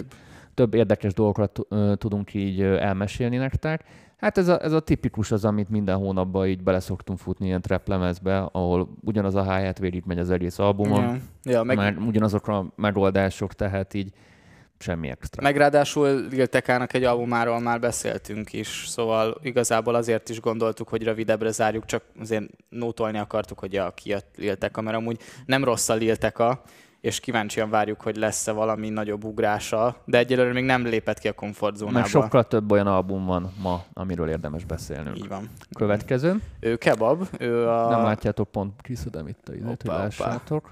több érdekes dolgokat tudunk így elmesélni nektek. Hát ez a, ez a tipikus az, amit minden hónapban így bele szoktunk futni ilyen traplemezbe, ahol ugyanaz a háját végig megy az egész albumon, ja. Ja, meg... már ugyanazok a megoldások, tehát így semmi extra. Meg ráadásul Lil Tekának egy albumáról már beszéltünk is, szóval igazából azért is gondoltuk, hogy rövidebbre zárjuk, csak azért nótolni akartuk, hogy ja, kijött Lil Teka, mert amúgy nem rossz a Lil Teka, és kíváncsian várjuk, hogy lesz-e valami nagyobb ugrása, de egyelőre még nem lépett ki a komfortzónába. Meg sokkal több olyan album van ma, amiről érdemes beszélnünk. Így van. Következő. Ő Kebab, ő a... Nem látjátok pont, kiszedem itt a időt, hogy lássátok.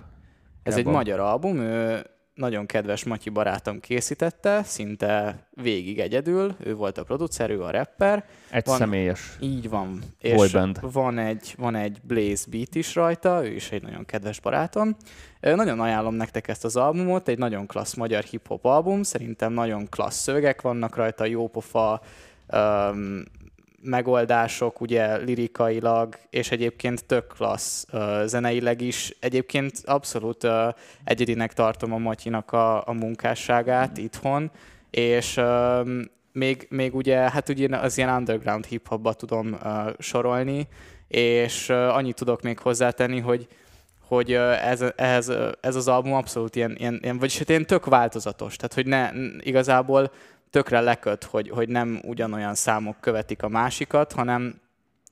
Ez egy magyar album, ő nagyon kedves Matyi barátom készítette, szinte végig egyedül, ő volt a producer, ő a rapper. Egy van, személyes Így van. És boyband. van egy, van egy Blaze beat is rajta, ő is egy nagyon kedves barátom. Nagyon ajánlom nektek ezt az albumot, egy nagyon klassz magyar hip-hop album, szerintem nagyon klassz szövegek vannak rajta, jópofa, um, megoldások, ugye lirikailag, és egyébként tök klassz uh, zeneileg is. Egyébként abszolút uh, egyedinek tartom a Matyinak a, a munkásságát itthon, és uh, még, még ugye, hát ugye az ilyen underground hip-hopba tudom uh, sorolni, és uh, annyit tudok még hozzátenni, hogy hogy ez, ez, ez az album abszolút ilyen, ilyen, ilyen vagyis hát ilyen tök változatos, tehát hogy ne, igazából tökre leköt, hogy, hogy nem ugyanolyan számok követik a másikat, hanem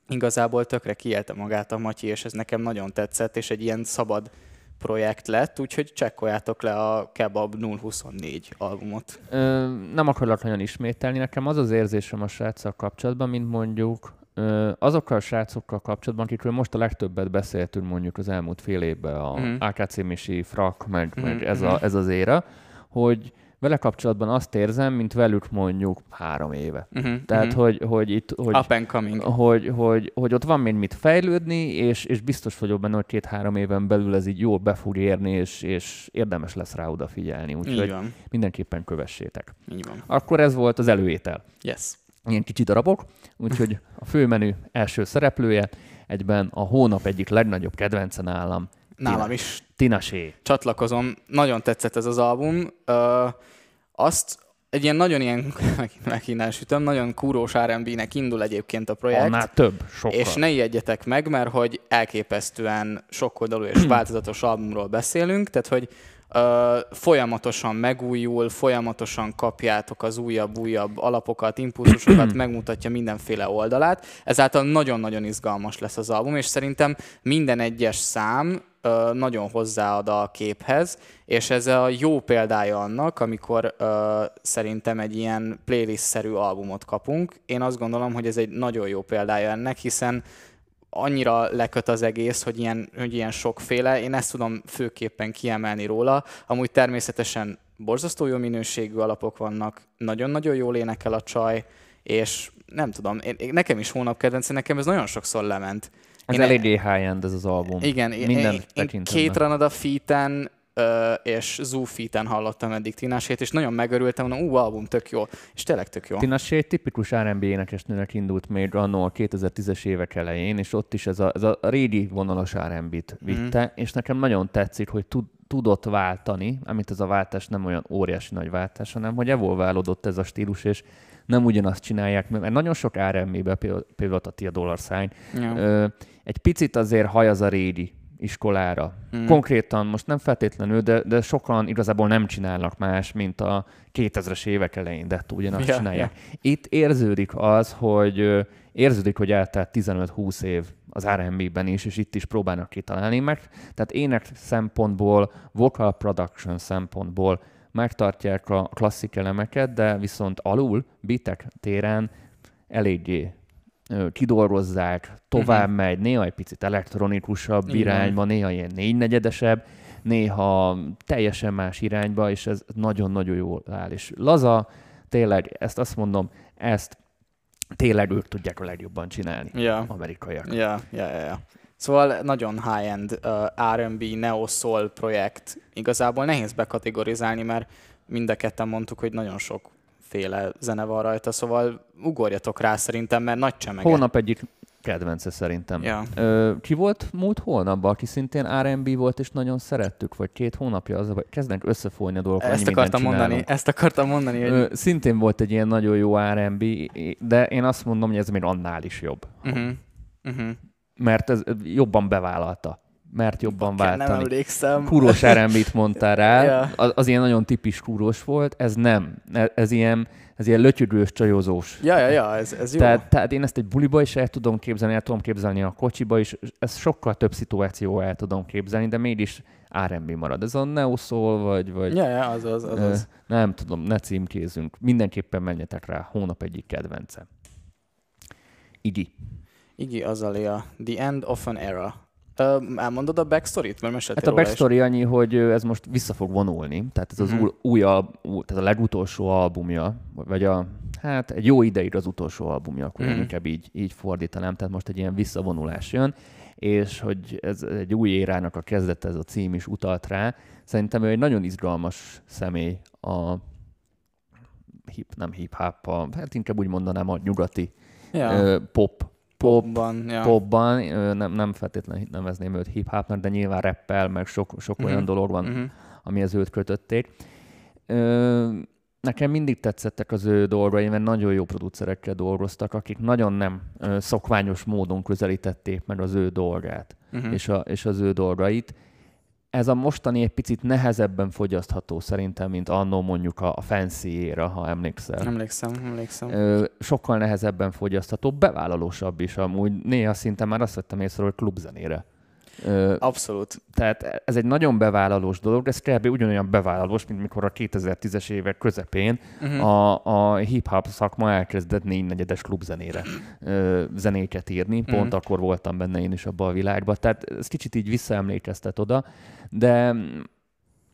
igazából tökre kiélte magát a Matyi, és ez nekem nagyon tetszett, és egy ilyen szabad projekt lett, úgyhogy csekkoljátok le a Kebab 024 albumot. Ö, nem akarok nagyon ismételni, nekem az az érzésem a sráccal kapcsolatban, mint mondjuk ö, azokkal a srácokkal kapcsolatban, akikről most a legtöbbet beszéltünk mondjuk az elmúlt fél évben, a mm. AKC Misi, Frak, meg, mm. meg ez, a, mhm. ez az éra, hogy vele kapcsolatban azt érzem, mint velük mondjuk három éve. Uh-huh, Tehát, uh-huh. Hogy, hogy itt... Hogy, Up and coming. Hogy, hogy, hogy ott van még mit fejlődni, és, és biztos vagyok benne, hogy két-három éven belül ez így jól be fog érni, és, és érdemes lesz rá odafigyelni. Úgyhogy mindenképpen kövessétek. Így van. Akkor ez volt az előétel. Yes. Ilyen kicsi darabok, úgyhogy a főmenü első szereplője, egyben a hónap egyik legnagyobb kedvence nálam. Nálam Tina, is. Tinasé. Csatlakozom. Nagyon tetszett ez az album. Uh, azt egy ilyen nagyon ilyen, megint sütöm, nagyon kúrós R&B-nek indul egyébként a projekt. Annál több, sokkal. És ne ijedjetek meg, mert hogy elképesztően sokkoldalú és változatos albumról beszélünk, tehát hogy folyamatosan megújul, folyamatosan kapjátok az újabb-újabb alapokat, impulzusokat, megmutatja mindenféle oldalát. Ezáltal nagyon-nagyon izgalmas lesz az album, és szerintem minden egyes szám nagyon hozzáad a képhez, és ez a jó példája annak, amikor ö, szerintem egy ilyen playlist-szerű albumot kapunk. Én azt gondolom, hogy ez egy nagyon jó példája ennek, hiszen annyira leköt az egész, hogy ilyen, hogy ilyen sokféle. Én ezt tudom főképpen kiemelni róla. Amúgy természetesen borzasztó jó minőségű alapok vannak, nagyon-nagyon jól énekel a csaj, és nem tudom, én, nekem is hónap kedvenc, nekem ez nagyon sokszor lement. Ez én eléggé high-end ez az album. Igen, Minden én, én két Ranada feat ö, és feat hallottam eddig Tinasét, és nagyon megörültem, mondom, ú, album tök jó, és tényleg tök jó. Tinasé egy tipikus R&B énekesnőnek indult még annó a 2010-es évek elején, és ott is ez a, ez a régi vonalas R&B-t vitte, mm. és nekem nagyon tetszik, hogy tud, tudott váltani, amit ez a váltás nem olyan óriási nagy váltás, hanem hogy evolválódott ez a stílus, és nem ugyanazt csinálják, mert nagyon sok R&B-be, például a Tia Dollar Sign, ö, egy picit azért haj az a régi iskolára. Mm. Konkrétan most nem feltétlenül, de, de sokan igazából nem csinálnak más, mint a 2000-es évek elején, de ugyanazt ja, csinálják. Ja. Itt érződik az, hogy érződik, hogy eltelt 15-20 év az R&B-ben is, és itt is próbálnak kitalálni meg. Tehát ének szempontból, vocal production szempontból megtartják a klasszik elemeket, de viszont alul, bitek téren eléggé kidolgozzák, tovább uh-huh. megy, néha egy picit elektronikusabb Igen. irányba, néha ilyen négynegyedesebb, néha teljesen más irányba, és ez nagyon-nagyon jól áll. És laza, tényleg, ezt azt mondom, ezt tényleg ők tudják a legjobban csinálni, Ja. amerikaiak. Ja, ja, ja. Szóval nagyon high-end uh, R&B, neo-soul projekt. Igazából nehéz bekategorizálni, mert mind a ketten mondtuk, hogy nagyon sokféle zene van rajta, szóval ugorjatok rá szerintem, mert nagy csemege. Hónap egyik kedvence szerintem. Ja. Ö, ki volt múlt hónapban, aki szintén R&B volt, és nagyon szerettük, vagy két hónapja, az, vagy kezdenek összefolyni a dolgok, Ezt akartam mondani, ezt akartam mondani, hogy... Ö, szintén volt egy ilyen nagyon jó R&B, de én azt mondom, hogy ez még annál is jobb. Uh-huh. Uh-huh. Mert ez jobban bevállalta. Mert jobban Nem váltani. emlékszem. Kúros R&B-t mondtál rá, Ja. az, az ilyen nagyon tipis kúros volt, ez nem. Ez, ez ilyen, ez ilyen lötyögős, csajozós. Ja, ja, ja, ez, ez jó. Tehát, tehát én ezt egy buliba is el tudom képzelni, el tudom képzelni a kocsiba is, ez sokkal több szituáció el tudom képzelni, de mégis R&B marad. Ez a neo soul, vagy, vagy Ja, ja, az az, az, az. nem tudom, ne címkézünk. Mindenképpen menjetek rá, hónap egyik kedvence. Iggy. Iggy Azalea, The End of an Era. Elmondod a backstory-t? Mert meséltél Hát a róla is. backstory annyi, hogy ez most vissza fog vonulni, tehát ez az Mhm. új, új, tehát a legutolsó albumja, vagy a, hát egy jó ideig az utolsó albumja, akkor én inkább így, így fordítanám, tehát most egy ilyen visszavonulás jön, és hogy ez egy új érának a kezdete, ez a cím is utalt rá. Szerintem ő egy nagyon izgalmas személy a hip, nem hip-hop, a, hát inkább úgy mondanám a nyugati pop, pop, popban. Ja. popban, nem, nem feltétlenül nevezném őt hip-hopnak, de nyilván rappel, meg sok, sok Mhm. olyan dolog van, Mhm. amihez őt kötötték. Ö, nekem mindig tetszettek az ő dolgai, mert nagyon jó producerekkel dolgoztak, akik nagyon nem szokványos módon közelítették meg az ő dolgát Mhm. és, a, és az ő dolgait. Ez a mostani egy picit nehezebben fogyasztható szerintem, mint annó mondjuk a, fancy ha emlékszel. Emlékszem, emlékszem. Ö, sokkal nehezebben fogyasztható, bevállalósabb is amúgy. Néha szinte már azt vettem észre, hogy klubzenére. Ö, Abszolút. tehát ez egy nagyon bevállalós dolog, ez kb. ugyanolyan bevállalós, mint mikor a 2010-es évek közepén Uh-huh. a, a hip-hop szakma elkezdett négynegyedes klubzenére ö, zenéket írni. Pont Mhm. akkor voltam benne én is abban a világban. Tehát ez kicsit így visszaemlékeztet oda, de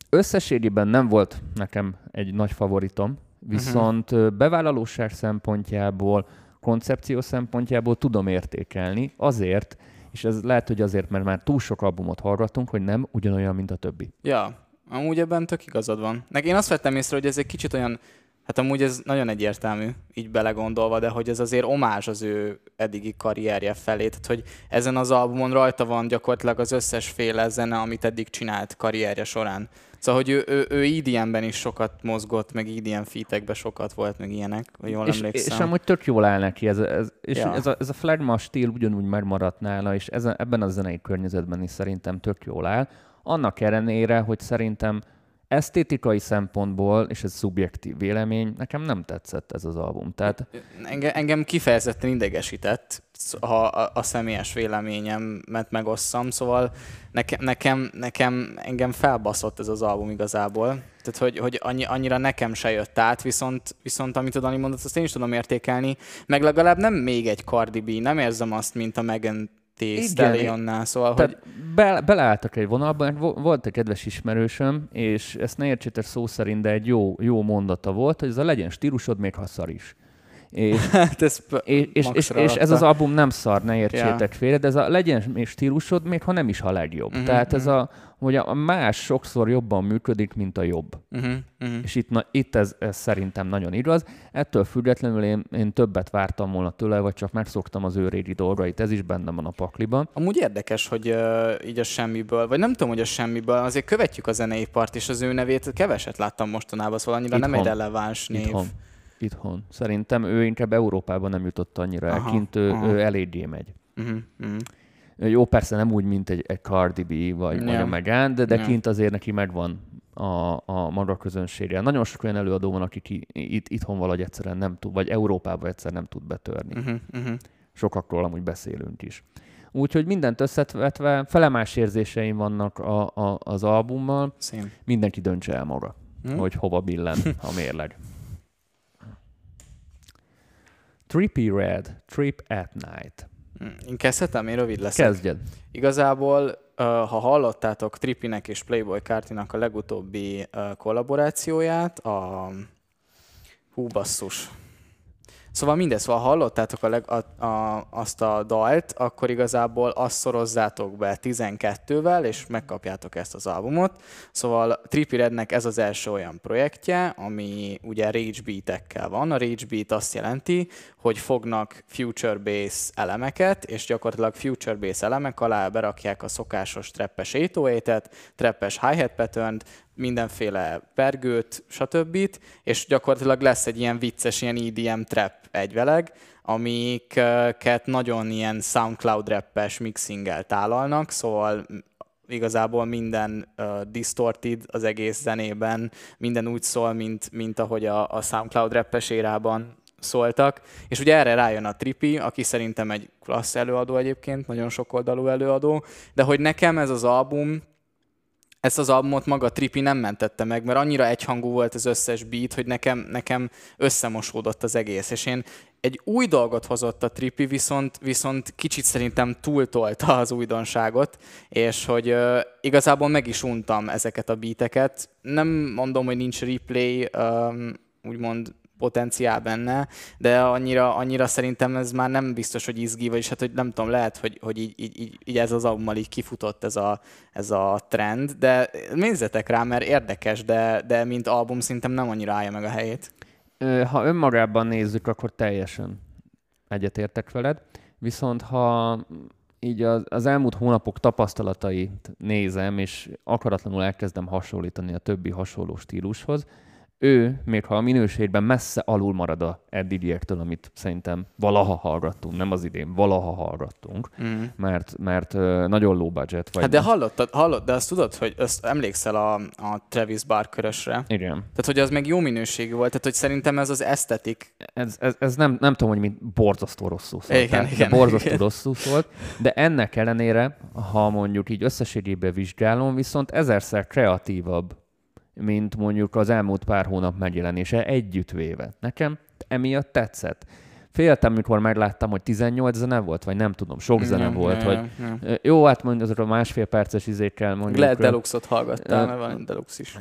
összességében nem volt nekem egy nagy favoritom, viszont ö, bevállalóság szempontjából, koncepció szempontjából tudom értékelni, azért, és ez lehet, hogy azért, mert már túl sok albumot hallgattunk, hogy nem ugyanolyan, mint a többi. Ja, amúgy ebben tök igazad van. Nek én azt vettem észre, hogy ez egy kicsit olyan, hát amúgy ez nagyon egyértelmű, így belegondolva, de hogy ez azért omázs az ő eddigi karrierje felé. Tehát, hogy ezen az albumon rajta van gyakorlatilag az összes féle zene, amit eddig csinált karrierje során. Szóval, hogy ő, ő, ő EDM-ben is sokat mozgott, meg EDM featekben sokat volt, meg ilyenek, ha jól és, emlékszem. és amúgy tök jól áll neki, ez, ez, és ja. ez, a, ez a flagma stíl ugyanúgy megmaradt nála, és ez, ebben a zenei környezetben is szerintem tök jól áll. Annak ellenére, hogy szerintem esztétikai szempontból, és ez szubjektív vélemény, nekem nem tetszett ez az album. Tehát Engem, engem kifejezetten idegesített, ha a, a személyes véleményemet megosszam, szóval nekem, nekem, nekem engem felbaszott ez az album igazából. Tehát, hogy, hogy annyi, annyira nekem se jött át, viszont, viszont amit a Dani mondott, azt én is tudom értékelni, meg legalább nem még egy Cardi B, nem érzem azt, mint a Megan T. Stallionnál, szóval, hogy Tehát be, beleálltak egy vonalba, vo- volt egy kedves ismerősöm, és ezt ne értsétek szó szerint, de egy jó, jó mondata volt, hogy ez a legyen stílusod, még ha szar is. És, hát ez és, és, és, és ez az album nem szar, ne értsétek félre, de ez a legyen stílusod, még ha nem is a legjobb. Mhm, Tehát ez mhm. a, hogy a más sokszor jobban működik, mint a jobb. Uh-huh, uh-huh. És itt, na, itt ez, ez szerintem nagyon igaz. Ettől függetlenül én, én többet vártam volna tőle, vagy csak megszoktam az ő régi dolgait. Ez is benne van a pakliban. Amúgy érdekes, hogy uh, így a semmiből, vagy nem tudom, hogy a semmiből, azért követjük a zeneipart, és az ő nevét keveset láttam mostanában, szóval annyira nem egy Itthon. releváns név. Itthon. Itthon. Szerintem ő inkább Európában nem jutott annyira el. Aha, Kint ő, aha. ő eléggé megy. Uh-huh, uh-huh. Jó, persze nem úgy, mint egy, egy Cardi B vagy, vagy Ja. a Megan, de, de kint azért neki megvan a, a maga közönsége. Nagyon sok olyan előadó van, aki ki, itt, itthon valahogy egyszerűen nem tud, vagy Európában egyszer nem tud betörni. Uh-huh, uh-huh. Sokakról amúgy beszélünk is. Úgyhogy mindent összetvetve, felemás érzéseim vannak a, a, az albummal, Szém. mindenki döntse el maga. hmm. hogy hova billen a mérleg. Trippy Red, Trip at Night. Én kezdhetem, én rövid leszek. Kezdjed. Igazából, ha hallottátok Trippinek és Playboy Kártinak a legutóbbi kollaborációját, a hú basszus, Szóval mindezt, ha hallottátok a leg, a, a, azt a dalt, akkor igazából azt szorozzátok be 12-vel, és megkapjátok ezt az albumot. Szóval Trippy Rednek ez az első olyan projektje, ami ugye Rage Beat-ekkel van. A Rage Beat azt jelenti, hogy fognak Future Bass elemeket, és gyakorlatilag Future Bass elemek alá berakják a szokásos treppes 808-et, treppes hi-hat pattern mindenféle pergőt, stb. És gyakorlatilag lesz egy ilyen vicces, ilyen EDM trap egyveleg, amiket nagyon ilyen SoundCloud rappes mixinggel tálalnak, szóval igazából minden uh, distorted az egész zenében, minden úgy szól, mint, mint ahogy a, a SoundCloud rappes érában szóltak. És ugye erre rájön a Tripi, aki szerintem egy klassz előadó egyébként, nagyon sokoldalú előadó, de hogy nekem ez az album ezt az albumot maga Tripi nem mentette meg, mert annyira egyhangú volt az összes beat, hogy nekem, nekem összemosódott az egész, és én egy új dolgot hozott a Tripi, viszont, viszont kicsit szerintem túltolta az újdonságot, és hogy uh, igazából meg is untam ezeket a beateket. Nem mondom, hogy nincs replay, um, úgymond potenciál benne, de annyira, annyira szerintem ez már nem biztos, hogy izgi, vagyis hát, hogy nem tudom, lehet, hogy, hogy így, így, így, így ez az albummal így kifutott ez a, ez a trend, de nézzetek rá, mert érdekes, de, de mint album szerintem nem annyira állja meg a helyét. Ha önmagában nézzük, akkor teljesen egyetértek veled, viszont ha így az, az elmúlt hónapok tapasztalatait nézem, és akaratlanul elkezdem hasonlítani a többi hasonló stílushoz, ő, még ha a minőségben messze alul marad a eddigiektől, amit szerintem valaha hallgattunk, nem az idén, valaha hallgattunk, mm. mert, mert nagyon low budget vagy. Hát de hallottad, hallott, de azt tudod, hogy azt emlékszel a, a Travis Barkerösre? Igen. Tehát, hogy az meg jó minőségű volt, tehát, hogy szerintem ez az esztetik. Ez, ez, ez nem, nem tudom, hogy mi borzasztó rosszul szólt. Igen, tehát, igen, borzasztó igen. rosszul szólt, de ennek ellenére, ha mondjuk így összességében vizsgálom, viszont ezerszer kreatívabb mint mondjuk az elmúlt pár hónap megjelenése együttvéve. Nekem emiatt tetszett. Féltem, mikor megláttam, hogy 18 zene volt, vagy nem tudom, sok zene nem, volt, nem, vagy nem. jó, hát mondjuk azokra másfél perces izékkel mondjuk. Lehet Deluxe-ot hallgattál, mert van Deluxe is.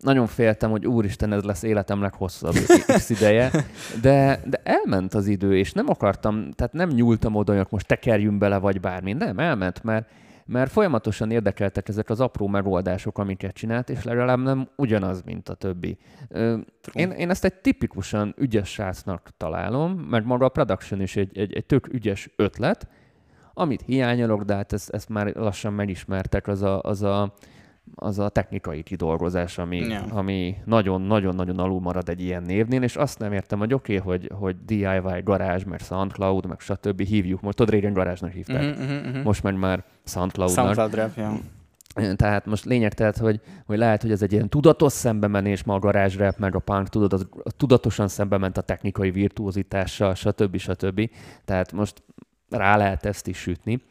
Nagyon féltem, hogy úristen, ez lesz életem leghosszabb x ideje, de, de elment az idő, és nem akartam, tehát nem nyúltam oda, hogy most tekerjünk bele, vagy bármi, nem, elment, mert mert folyamatosan érdekeltek ezek az apró megoldások, amiket csinált, és legalább nem ugyanaz, mint a többi. Én, én ezt egy tipikusan ügyes srácnak találom, mert maga a production is egy, egy, egy tök ügyes ötlet, amit hiányolok, de hát ezt, ezt már lassan megismertek, az a, az a az a technikai kidolgozás, ami, yeah. ami nagyon-nagyon-nagyon alul marad egy ilyen névnél, és azt nem értem, hogy oké, okay, hogy, hogy DIY garázs, meg SoundCloud, meg stb. hívjuk. Most tudod, régen garázsnak hívták. Uh-huh, uh-huh. Most meg már SoundCloud-nak. SoundCloud rap, yeah. Tehát most lényeg tehát, hogy, hogy lehet, hogy ez egy ilyen tudatos szembemenés, ma a garázsrap, meg a punk, tudod, az, tudatosan szembe ment a technikai virtuózitással, stb. stb. Tehát most rá lehet ezt is sütni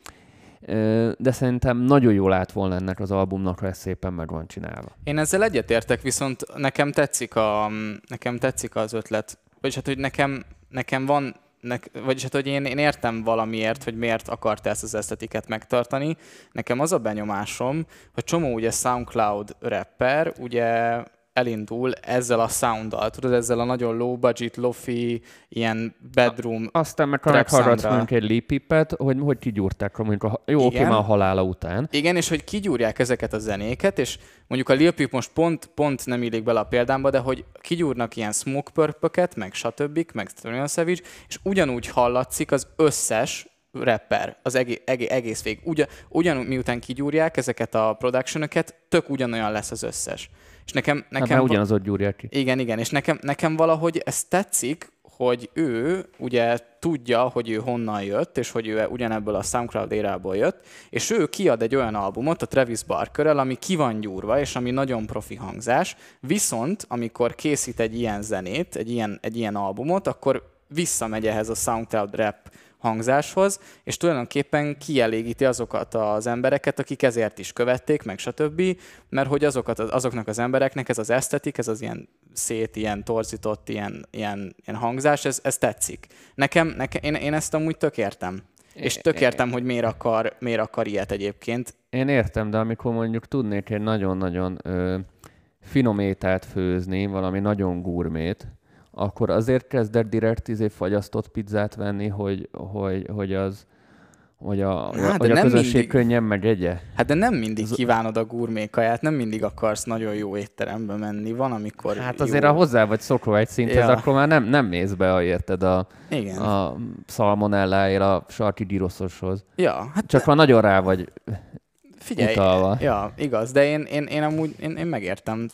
de szerintem nagyon jól lát volna ennek az albumnak, ha ez szépen meg van csinálva. Én ezzel egyetértek, viszont nekem tetszik, a, nekem tetszik az ötlet, vagyis hát, hogy nekem, nekem van nek, vagyis hát, hogy én, én értem valamiért, hogy miért akart ezt az esztetiket megtartani. Nekem az a benyomásom, hogy csomó ugye SoundCloud rapper, ugye elindul ezzel a sounddal, tudod, ezzel a nagyon low budget, lofi, ilyen bedroom Aztán meg ha meghallgatsz mondjuk egy lépipet, hogy hogy kigyúrták, mondjuk a, jó, oké, már a halála után. Igen, és hogy kigyúrják ezeket a zenéket, és mondjuk a Lil most pont, pont nem illik bele a példámba, de hogy kigyúrnak ilyen smoke purpöket, meg stb., meg Stone Savage, és ugyanúgy hallatszik az összes rapper az egész, egész, egész vég. Ugyan, ugyan miután kigyúrják ezeket a production tök ugyanolyan lesz az összes. És nekem, nekem hát ugyanaz ott gyúrják ki. Igen, igen, és nekem, nekem valahogy ez tetszik, hogy ő ugye tudja, hogy ő honnan jött, és hogy ő ugyanebből a SoundCloud érából jött, és ő kiad egy olyan albumot a Travis Barkerrel, ami ki van gyúrva, és ami nagyon profi hangzás, viszont amikor készít egy ilyen zenét, egy ilyen, egy ilyen albumot, akkor visszamegy ehhez a SoundCloud rap hangzáshoz, és tulajdonképpen kielégíti azokat az embereket, akik ezért is követték, meg stb., mert hogy azokat, azoknak az embereknek ez az esztetik, ez az ilyen szét, ilyen torzított, ilyen, ilyen, ilyen hangzás, ez, ez tetszik. Nekem, nekem én, én ezt amúgy tök értem. És tök értem, hogy miért akar, miért akar ilyet egyébként. Én értem, de amikor mondjuk tudnék egy nagyon-nagyon ö, finom ételt főzni, valami nagyon gurmét, akkor azért kezdett direkt izé fagyasztott pizzát venni, hogy, hogy, hogy az hogy a, hát, hogy a közönség mindig, könnyen megegye. Hát de nem mindig kívánod a gurmékaját, nem mindig akarsz nagyon jó étterembe menni. Van, amikor Hát azért, jó... ha hozzá vagy szokva egy szinthez, ja. akkor már nem, nem mész be, a, érted, a, Igen. a szalmonelláért a sarki gyroszoshoz. Ja, hát Csak de... ha nagyon rá vagy Figyelj, utalva. ja, igaz, de én, én, én amúgy én, én megértem.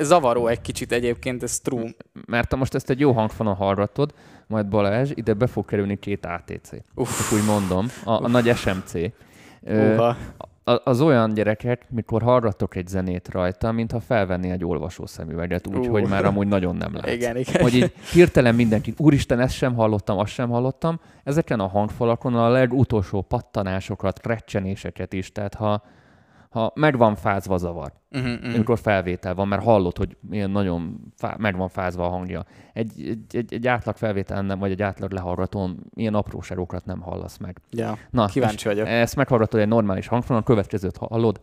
Zavaró egy kicsit egyébként, ez true. Mert te most ezt egy jó hangfonon hallgatod, majd Balázs, ide be fog kerülni két ATC. Uff. Csak úgy mondom, a, a nagy SMC. Uha. Az olyan gyerekek, mikor hallgatok egy zenét rajta, mintha felvenni egy olvasó szemüveget, úgyhogy uh. már amúgy nagyon nem látsz. Igen, igen. Hogy így hirtelen mindenki, úristen, ezt sem hallottam, azt sem hallottam. Ezeken a hangfalakon a legutolsó pattanásokat, krecsenéseket is, tehát ha, ha meg van fázva zavar, uh-huh, uh-huh. amikor felvétel van, mert hallod, hogy ilyen nagyon fá- meg van fázva a hangja. Egy, egy, egy, egy átlag felvétel nem, vagy egy átlag lehallgatón ilyen apróságokat nem hallasz meg. Ja, Na, kíváncsi vagyok. Ezt meghallgatod egy normális hangfonon, a következőt hallod.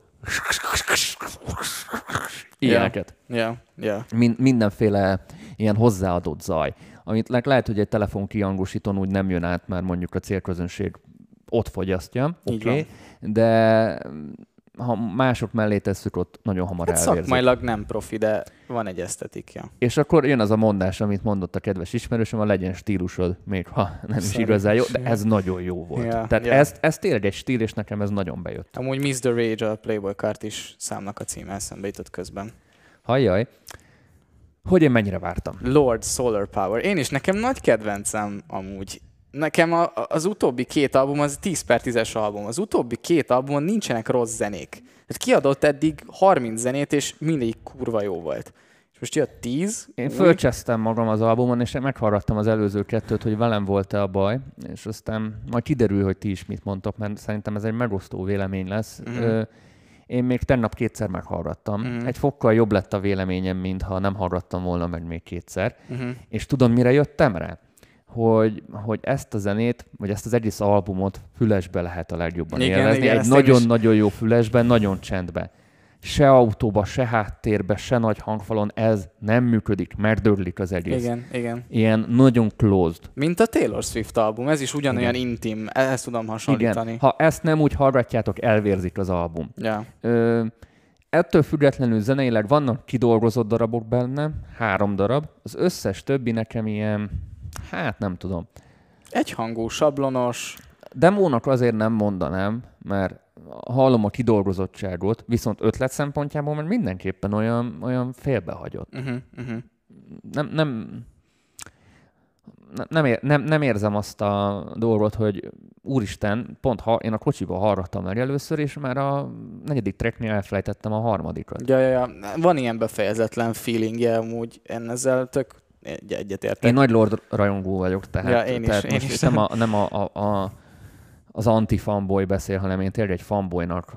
Ilyeneket. Ja, ja. Min- mindenféle ilyen hozzáadott zaj, amit le- lehet, hogy egy telefon kiangosítón úgy nem jön át, mert mondjuk a célközönség ott fogyasztja, oké, okay, de ha mások mellé tesszük, ott nagyon hamar hát elvérzik. Szakmailag nem profi, de van egy esztetikja. És akkor jön az a mondás, amit mondott a kedves ismerősöm, a legyen stílusod, még ha nem is igazán jó, de ez nagyon jó volt. Ja, Tehát ja. Ez, ez tényleg egy stíl, és nekem ez nagyon bejött. Amúgy Miss the Rage a Playboy kart is számnak a címe eszembe jutott közben. Hajjaj. Hogy én mennyire vártam? Lord Solar Power. Én is, nekem nagy kedvencem amúgy nekem a, az utóbbi két album az 10 per 10-es album. Az utóbbi két albumon nincsenek rossz zenék. Tehát kiadott eddig 30 zenét, és mindegyik kurva jó volt. És most jött 10. Én fölcsesztem magam az albumon, és meghallgattam az előző kettőt, hogy velem volt-e a baj, és aztán majd kiderül, hogy ti is mit mondtok, mert szerintem ez egy megosztó vélemény lesz. Mm. Én még tegnap kétszer meghallgattam. Mm. Egy fokkal jobb lett a véleményem, mint ha nem hallgattam volna meg még kétszer. Mm. És tudom, mire jöttem rá? Hogy, hogy ezt a zenét, vagy ezt az egész albumot fülesbe lehet a legjobban igen, élvezni. Igen, Egy nagyon-nagyon jó fülesben, nagyon csendben. Se autóba, se háttérbe, se nagy hangfalon ez nem működik, mert dörlik az egész. Igen, igen. Ilyen nagyon closed. Mint a Taylor Swift album, ez is ugyanolyan igen. intim, ehhez tudom hasonlítani. Igen. Ha ezt nem úgy hallgatjátok, elvérzik az album. Ja. Ö, ettől függetlenül zeneileg vannak kidolgozott darabok benne, három darab. Az összes többi nekem ilyen Hát nem tudom. Egyhangú, sablonos. Demónak azért nem mondanám, mert hallom a kidolgozottságot, viszont ötlet szempontjából mert mindenképpen olyan, olyan félbehagyott. Uh-huh, uh-huh. Nem, nem, nem, ér, nem, nem érzem azt a dolgot, hogy úristen, pont ha, én a kocsiba hallgattam meg először, és már a negyedik tracknél elfelejtettem a harmadikat. Ja, ja, ja. Van ilyen befejezetlen feelingje amúgy, én ezzel tök, egy, egyetértek. Én nagy Lord rajongó vagyok, tehát, ja, én tehát is, most én is. nem, a, nem a, a, a, az anti-fanboy beszél, hanem én tényleg egy fanboynak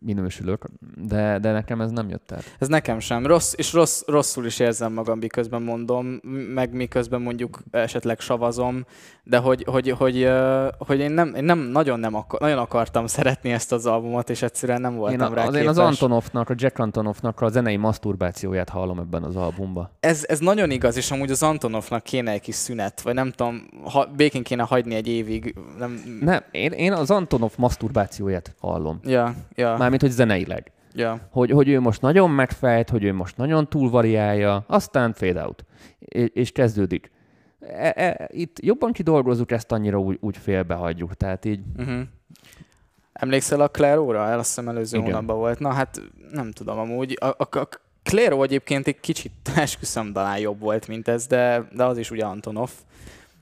minősülök, de, de nekem ez nem jött el. Ez nekem sem. Rossz, és rossz, rosszul is érzem magam, miközben mondom, meg miközben mondjuk esetleg savazom, de hogy, hogy, hogy, hogy én, nem, én nem, nagyon, nem akar, nagyon akartam szeretni ezt az albumot, és egyszerűen nem voltam én a, rá az Én az Antonovnak, a Jack Antonovnak a zenei maszturbációját hallom ebben az albumban. Ez, ez nagyon igaz, és amúgy az Antonovnak kéne egy kis szünet, vagy nem tudom, ha, békén kéne hagyni egy évig. Nem, nem én, én az Antonov maszturbációját hallom. Ja, ja. Mármint, hogy zeneileg. Ja. Hogy, hogy ő most nagyon megfejt, hogy ő most nagyon túlvariálja, aztán fade out. És, és kezdődik e, e, itt jobban kidolgozzuk, ezt annyira úgy, úgy félbehagyjuk, tehát így... Uh-huh. Emlékszel a Claro-ra? El azt hiszem előző Igen. hónapban volt. Na hát nem tudom amúgy. A, a, a Claro egyébként egy kicsit esküszöm talán jobb volt, mint ez, de, de az is ugye Antonov.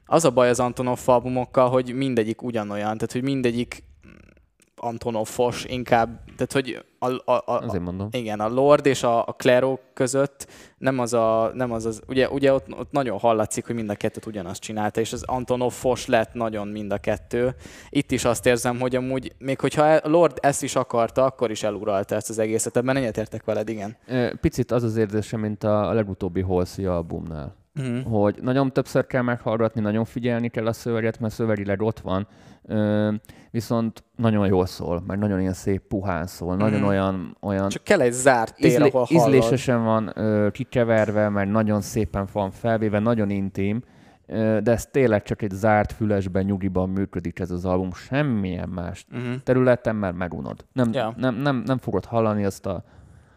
Az a baj az Antonov albumokkal, hogy mindegyik ugyanolyan, tehát hogy mindegyik Antonov Fos inkább, tehát hogy a, a, a, Azért mondom. igen, a Lord és a, a Claro között nem az a, nem az, az ugye, ugye ott, ott, nagyon hallatszik, hogy mind a kettőt ugyanazt csinálta, és az Antonov Fos lett nagyon mind a kettő. Itt is azt érzem, hogy amúgy, még hogyha a Lord ezt is akarta, akkor is eluralta ezt az egészet. Ebben egyetértek veled, igen. Picit az az érzésem, mint a legutóbbi Halsey albumnál. Uh-huh. Hogy nagyon többször kell meghallgatni, nagyon figyelni kell a szöveget, mert szövegileg ott van, viszont nagyon jól szól, mert nagyon ilyen szép puhán szól, mm. nagyon olyan, olyan... Csak kell egy zárt tér, ízlé, ahol hallod. Ízlésesen van ö, kikeverve, mert nagyon szépen van felvéve, nagyon intim, ö, de ez tényleg csak egy zárt fülesben, nyugiban működik ez az album, semmilyen más uh-huh. területen, mert megunod. Nem, yeah. nem, nem, nem fogod hallani azt a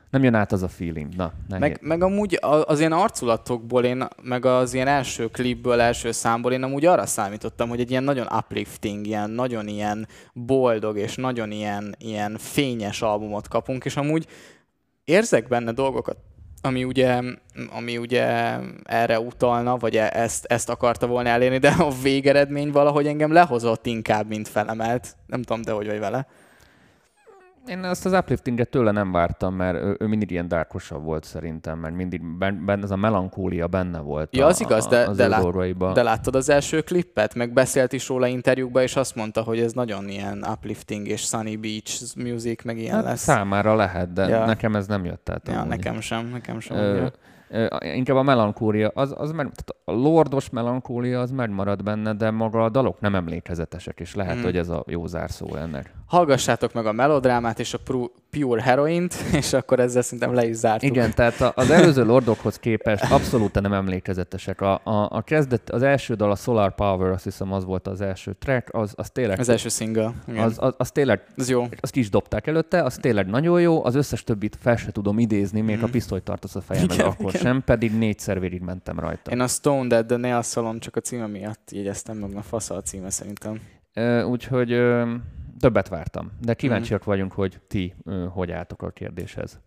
nem jön át az a feeling. Na, meg, meg amúgy az ilyen arculatokból, én, meg az ilyen első klipből, első számból én amúgy arra számítottam, hogy egy ilyen nagyon uplifting, ilyen nagyon ilyen boldog és nagyon ilyen, ilyen fényes albumot kapunk, és amúgy érzek benne dolgokat, ami ugye, ami ugye erre utalna, vagy e- ezt, ezt akarta volna elérni, de a végeredmény valahogy engem lehozott inkább, mint felemelt. Nem tudom, de hogy vagy vele. Én ezt az upliftinget tőle nem vártam, mert ő, mindig ilyen dárkosabb volt szerintem, mert mindig benne ez a melankólia benne volt. Ja, az a, igaz, de, de, lát, de láttad az első klippet? Meg beszélt is róla interjúkban, és azt mondta, hogy ez nagyon ilyen uplifting és sunny beach music, meg ilyen hát lesz. Számára lehet, de ja. nekem ez nem jött át. Ja, nekem sem, nekem sem. Ö, inkább a melankólia, az, az meg, a lordos melankólia az megmarad benne, de maga a dalok nem emlékezetesek, és lehet, mm. hogy ez a jó zárszó ennek. Hallgassátok meg a melodrámát és a Pure Heroint, és akkor ezzel szerintem le is zártuk. Igen, tehát az előző lordokhoz képest abszolút nem emlékezetesek. A, a, a kezdet, az első dal, a Solar Power, azt hiszem az volt az első track, az, az tényleg... Az első single. Igen. Az, az, az tényleg... Az jó. Azt is dobták előtte, az tényleg nagyon jó, az összes többit fel se tudom idézni, még mm. a pisztolyt tartasz a fejemben, akkor igen. sem, pedig négyszer végig mentem rajta. Én a Stone Dead The Nail Salon csak a címe miatt jegyeztem meg, a fasza a címe szerintem. Úgyhogy többet vártam, de kíváncsiak mm. vagyunk, hogy ti hogy álltok a kérdéshez.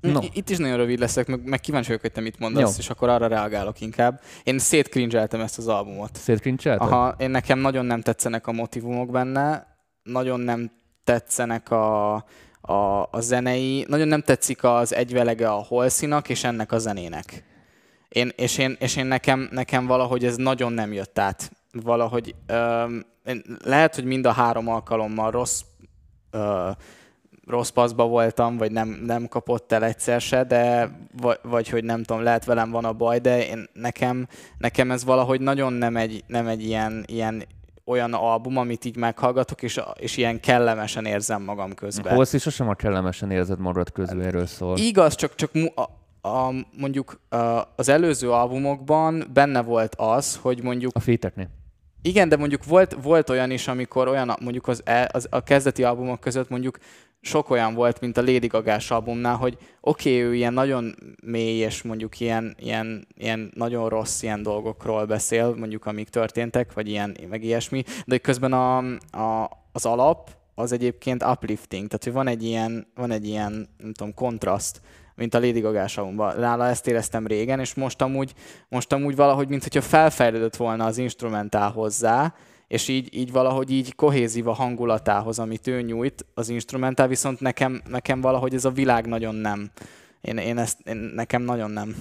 No. Itt is nagyon rövid leszek, meg, meg kíváncsi vagyok, hogy te mit mondasz, Jó. és akkor arra reagálok inkább. Én szétkrincseltem ezt az albumot. Szétkrincseltem? Aha, én nekem nagyon nem tetszenek a motivumok benne, nagyon nem tetszenek a, a, a zenei, nagyon nem tetszik az egyvelege a holszinak és ennek a zenének. Én, és én, és én nekem, nekem valahogy ez nagyon nem jött át. Valahogy öm, lehet, hogy mind a három alkalommal rossz, ö, rossz paszba voltam, vagy nem, nem kapott el egyszer se, de vagy, vagy hogy nem tudom, lehet velem van a baj, de én, nekem, nekem ez valahogy nagyon nem egy, nem egy ilyen, ilyen olyan album, amit így meghallgatok, és, és ilyen kellemesen érzem magam közben. Holsz is sosem a kellemesen érzed magad közül, erről szól. Igaz, csak, csak a, a, mondjuk a, az előző albumokban benne volt az, hogy mondjuk... A féteknél. Igen, de mondjuk volt, volt olyan is, amikor olyan, mondjuk az, e, az, a kezdeti albumok között mondjuk sok olyan volt, mint a Lady gaga albumnál, hogy oké, okay, ő ilyen nagyon mély, és mondjuk ilyen, ilyen, ilyen nagyon rossz ilyen dolgokról beszél, mondjuk amik történtek, vagy ilyen, meg ilyesmi, de közben a, a, az alap az egyébként uplifting, tehát hogy van egy ilyen, van egy ilyen nem tudom, kontraszt, mint a Lady gaga. Nála ezt éreztem régen, és most amúgy, most amúgy valahogy, mint hogyha felfejlődött volna az instrumentál hozzá, és így, így valahogy így kohézív a hangulatához, amit ő nyújt az instrumentál, viszont nekem, nekem valahogy ez a világ nagyon nem. Én, én ezt, én, nekem nagyon nem.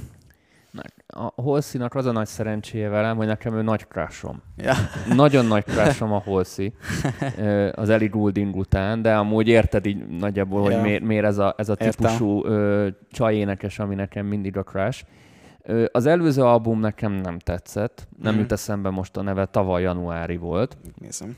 A Holszinak az a nagy szerencséje velem, hogy nekem ő nagy crushom. Ja. Nagyon nagy crushom a Holszi az Ellie Goulding után, de amúgy érted így nagyjából, hogy ja. miért, miért ez a, ez a típusú csajénekes, ami nekem mindig a crush. Az előző album nekem nem tetszett, nem mm. jut eszembe most a neve, tavaly januári volt. Nézem.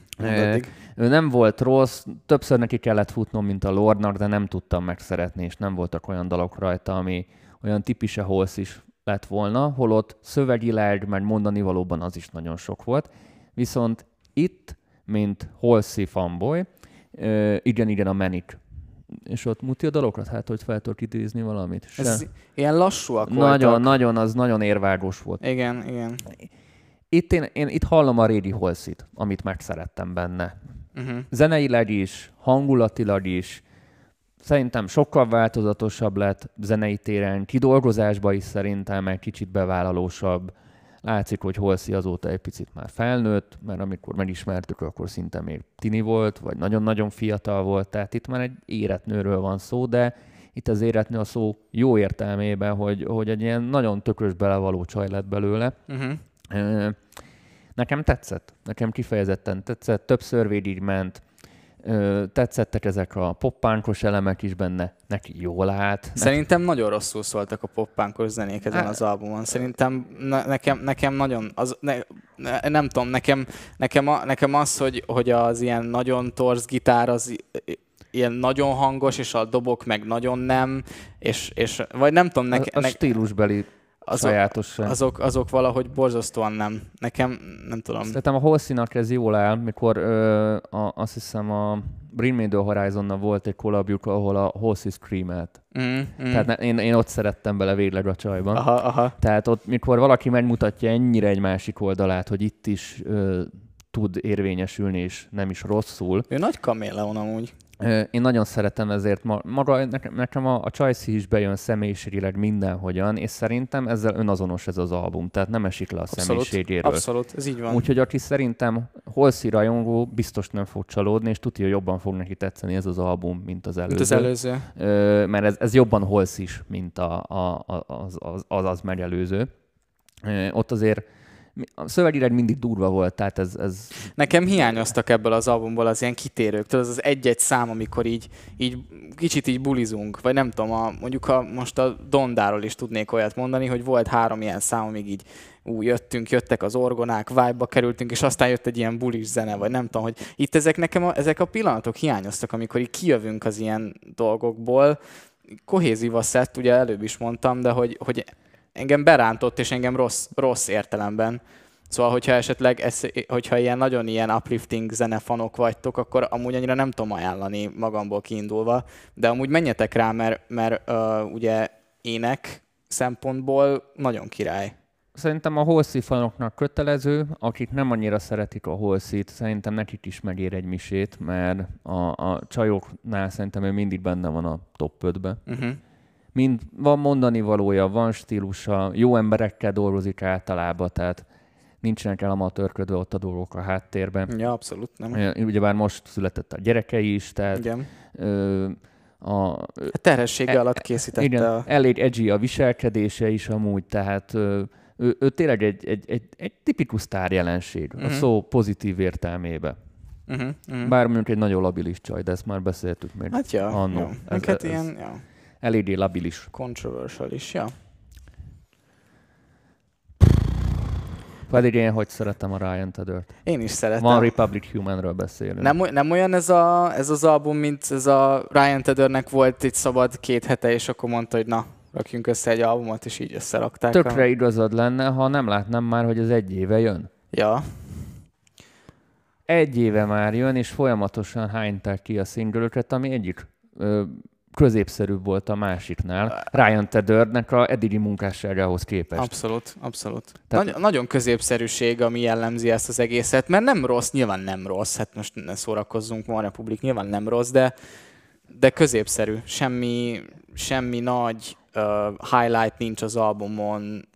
Ő nem volt rossz, többször neki kellett futnom, mint a Lordnak, de nem tudtam megszeretni, és nem voltak olyan dalok rajta, ami olyan tipise holsz is lett volna, holott szövegileg, mert mondani valóban az is nagyon sok volt. Viszont itt, mint Holsey fanboy, igen, igen, a Manic és ott muti a dalokat, hát hogy fel tudok idézni valamit. Se. Ez ilyen lassúak Nagyon, voltak. nagyon, az nagyon érvágos volt. Igen, igen. Itt én, én itt hallom a Rédi Holszit, amit megszerettem benne. Uh-huh. Zeneileg is, hangulatilag is, szerintem sokkal változatosabb lett zenei téren, kidolgozásban is szerintem egy kicsit bevállalósabb. Látszik, hogy Holszi azóta egy picit már felnőtt, mert amikor megismertük, akkor szinte még tini volt, vagy nagyon-nagyon fiatal volt, tehát itt már egy érett nőről van szó, de itt az éretnő a szó jó értelmében, hogy, hogy egy ilyen nagyon tökös belevaló csaj lett belőle. Uh-huh. Nekem tetszett, nekem kifejezetten tetszett, többször így ment, tetszettek ezek a poppánkos elemek is benne, neki jól állt. Szerintem nagyon rosszul szóltak a poppánkos zenék ezen az albumon. Szerintem ne, nekem, nekem nagyon, az, ne, ne, nem tudom, nekem, nekem, a, nekem az, hogy, hogy az ilyen nagyon torz gitár, az ilyen nagyon hangos, és a dobok meg nagyon nem, és, és vagy nem tudom, nekem... A, a stílusbeli azok, azok, azok valahogy borzasztóan nem. Nekem nem tudom. Szerintem a Holszínak ez jól áll, mikor ö, a, azt hiszem a Bring Me The Horizon volt egy kollabjuk, ahol a Holsey screamelt. Mm, mm. Tehát ne, én, én ott szerettem bele végleg a csajban. Aha, aha. Tehát ott, mikor valaki megmutatja ennyire egy másik oldalát, hogy itt is ö, tud érvényesülni, és nem is rosszul. Ő nagy kaméleon amúgy. Én nagyon szeretem ezért, maga, nekem, a, a Csajci is bejön személyiségileg mindenhogyan, és szerintem ezzel önazonos ez az album, tehát nem esik le a abszolút, személyiségéről. Abszolút, ez így van. Úgyhogy aki szerintem Holszi rajongó biztos nem fog csalódni, és tudja, hogy jobban fog neki tetszeni ez az album, mint az előző. Mint az előző. Ö, mert ez, ez jobban Holsz is, mint a, a, az, az, az, az megelőző. Ö, ott azért a szövegileg mindig durva volt, tehát ez, ez... Nekem hiányoztak ebből az albumból az ilyen kitérők, tudod, az egy-egy szám, amikor így, így kicsit így bulizunk, vagy nem tudom, a, mondjuk ha most a Dondáról is tudnék olyat mondani, hogy volt három ilyen szám, amíg így úgy jöttünk, jöttek az orgonák, vibe kerültünk, és aztán jött egy ilyen bulis zene, vagy nem tudom, hogy itt ezek nekem a, ezek a pillanatok hiányoztak, amikor így kijövünk az ilyen dolgokból, kohézív a szett, ugye előbb is mondtam, de hogy, hogy engem berántott, és engem rossz, rossz értelemben. Szóval, hogyha esetleg, ez, hogyha ilyen nagyon ilyen uplifting zenefanok vagytok, akkor amúgy annyira nem tudom ajánlani magamból kiindulva, de amúgy menjetek rá, mert, mert uh, ugye ének szempontból nagyon király. Szerintem a Holszi fanoknak kötelező, akik nem annyira szeretik a Holszit, szerintem nekik is megér egy misét, mert a, a csajoknál szerintem ő mindig benne van a top 5-be. Uh-huh mind van mondani valója, van stílusa, jó emberekkel dolgozik általában, tehát nincsenek elamatőrködve ott a dolgok a háttérben. Ja, abszolút nem. Ugyebár most született a gyerekei is, tehát Igen. Ö, a, a terhessége e, alatt készítette. Igen, a... elég edgy a viselkedése is amúgy, tehát ö, ő, ő tényleg egy, egy, egy, egy tipikus sztárjelenség, uh-huh. a mhm. szó pozitív értelmébe. Uh-huh, uh-huh. Bár mondjuk egy nagyon labilis csaj, de ezt már beszéltük még hát ja, annó. Jó. Ez, ez, ilyen, ja eléggé labilis. Controversial is, ja. Pedig én hogy szeretem a Ryan Tedder-t. Én is szeretem. Van Republic Humanről beszélünk. Nem, nem olyan ez, a, ez az album, mint ez a Ryan Teddernek volt egy szabad két hete, és akkor mondta, hogy na, rakjunk össze egy albumot, és így összerakták. Tökre a... igazad lenne, ha nem látnám már, hogy ez egy éve jön. Ja. Egy éve már jön, és folyamatosan hányták ki a szingölöket, ami egyik ö, középszerűbb volt a másiknál, Ryan Teddernek a eddigi munkásságához képest. Abszolút, abszolút. Tehát... Nagy- nagyon középszerűség, ami jellemzi ezt az egészet, mert nem rossz, nyilván nem rossz, hát most ne szórakozzunk, a Republik nyilván nem rossz, de, de középszerű. Semmi, semmi nagy uh, highlight nincs az albumon,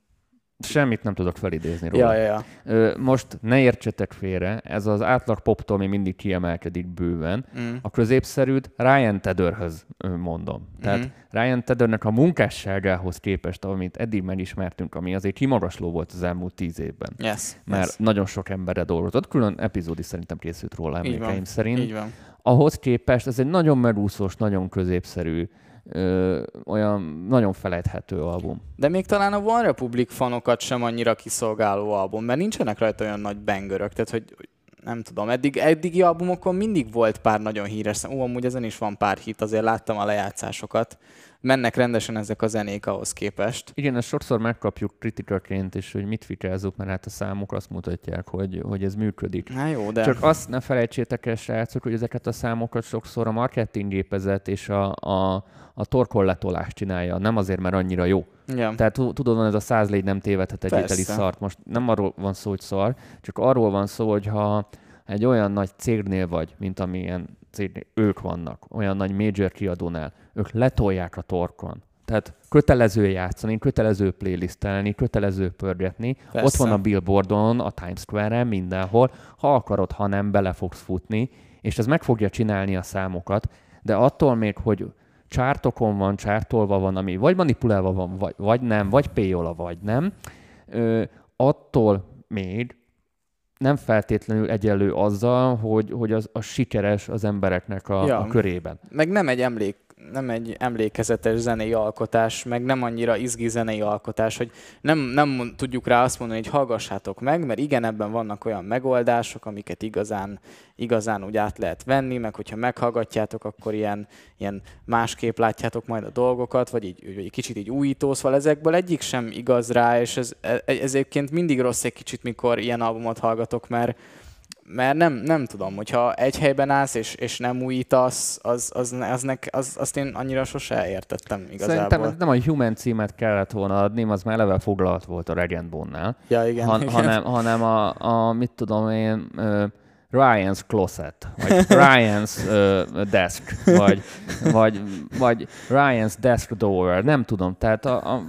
Semmit nem tudok felidézni róla. Ja, ja, ja. Most ne értsetek félre, ez az átlag poptól még mindig kiemelkedik bőven. Mm. A középszerűt Ryan Tedderhöz mondom. Tehát mm. Ryan Teddernek a munkásságához képest, amit eddig megismertünk, ami azért kimagasló volt az elmúlt tíz évben. Yes, mert yes. nagyon sok emberre dolgozott. Külön epizód is szerintem készült róla emlékeim szerint. Így van. Ahhoz képest ez egy nagyon megúszós, nagyon középszerű ö, olyan nagyon felejthető album. De még talán a One Republic fanokat sem annyira kiszolgáló album, mert nincsenek rajta olyan nagy bengörök, tehát hogy nem tudom, eddig, eddigi albumokon mindig volt pár nagyon híres, ó, amúgy ezen is van pár hit, azért láttam a lejátszásokat. Mennek rendesen ezek a zenék ahhoz képest. Igen, ezt sokszor megkapjuk kritikaként is, hogy mit fikázunk, mert hát a számok azt mutatják, hogy, hogy ez működik. Na jó, de... Csak azt ne felejtsétek el, srácok, hogy ezeket a számokat sokszor a marketinggépezet és a, a, a torkolletolás csinálja, nem azért, mert annyira jó. Ja. Tehát tudod, van ez a száz légy nem tévedhet egy ételi szart. Most nem arról van szó, hogy szar, csak arról van szó, hogy ha egy olyan nagy cégnél vagy, mint amilyen cégnél ők vannak, olyan nagy major kiadónál, ők letolják a torkon Tehát kötelező játszani, kötelező playlistelni, kötelező pörgetni. Persze. Ott van a billboardon, a Times Square-en, mindenhol. Ha akarod, ha nem, bele fogsz futni, és ez meg fogja csinálni a számokat, de attól még, hogy csártokon van, csártolva van, ami vagy manipulálva van, vagy, vagy nem, vagy payola, vagy nem, ö, attól még nem feltétlenül egyenlő azzal, hogy, hogy az, az sikeres az embereknek a, Ja. a körében. Meg nem egy emlék nem egy emlékezetes zenei alkotás, meg nem annyira izgi zenei alkotás, hogy nem, nem tudjuk rá azt mondani, hogy hallgassátok meg, mert igen, ebben vannak olyan megoldások, amiket igazán, igazán úgy át lehet venni, meg hogyha meghallgatjátok, akkor ilyen, ilyen másképp látjátok majd a dolgokat, vagy így, vagy egy kicsit így újító, szóval ezekből egyik sem igaz rá, és ez, ez egyébként mindig rossz egy kicsit, mikor ilyen albumot hallgatok, mert mert nem, nem tudom, hogyha egy helyben állsz és, és nem újítasz, az, az, az, nek, az, azt én annyira sose értettem igazából. Szerintem nem a Human címet kellett volna adni, az már eleve foglalt volt a Regent Bone-nál, ja, igen, han, igen. hanem, hanem a, a, mit tudom én, ö, Ryan's Closet, vagy Ryan's uh, Desk, vagy, vagy, vagy Ryan's Desk Door, nem tudom, tehát a, a,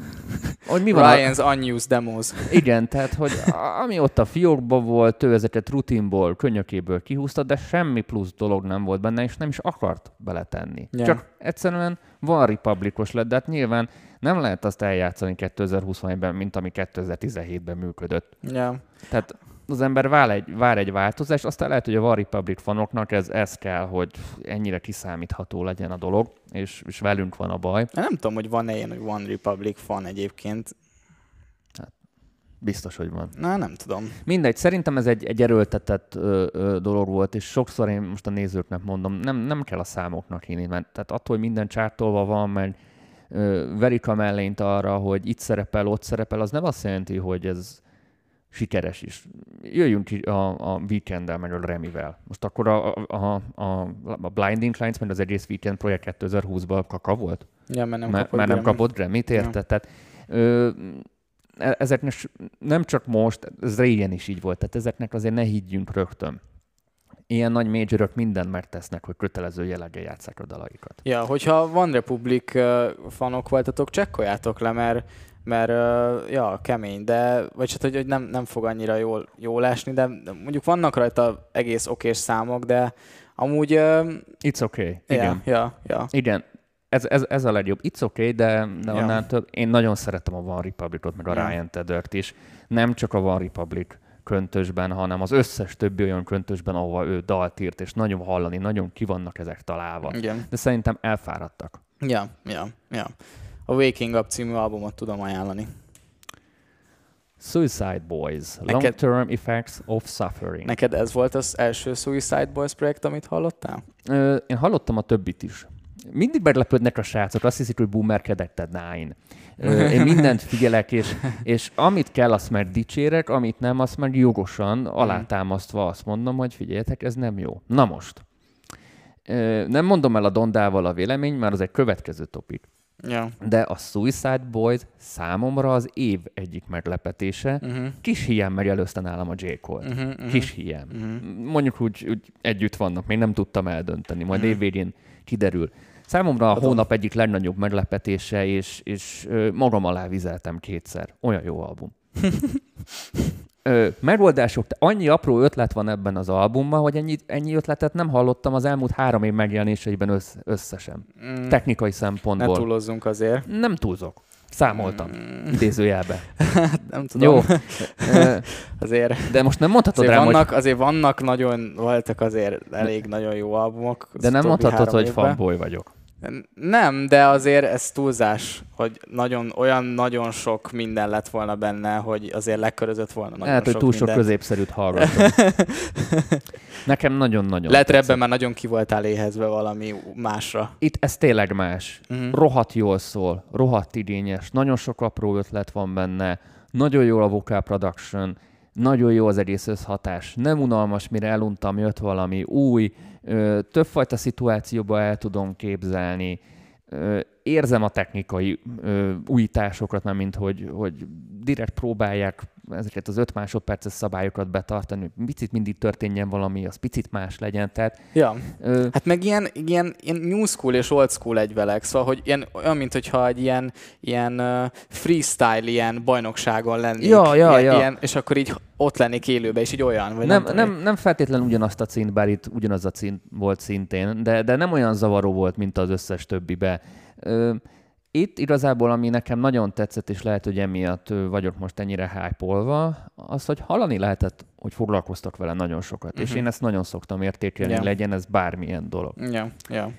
hogy mi van a- Ryan's Unused Demos. igen, tehát, hogy a- ami ott a fiókban volt, ő ezeket rutinból, könnyökéből kihúzta, de semmi plusz dolog nem volt benne, és nem is akart beletenni. Ja. Csak egyszerűen van republikos lett, de hát nyilván nem lehet azt eljátszani 2021-ben, mint ami 2017-ben működött. Ja. Tehát az ember vár egy, vár egy változást, aztán lehet, hogy a War Republic fanoknak ez, ez kell, hogy ennyire kiszámítható legyen a dolog, és, és velünk van a baj. Nem tudom, hogy van-e ilyen, hogy One Republic fan egyébként. Biztos, hogy van. Na, nem tudom. Mindegy, szerintem ez egy, egy erőltetett ö, ö, dolog volt, és sokszor én most a nézőknek mondom, nem, nem kell a számoknak hinni, mert tehát attól, hogy minden csártolva van, meg ö, verik a mellényt arra, hogy itt szerepel, ott szerepel, az nem azt jelenti, hogy ez sikeres is. Jöjjünk ki a, a weekenddel, meg a Remivel. Most akkor a, a, a, a Blinding Lights, meg az egész weekend projekt 2020-ban kaka volt? Ja, mert nem mert, kapott mert nem kapott Grammy-t, érted? Tehát, ö, e- ezeknek nem csak most, ez régen is így volt, tehát ezeknek azért ne higgyünk rögtön. Ilyen nagy majorok mindent megtesznek, hogy kötelező jelleggel játsszák a dalaikat. Ja, hogyha One Republic fanok voltatok, csekkoljátok le, mert, mert uh, ja, kemény, de vagy hát, hogy, hogy nem, nem fog annyira jól, jól esni, de mondjuk vannak rajta egész okés számok, de amúgy uh, It's okay. ja, Igen. ja, ja. Igen. Ez, ez, ez a legjobb. It's okay, de, de Ja. annál több. Én nagyon szeretem a One Republicot, meg a Ja. Ryan Tedert is. Nem csak a One Republic köntösben, hanem az összes többi olyan köntösben, ahova ő dalt írt, és nagyon hallani, nagyon ki vannak ezek találva. Igen. De szerintem elfáradtak. Ja, ja, ja. A Waking Up című albumot tudom ajánlani. Suicide Boys, Neked- Long-Term Effects of Suffering. Neked ez volt az első Suicide Boys projekt, amit hallottál? Ö, én hallottam a többit is. Mindig meglepődnek a srácok, azt hiszik, hogy boomerkedek, te nine. Ö, én mindent figyelek, és, és amit kell, azt meg dicsérek, amit nem, azt meg jogosan, alátámasztva azt mondom, hogy figyeljetek, ez nem jó. Na most. Ö, nem mondom el a Dondával a vélemény, mert az egy következő topik. Ja. De a Suicide Boys számomra az év egyik meglepetése. Uh-huh. Kis hiány megelőzte nálam a J. Cole-t. Uh-huh, uh-huh. Kis hiány. Uh-huh. Mondjuk úgy, úgy együtt vannak, még nem tudtam eldönteni, majd Mhm. évvégén kiderül. Számomra a Tudom. hónap egyik legnagyobb meglepetése, és, és magam alá vizeltem kétszer. Olyan jó album. Ö, megoldások, annyi apró ötlet van ebben az albumban, hogy ennyi, ennyi ötletet nem hallottam az elmúlt három év megjelenéseiben össz, összesen. Mm, Technikai ne szempontból. túlozzunk azért. Nem túlzok. Számoltam. Mm, Idézőjelbe. nem tudom. Jó. Azért, De most nem mondhatod azért, rám, hogy vannak, azért vannak nagyon, voltak azért elég nagyon jó albumok. De nem mondhatod, hogy évben. fanboy vagyok. Nem, de azért ez túlzás, hogy nagyon, olyan nagyon sok minden lett volna benne, hogy azért lekörözött volna nagyon Lehet, hogy sok túl sok mindent. középszerűt hallgatom. Nekem nagyon-nagyon Lehet, hogy ebben már nagyon ki voltál éhezve valami másra. Itt ez tényleg más. Mhm. Rohadt jól szól, rohadt igényes, nagyon sok apró ötlet van benne, nagyon jó a vocal production, nagyon jó az egész összhatás, nem unalmas, mire eluntam, jött valami új, többfajta szituációba el tudom képzelni, érzem a technikai újításokat, nem mint hogy, hogy direkt próbálják ezeket az öt másodperces szabályokat betartani, hogy picit mindig történjen valami, az picit más legyen. Tehát, ja. Ö... Hát meg ilyen, ilyen, ilyen new school és old school egyvelek, szóval hogy ilyen, olyan, mint hogyha egy ilyen, ilyen freestyle ilyen bajnokságon lennék. Ja, ja, ilyen, ja. Ilyen, és akkor így ott lennék élőben, és így olyan. Vagy nem, nem, nem, nem feltétlenül ugyanazt a cínt, bár itt ugyanaz a cínt volt szintén, de, de nem olyan zavaró volt, mint az összes többibe. Ö, itt igazából, ami nekem nagyon tetszett, és lehet, hogy emiatt vagyok most ennyire hype az, hogy hallani lehetett, hogy foglalkoztak vele nagyon sokat. Uh-huh. És mhm. én ezt nagyon szoktam értékelni, yeah. legyen ez bármilyen dolog. Yeah, yeah.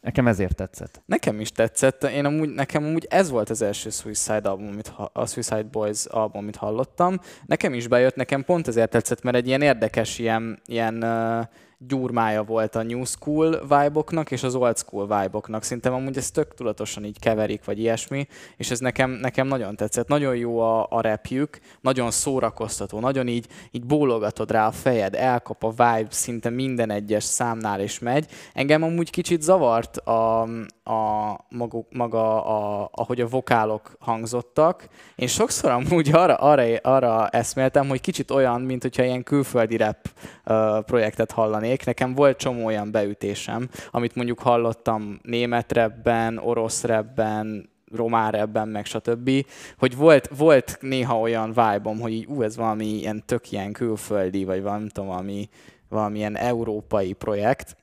Nekem ezért tetszett. Nekem is tetszett. Én amúgy, nekem amúgy ez volt az első Suicide album, amit, a Suicide Boys album, amit hallottam. Nekem is bejött, nekem pont ezért tetszett, mert egy ilyen érdekes, ilyen, ilyen uh, gyurmája volt a new school vibe és az old school vibe-oknak. Szerintem amúgy ez tök tudatosan így keverik, vagy ilyesmi, és ez nekem, nekem nagyon tetszett. Nagyon jó a, a repjük, nagyon szórakoztató, nagyon így, így bólogatod rá a fejed, elkap a vibe szinte minden egyes számnál és megy. Engem amúgy kicsit zavart a, a maga, maga a, ahogy a vokálok hangzottak. Én sokszor amúgy arra, arra, arra eszméltem, hogy kicsit olyan, mint hogyha ilyen külföldi rap uh, projektet hallanék, mondanék. Nekem volt csomó olyan beütésem, amit mondjuk hallottam német repben, orosz repben, román repben, meg stb. Hogy volt, volt néha olyan vibe hogy így, ú, ez valami ilyen tök ilyen külföldi, vagy valami, tudom, valami, valamilyen európai projekt,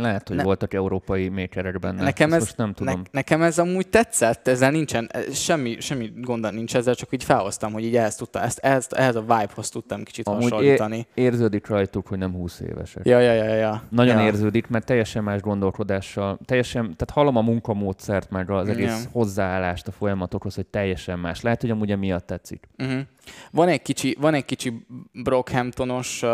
lehet, hogy ne, voltak európai makerek benne. Nekem ez, most nem tudom. Ne, nekem ez amúgy tetszett, ezzel nincsen, semmi, semmi gond nincs ezzel, csak így felhoztam, hogy így ehhez, tudtam, ezt, ehhez, ehhez a vibe-hoz tudtam kicsit amúgy hasonlítani. É, érződik rajtuk, hogy nem 20 évesek. Ja, ja, ja, ja. Nagyon ja. érződik, mert teljesen más gondolkodással, teljesen, tehát hallom a munkamódszert, meg az egész ja. hozzáállást a folyamatokhoz, hogy teljesen más. Lehet, hogy amúgy emiatt tetszik. Uh-huh. Van egy kicsi, van egy kicsi Brockhamptonos uh,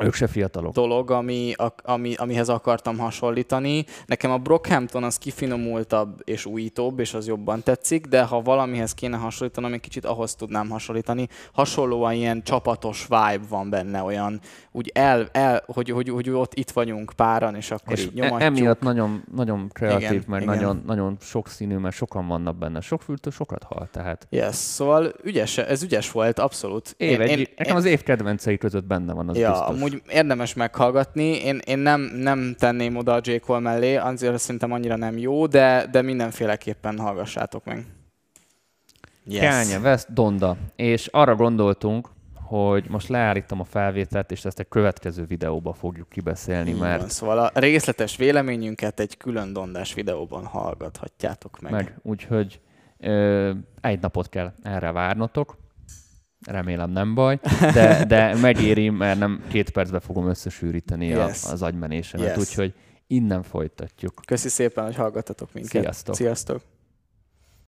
ők se fiatalok. dolog, ami, ami, amihez akartam hasonlítani. Nekem a Brockhampton az kifinomultabb és újítóbb, és az jobban tetszik, de ha valamihez kéne hasonlítanom, egy kicsit ahhoz tudnám hasonlítani. Hasonlóan ilyen csapatos vibe van benne, olyan úgy el, el hogy, hogy, hogy, ott itt vagyunk páran, és akkor és így e- nyomatjuk. Emiatt nagyon, nagyon kreatív, igen, mert igen. Nagyon, nagyon sokszínű, mert sokan vannak benne. Sok fültő sokat hal, tehát. Yes, szóval ügyes, ez ügyes volt, abszolút. Év, én, egy, én, nekem én, az év kedvencei között benne van az Ja, biztos. amúgy érdemes meghallgatni. Én, én nem, nem tenném oda a J. Cole mellé, azért szerintem annyira nem jó, de, de mindenféleképpen hallgassátok meg. Yes. Kanye West, Donda. És arra gondoltunk, hogy most leállítom a felvételt, és ezt egy következő videóban fogjuk kibeszélni, Igen, mert... Szóval a részletes véleményünket egy külön dondás videóban hallgathatjátok meg. Meg, úgyhogy ö, egy napot kell erre várnotok, remélem nem baj, de, de megéri, mert nem két percbe fogom összesűríteni yes. a, az agymenésemet, yes. úgyhogy innen folytatjuk. Köszi szépen, hogy hallgattatok minket. Sziasztok! Sziasztok!